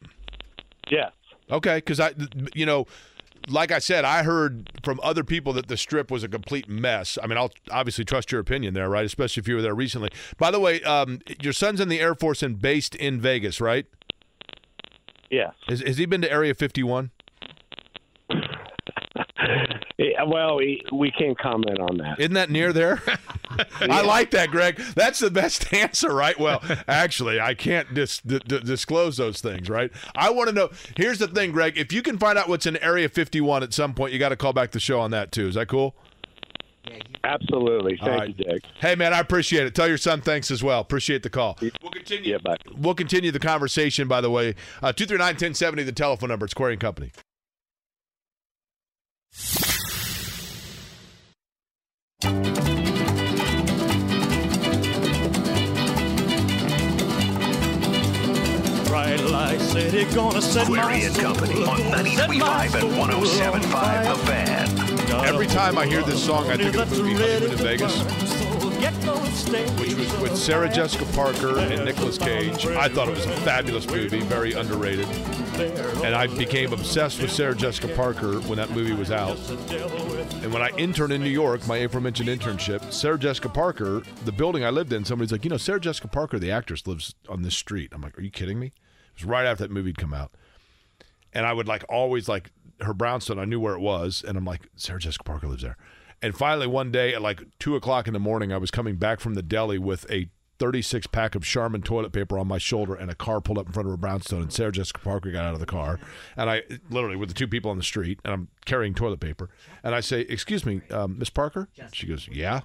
Yes. Okay, because I, you know, like I said, I heard from other people that the strip was a complete mess. I mean, I'll obviously trust your opinion there, right? Especially if you were there recently. By the way, um, your son's in the Air Force and based in Vegas, right? Yes. Has, has he been to Area 51? Well, we, we can't comment on that. Isn't that near there? I like that, Greg. That's the best answer, right? Well, actually, I can't dis- d- d- disclose those things, right? I want to know. Here's the thing, Greg. If you can find out what's in Area 51 at some point, you got to call back the show on that too. Is that cool? Absolutely. Thank right. you, Dick. Hey, man, I appreciate it. Tell your son thanks as well. Appreciate the call. We'll continue. Yeah, bye. We'll continue the conversation, by the way. Uh, 239 1070, the telephone number. It's Query and Company. Bright light city gonna set my Query and Company on 93.5 and 107.5 The Fan. Every time I hear this song, I think of the movie Honeymoon in Vegas, which was with Sarah Jessica Parker and Nicolas Cage. I thought it was a fabulous movie, very underrated. And I became obsessed with Sarah Jessica Parker when that movie was out. And when I interned in New York, my aforementioned internship, Sarah Jessica Parker, the building I lived in, somebody's like, you know, Sarah Jessica Parker, the actress, lives on this street. I'm like, are you kidding me? Was right after that movie had come out. And I would like always like her brownstone. I knew where it was, and I'm like, Sarah Jessica Parker lives there. And finally, one day at like two o'clock in the morning, I was coming back from the deli with a 36 pack of Charmin toilet paper on my shoulder, and a car pulled up in front of a brownstone, and Sarah Jessica Parker got out of the car, and I literally with the two people on the street, and I'm carrying toilet paper, and I say, "Excuse me, um, Miss Parker?" She goes, "Yeah."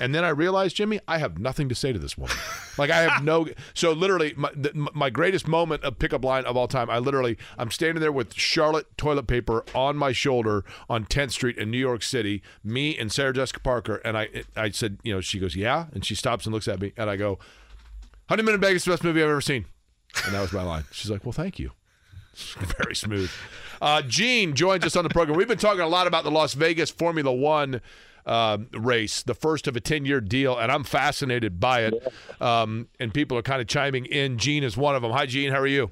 And then I realized, Jimmy, I have nothing to say to this woman. Like I have no. So literally, my, the, my greatest moment of pickup line of all time. I literally, I'm standing there with Charlotte toilet paper on my shoulder on 10th Street in New York City. Me and Sarah Jessica Parker, and I, I said, you know, she goes, yeah, and she stops and looks at me, and I go, Honeymoon in Vegas, the best movie I've ever seen, and that was my line. She's like, well, thank you. Very smooth. Uh, Gene joins us on the program. We've been talking a lot about the Las Vegas Formula One um, race, the first of a 10 year deal, and I'm fascinated by it. Um, and people are kind of chiming in. Gene is one of them. Hi, Gene. How are you?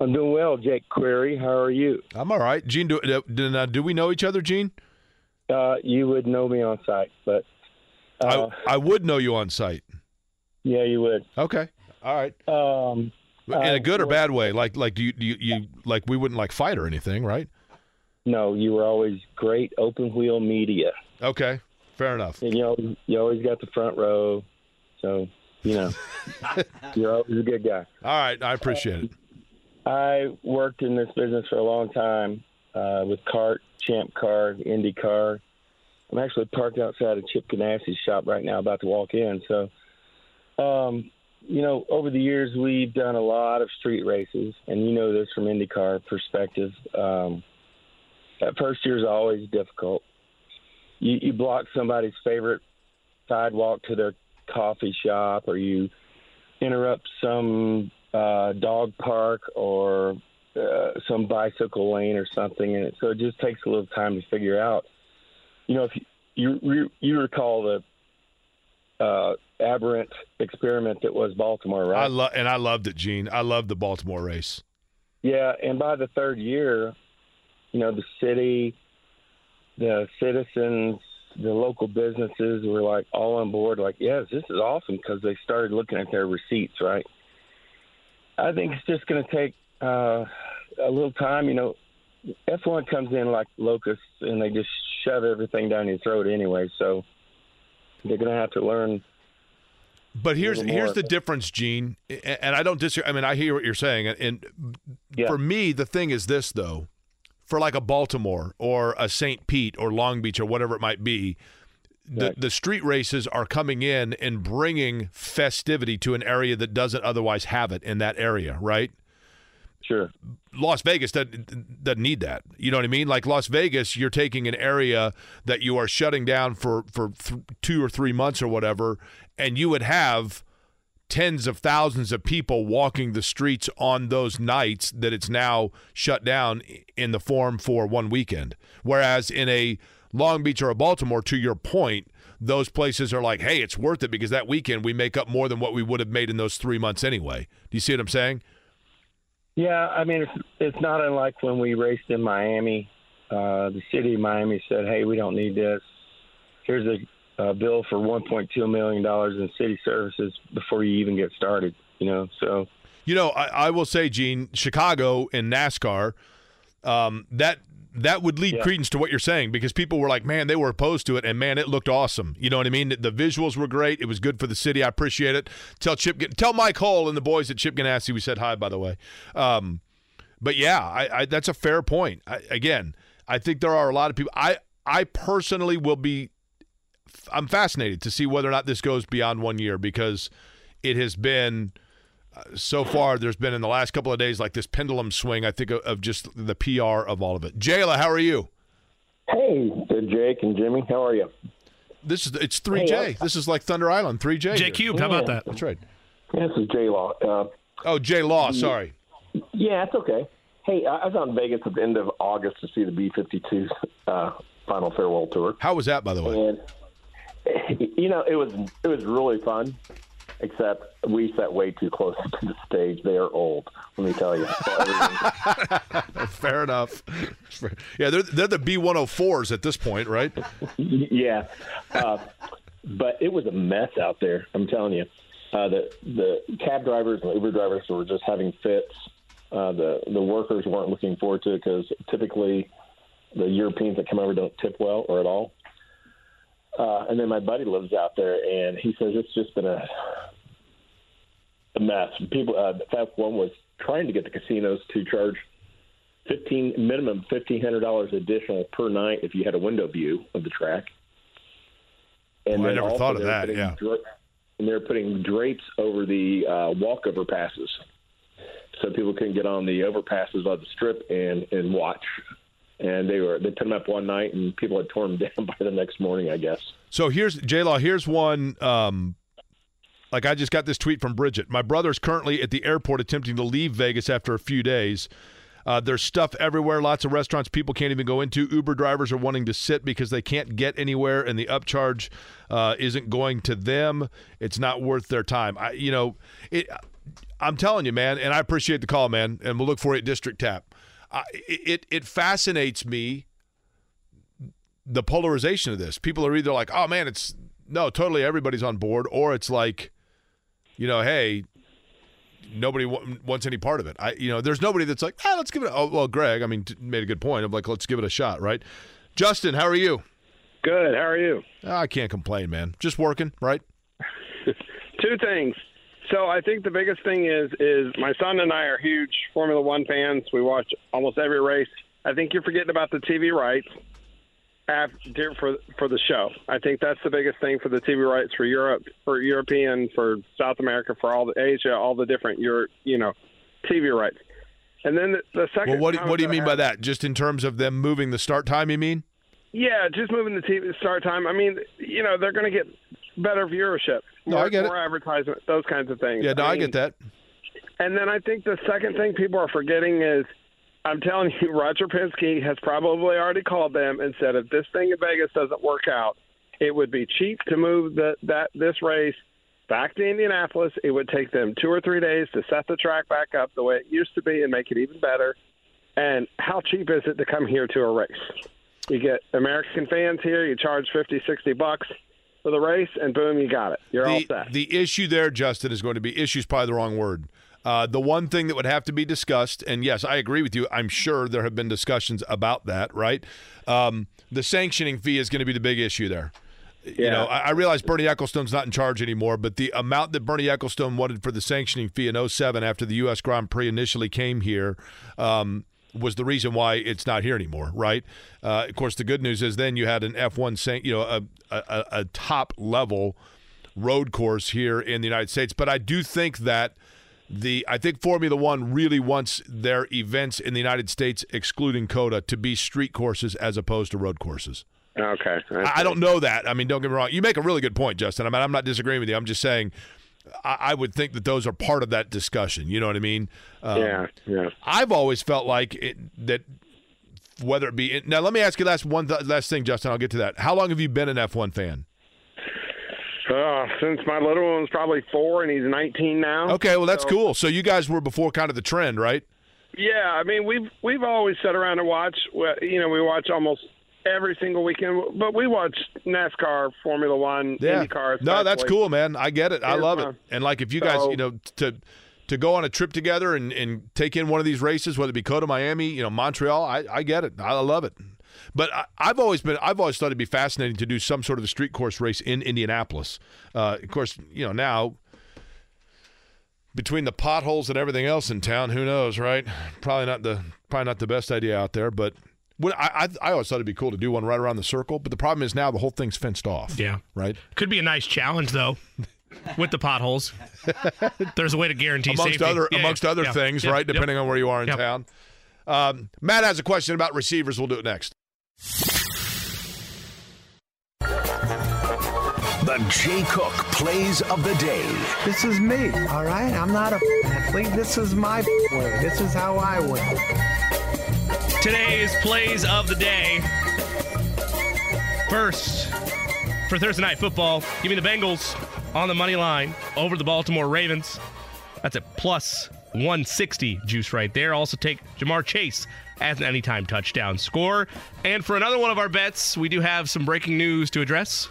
I'm doing well, Jake Query. How are you? I'm all right. Gene, do, do, uh, do we know each other, Gene? Uh, you would know me on site, but. Uh, I, I would know you on site. Yeah, you would. Okay. All right. Um, in a good or bad way? Like, like, do you, do you, you, like, we wouldn't like fight or anything, right? No, you were always great open wheel media. Okay, fair enough. And you know, you always got the front row, so you know, you're always a good guy. All right, I appreciate it. I worked in this business for a long time uh, with CART, Champ Car, Indy Car. I'm actually parked outside of Chip Ganassi's shop right now, about to walk in. So, um, you know, over the years we've done a lot of street races, and you know this from IndyCar perspective. Um, that first year is always difficult you, you block somebody's favorite sidewalk to their coffee shop, or you interrupt some uh, dog park or uh, some bicycle lane or something, and it, so it just takes a little time to figure out. You know, if you you, you recall the uh, aberrant experiment that was Baltimore, right? I love and I loved it, Gene. I loved the Baltimore race. Yeah, and by the third year, you know, the city, the citizens, the local businesses were like all on board, like, yes, this is awesome because they started looking at their receipts, right? I think it's just going to take uh, a little time. You know, F1 comes in like locusts and they just shove everything down your throat anyway. So they're going to have to learn. But here's here's the difference, Gene, and I don't disagree. I mean, I hear what you're saying, and yeah. for me, the thing is this though for like a Baltimore or a St. Pete or Long Beach or whatever it might be, the, right. the street races are coming in and bringing festivity to an area that doesn't otherwise have it in that area, right? Sure. Las Vegas doesn't, doesn't need that. You know what I mean? Like Las Vegas, you're taking an area that you are shutting down for, for th- two or three months or whatever, and you would have – tens of thousands of people walking the streets on those nights that it's now shut down in the form for one weekend. Whereas in a Long Beach or a Baltimore, to your point, those places are like, hey, it's worth it because that weekend we make up more than what we would have made in those three months anyway. Do you see what I'm saying? Yeah, I mean, it's, it's not unlike when we raced in Miami. Uh, the city of Miami said, hey, we don't need this. Here's a uh, bill for 1.2 million dollars in city services before you even get started. You know, so you know, I, I will say, Gene, Chicago in NASCAR, um, that that would lead Yeah. credence to what you're saying because people were like, man, they were opposed to it, and man, it looked awesome. You know what I mean? The visuals were great. It was good for the city. I appreciate it. Tell Chip, tell Mike Hull and the boys at Chip Ganassi we said hi, by the way. Um, but yeah, I, I, that's a fair point. I, again, I think there are a lot of people. I I personally will be. I'm fascinated to see whether or not this goes beyond one year because it has been uh, so far. There's been in the last couple of days like this pendulum swing. I think of, of just the PR of all of it. Jayla, how are you? Hey, good Jake and Jimmy, how are you? This is it's three Hey, J. This is like Thunder Island, three J. J Cubed, how about that? That's right. This is J Law. Uh, Oh, J Law. Sorry. yeah, it's okay. Hey, I I was on Vegas at the end of August to see the B 52 uh, final farewell tour. How was that, by the way? And you know, it was it was really fun. Except we sat way too close to the stage. They are old, let me tell you. Fair enough. Yeah, they're they're the B one hundred fours at this point, right? yeah, uh, but it was a mess out there. I'm telling you, uh, the the cab drivers and Uber drivers were just having fits. Uh, the the workers weren't looking forward to it because typically the Europeans that come over don't tip well or at all. Uh, and then my buddy lives out there, and he says it's just been a a mess. People, uh, F1 was trying to get the casinos to charge fifteen minimum fifteen hundred dollars additional per night if you had a window view of the track. Well, I never thought of that, yeah. dra- and they're putting drapes over the uh, walkover passes, so people can get on the overpasses of the strip and and watch. And they were they put them up one night, and people had torn them down by the next morning, I guess. So here's J Law. Here's one. Um, like I just got this tweet from Bridget. My brother's currently at the airport attempting to leave Vegas after a few days. Uh, there's stuff everywhere. Lots of restaurants people can't even go into. Uber drivers are wanting to sit because they can't get anywhere, and the upcharge uh, isn't going to them. It's not worth their time. I, you know, it. I'm telling you, man, and I appreciate the call, man, and we'll look for you at District Tap. It it fascinates me the polarization of this. People are either like, "Oh man, it's no, totally everybody's on board," or it's like, you know, hey, nobody w- wants any part of it. I, you know, there's nobody that's like, ah, let's give it. A, oh, well, Greg, I mean, t- made a good point. I'm like, let's give it a shot, right? Justin, how are you? Good. How are you? Ah, I can't complain, man. Just working, right? Two things. So I think the biggest thing is is my son and I are huge Formula One fans. We watch almost every race. I think you're forgetting about the TV rights after for for the show. I think that's the biggest thing for the TV rights for Europe, for European, for South America, for all the Asia, all the different your you know TV rights. And then the, the second. Well, what comment what do you mean by that? Just in terms of them moving the start time, you mean? Yeah, just moving the TV start time. I mean, you know, they're going to get better viewership, No, more, I get it. more advertisement, those kinds of things. Yeah, no, I, mean, get that. And then I think the second thing people are forgetting is, I'm telling you, Roger Penske has probably already called them and said if this thing in Vegas doesn't work out, it would be cheap to move the, that this race back to Indianapolis. It would take them two or three days to set the track back up the way it used to be and make it even better. And how cheap is it to come here to a race? You get American fans here, you charge 50, 60 bucks for the race, and boom, you got it. You're all the, set. the issue there, Justin, is going to be issue's probably the wrong word. Uh, the one thing that would have to be discussed, and yes, I agree with you. I'm sure there have been discussions about that. Right, um, the sanctioning fee is going to be the big issue there. You know, I, I realize Bernie Ecclestone's not in charge anymore, but the amount that Bernie Ecclestone wanted for the sanctioning fee in 07 after the U.S. Grand Prix initially came here um, was the reason why it's not here anymore, right? Uh, of course, the good news is then you had an F1, san- you know, a, a, a top level road course here in the United States. But I do think that the I think Formula One really wants their events in the United States, excluding COTA, to be street courses as opposed to road courses. Okay. I, I don't know that. I mean, don't get me wrong. You make a really good point, Justin. I mean, I'm not disagreeing with you. I'm just saying. I, I would think that those are part of that discussion. You know what I mean? Um, Yeah, yeah. I've always felt like it, that whether it be now. Let me ask you last one th- last thing, Justin. I'll get to that. How long have you been an F1 fan? Uh, since my little one was probably four and he's 19 now. Okay, well that's So- cool. So you guys were before kind of the trend, right? Yeah, I mean we've we've always sat around and watch. You know, we watch almost every single weekend, but we watch NASCAR, Formula One, Yeah. IndyCar. No, that's cool, man. I get it. I love it. And like if you guys, So- you know, to to go on a trip together and, and take in one of these races, whether it be COTA, Miami, you know, Montreal, I, I get it. I love it. But I, I've always been, I've always thought it'd be fascinating to do some sort of a street course race in Indianapolis. Uh, of course, you know now between the potholes and everything else in town, who knows, right? Probably not the probably not the best idea out there, but. When I, I I always thought it'd be cool to do one right around the circle, but the problem is now the whole thing's fenced off. Yeah. Right. Could be a nice challenge though, with the potholes. There's a way to guarantee amongst safety. other Yeah, amongst yeah, other yeah, things, yep, right? yep. Depending on where you are in Yep. town. Um, Matt has a question about receivers. We'll do it next. The Jay Cook plays of the day. This is me, all right? I'm not a athlete. This is my way. This is how I win. Today's plays of the day. First, for Thursday night football, give me the Bengals on the money line over the Baltimore Ravens. That's a plus 160 juice right there. Also take Ja'Marr Chase as an anytime touchdown score. And for another one of our bets, we do have some breaking news to address.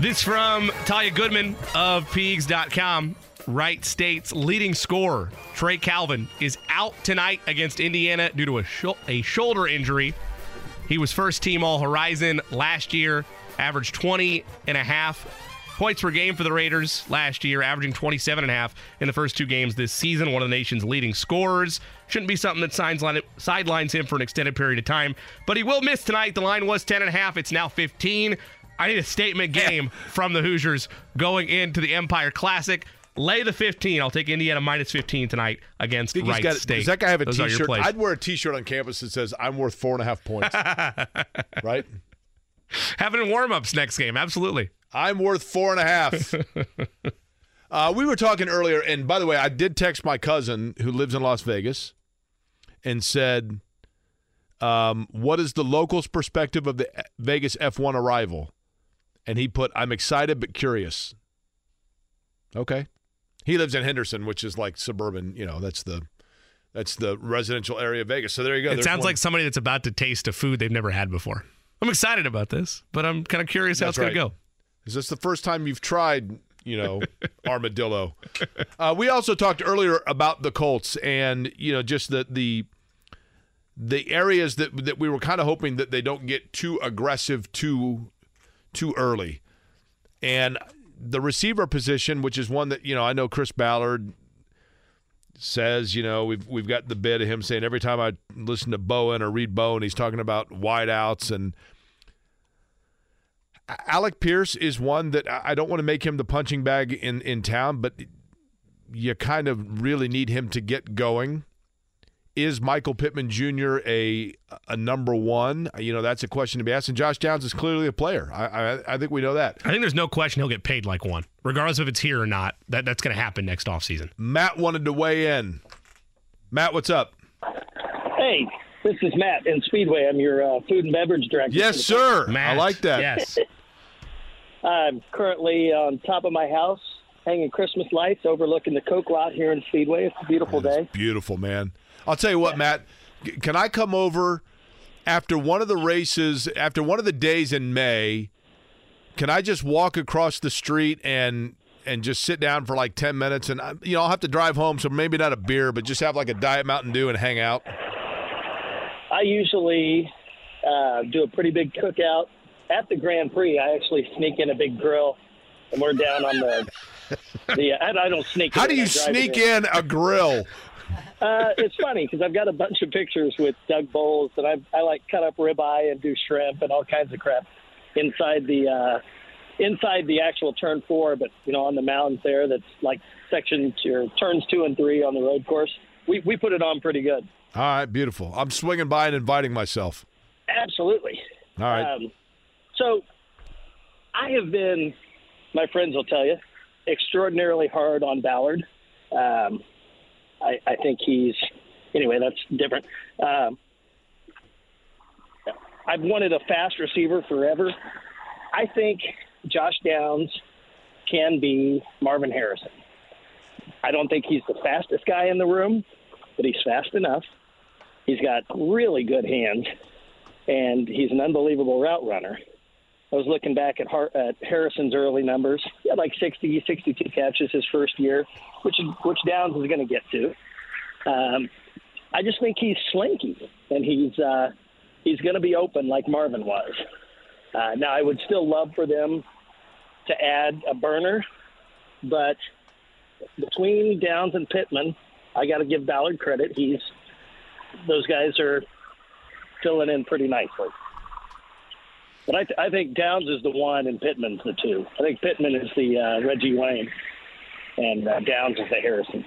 This from Talia Goodman of Peegs.com. Wright State's leading scorer, Trey Calvin, is out tonight against Indiana due to a, a shoulder injury. He was first team All Horizon last year, averaged 20 and a half points per game for the Raiders last year, averaging 27 and a half in the first two games this season. One of the nation's leading scorers. Shouldn't be something that sidelines him for an extended period of time, but he will miss tonight. The line was 10 and a half. It's now 15. I need a statement game from the Hoosiers going into the Empire Classic. Lay the 15. I'll take Indiana minus 15 tonight against Wright got- State. Does that guy have a t-shirt? I'd wear a T-shirt on campus that says "I'm worth four and a half points." right? Having warm-ups next game, absolutely. I'm worth four and a half. uh, we were talking earlier, and by the way, I did text my cousin who lives in Las Vegas and said, um, "What is the locals' perspective of the Vegas F1 arrival?" And he put, "I'm excited but curious." Okay, he lives in Henderson, which is like suburban. You know, that's the that's the residential area of Vegas. So there you go. It There's sounds one- like somebody that's about to taste a food they've never had before. I'm excited about this, but I'm kind of curious how That's it's going to go. Is this the first time you've tried, you know, armadillo? Uh, we also talked earlier about the Colts and you know just the the the areas that that we were kind of hoping that they don't get too aggressive too too early, and the receiver position, which is one that you know I know Chris Ballard says, you know, we've we've got the bit of him saying every time I listen to Bowen or read Bowen, he's talking about wideouts and Alec Pierce is one that I don't want to make him the punching bag in, in town, but you kind of really need him to get going. Is Michael Pittman Jr. a a number one? You know, that's a question to be asked. And Josh Downs is clearly a player. I I, I think we know that. I think there's no question he'll get paid like one, regardless if it's here or not. That that's going to happen next offseason. Matt wanted to weigh in. Matt, what's up? Hey, this is Matt in Speedway. I'm your uh, food and beverage director. Yes, sir. I like that. Yes. I'm currently on top of my house hanging Christmas lights overlooking the Coke lot here in Speedway. It's a beautiful day. Beautiful, man. I'll tell you what, Matt. Can I come over after one of the races, after one of the days in May? Can I just walk across the street and and just sit down for like ten minutes? And I, you know, I'll have to drive home, so maybe not a beer, but just have like a diet Mountain Dew and hang out. I usually uh, do a pretty big cookout at the Grand Prix. I actually sneak in a big grill, and we're down on the the. I, I don't sneak. How do you I drive it sneak in a grill? Uh, it's funny because I've got a bunch of pictures with Doug Boles, and I, I like cut up ribeye and do shrimp and all kinds of crap inside the uh, inside the actual turn four. But you know, on the mounds there, that's like section or turns two and three on the road course. We we put it on pretty good. All right, beautiful. I'm swinging by and inviting myself. Absolutely. All right. Um, so I have been, my friends will tell you, extraordinarily hard on Ballard. Um, I, I think he's, anyway, that's different. Um, I've wanted a fast receiver forever. I think Josh Downs can be Marvin Harrison. I don't think he's the fastest guy in the room, but he's fast enough. He's got really good hands, and he's an unbelievable route runner. I was looking back at, Har- at Harrison's early numbers. He had like 60, 62 catches his first year, which which Downs is going to get to. Um, I just think he's slinky, and he's uh, he's going to be open like Marvin was. Uh, now, I would still love for them to add a burner, but between Downs and Pittman, I got to give Ballard credit. He's those guys are filling in pretty nicely. But I, th- I think Downs is the one and Pittman's the two. I think Pittman is the uh, Reggie Wayne, and uh, Downs is the Harrison.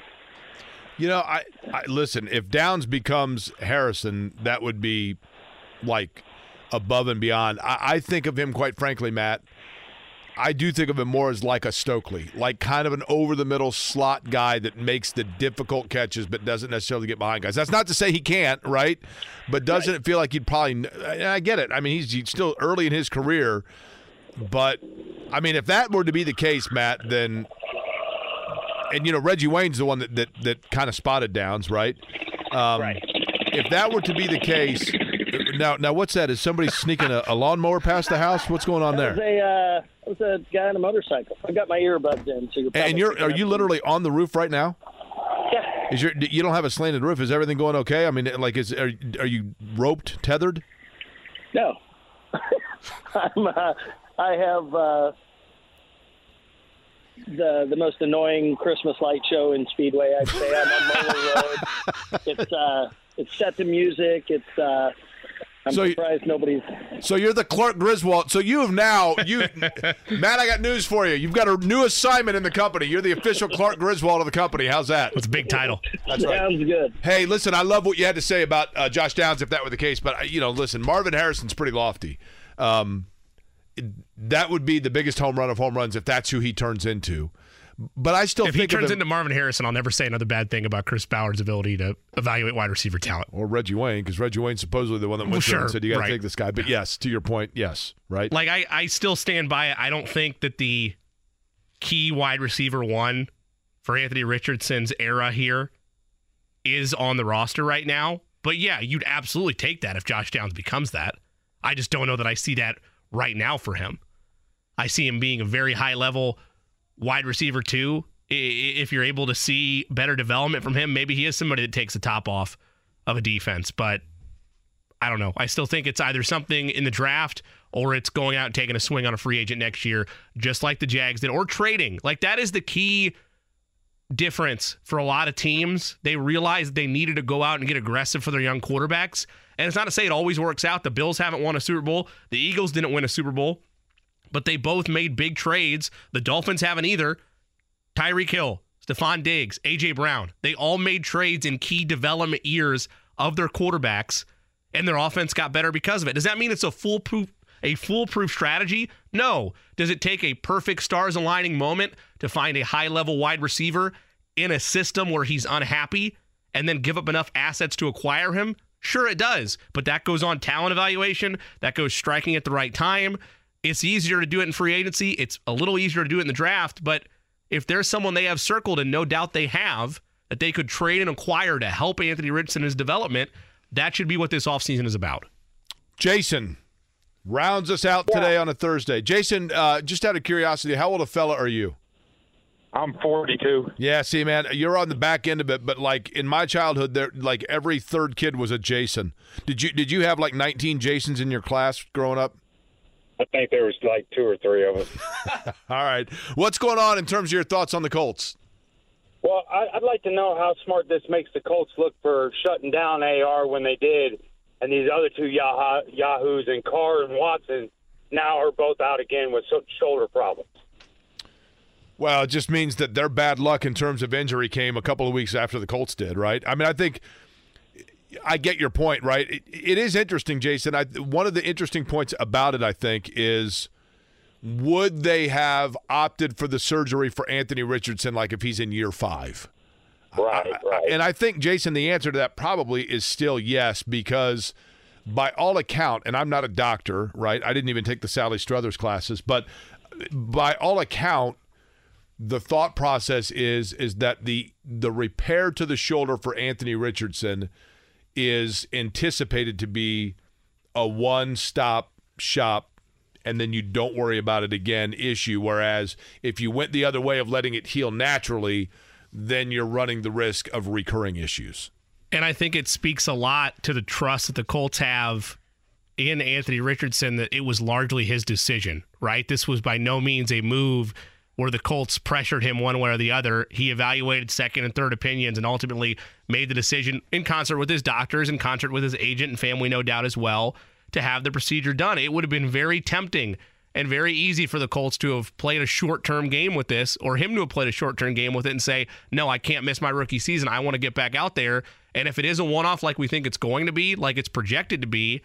You know, I, I listen. If Downs becomes Harrison, that would be like above and beyond. I, I think of him, quite frankly, Matt. I do think of him more as like a Stokley, like kind of an over the middle slot guy that makes the difficult catches, but doesn't necessarily get behind guys. That's not to say he can't, right? But doesn't it feel like he'd probably? I get it. I mean, he's, he's still early in his career, but I mean, if that were to be the case, Matt, then and you know Reggie Wayne's the one that that, that kind of spotted Downs, right? Um, right. If that were to be the case, now now what's that? Is somebody sneaking a, a lawnmower past the house? What's going on there? That was a, uh, was a guy on a motorcycle. I got my earbuds in, so you're. And you're are you literally on the roof right now? Yeah. Is your you don't have a slanted roof? Is everything going okay? I mean, like, is are, are you roped, tethered? No. I'm. Uh, I have uh, the the most annoying Christmas light show in Speedway. I'd say I'm on Moller Road. It's uh, it's set to music. It's. Uh, I'm So you, nobody's. So you're the Clark Griswold. So you have now you Matt, I got news for you. You've got a new assignment in the company. You're the official Clark Griswold of the company. How's that? It's a big title. That's right. Sounds good. Hey, listen, I love what you had to say about uh, Josh Downs, if that were the case. But uh, you know, listen, Marvin Harrison's pretty lofty. Um, it- that would be the biggest home run of home runs if that's who he turns into. But I still if he think of turns him- into Marvin Harrison, I'll never say another bad thing about Chris Ballard's ability to evaluate wide receiver talent. or Reggie Wayne, because Reggie Wayne's supposedly the one that Well, went through sure, and said you got to right. take this guy. But yes, to your point, yes, right. Like I, I still stand by it. I don't think that the key wide receiver one for Anthony Richardson's era here is on the roster right now. But yeah, you'd absolutely take that if Josh Downs becomes that. I just don't know that I see that right now for him. I see him being a very high level wide receiver i- If you're able to see better development from him, maybe he is somebody that takes the top off of a defense. But I don't know. I still think it's either something in the draft or it's going out and taking a swing on a free agent next year, just like the Jags did, or trading. Like that is the key difference for a lot of teams. They realized they needed to go out and get aggressive for their young quarterbacks. And it's not to say it always works out. The Bills haven't won a Super Bowl. The Eagles didn't win a Super Bowl, but they both made big trades. The Dolphins haven't either. Tyreek Hill, Stefon Diggs, AJ Brown, they all made trades in key development years of their quarterbacks, and their offense got better because of it. Does that mean it's a foolproof a foolproof strategy? No. Does it take a perfect stars aligning moment to find a high level wide receiver in a system where he's unhappy and then give up enough assets to acquire him? Sure, it does. But that goes on talent evaluation, that goes striking at the right time. It's easier to do it in free agency. It's a little easier to do it in the draft. But if there's someone they have circled, and no doubt they have, that they could trade and acquire to help Anthony Richardson in his development, that should be what this offseason is about. Jason rounds us out today on a Thursday. Jason, uh, just out of curiosity, how old a fella are you? I'm 42. Yeah, see, man, you're on the back end of it, but like in my childhood, there like every third kid was a Jason. Did you did you have like 19 Jasons in your class growing up? I think there was like two or three of us. All right, what's going on in terms of your thoughts on the Colts? Well, I, I'd like to know how smart this makes the Colts look for shutting down AR when they did, and these other two Yah- Yahoos and Carr and Watson now are both out again with shoulder problems. Well, it just means that their bad luck in terms of injury came a couple of weeks after the Colts did, right? I mean, I think I get your point, right? It, it is interesting, Jason. I, one of the interesting points about it, I think, is would they have opted for the surgery for Anthony Richardson like if he's in year five? Right, right. And I think, Jason, the answer to that probably is still yes, because by all account, and I'm not a doctor, right? I didn't even take the Sally Struthers classes, but by all account, the thought process is is that the the repair to the shoulder for Anthony Richardson is anticipated to be a one-stop shop and then you don't worry about it again issue whereas if you went the other way of letting it heal naturally then you're running the risk of recurring issues. And I think it speaks a lot to the trust that the Colts have in Anthony Richardson that it was largely his decision, right? This was by no means a move where the Colts pressured him one way or the other. He evaluated second and third opinions and ultimately made the decision in concert with his doctors, in concert with his agent and family, no doubt as well, to have the procedure done. It would have been very tempting and very easy for the Colts to have played a short term game with this, or him to have played a short term game with it and say, no, I can't miss my rookie season. I want to get back out there. And if it is a one off like we think it's going to be, like it's projected to be,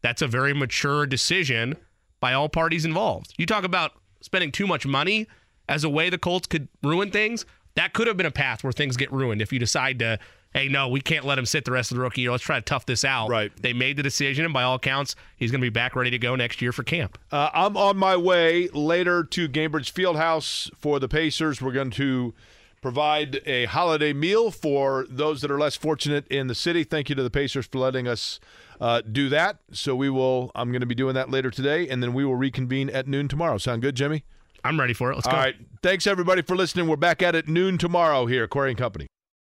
that's a very mature decision by all parties involved. You talk about spending too much money as a way the Colts could ruin things. That could have been a path where things get ruined if you decide to, hey, no, we can't let him sit the rest of the rookie year. Let's try to tough this out. Right. They made the decision, and by all accounts, he's going to be back ready to go next year for camp. Uh, I'm on my way later to Gainbridge Fieldhouse for the Pacers. We're going to provide a holiday meal for those that are less fortunate in the city. Thank you to the Pacers for letting us uh, do that. So we will. I'm going to be doing that later today, and then we will reconvene at noon tomorrow. Sound good, Jimmy? I'm ready for it. Let's All go. All right. Thanks everybody for listening. We're back at it noon tomorrow here, Query and Company.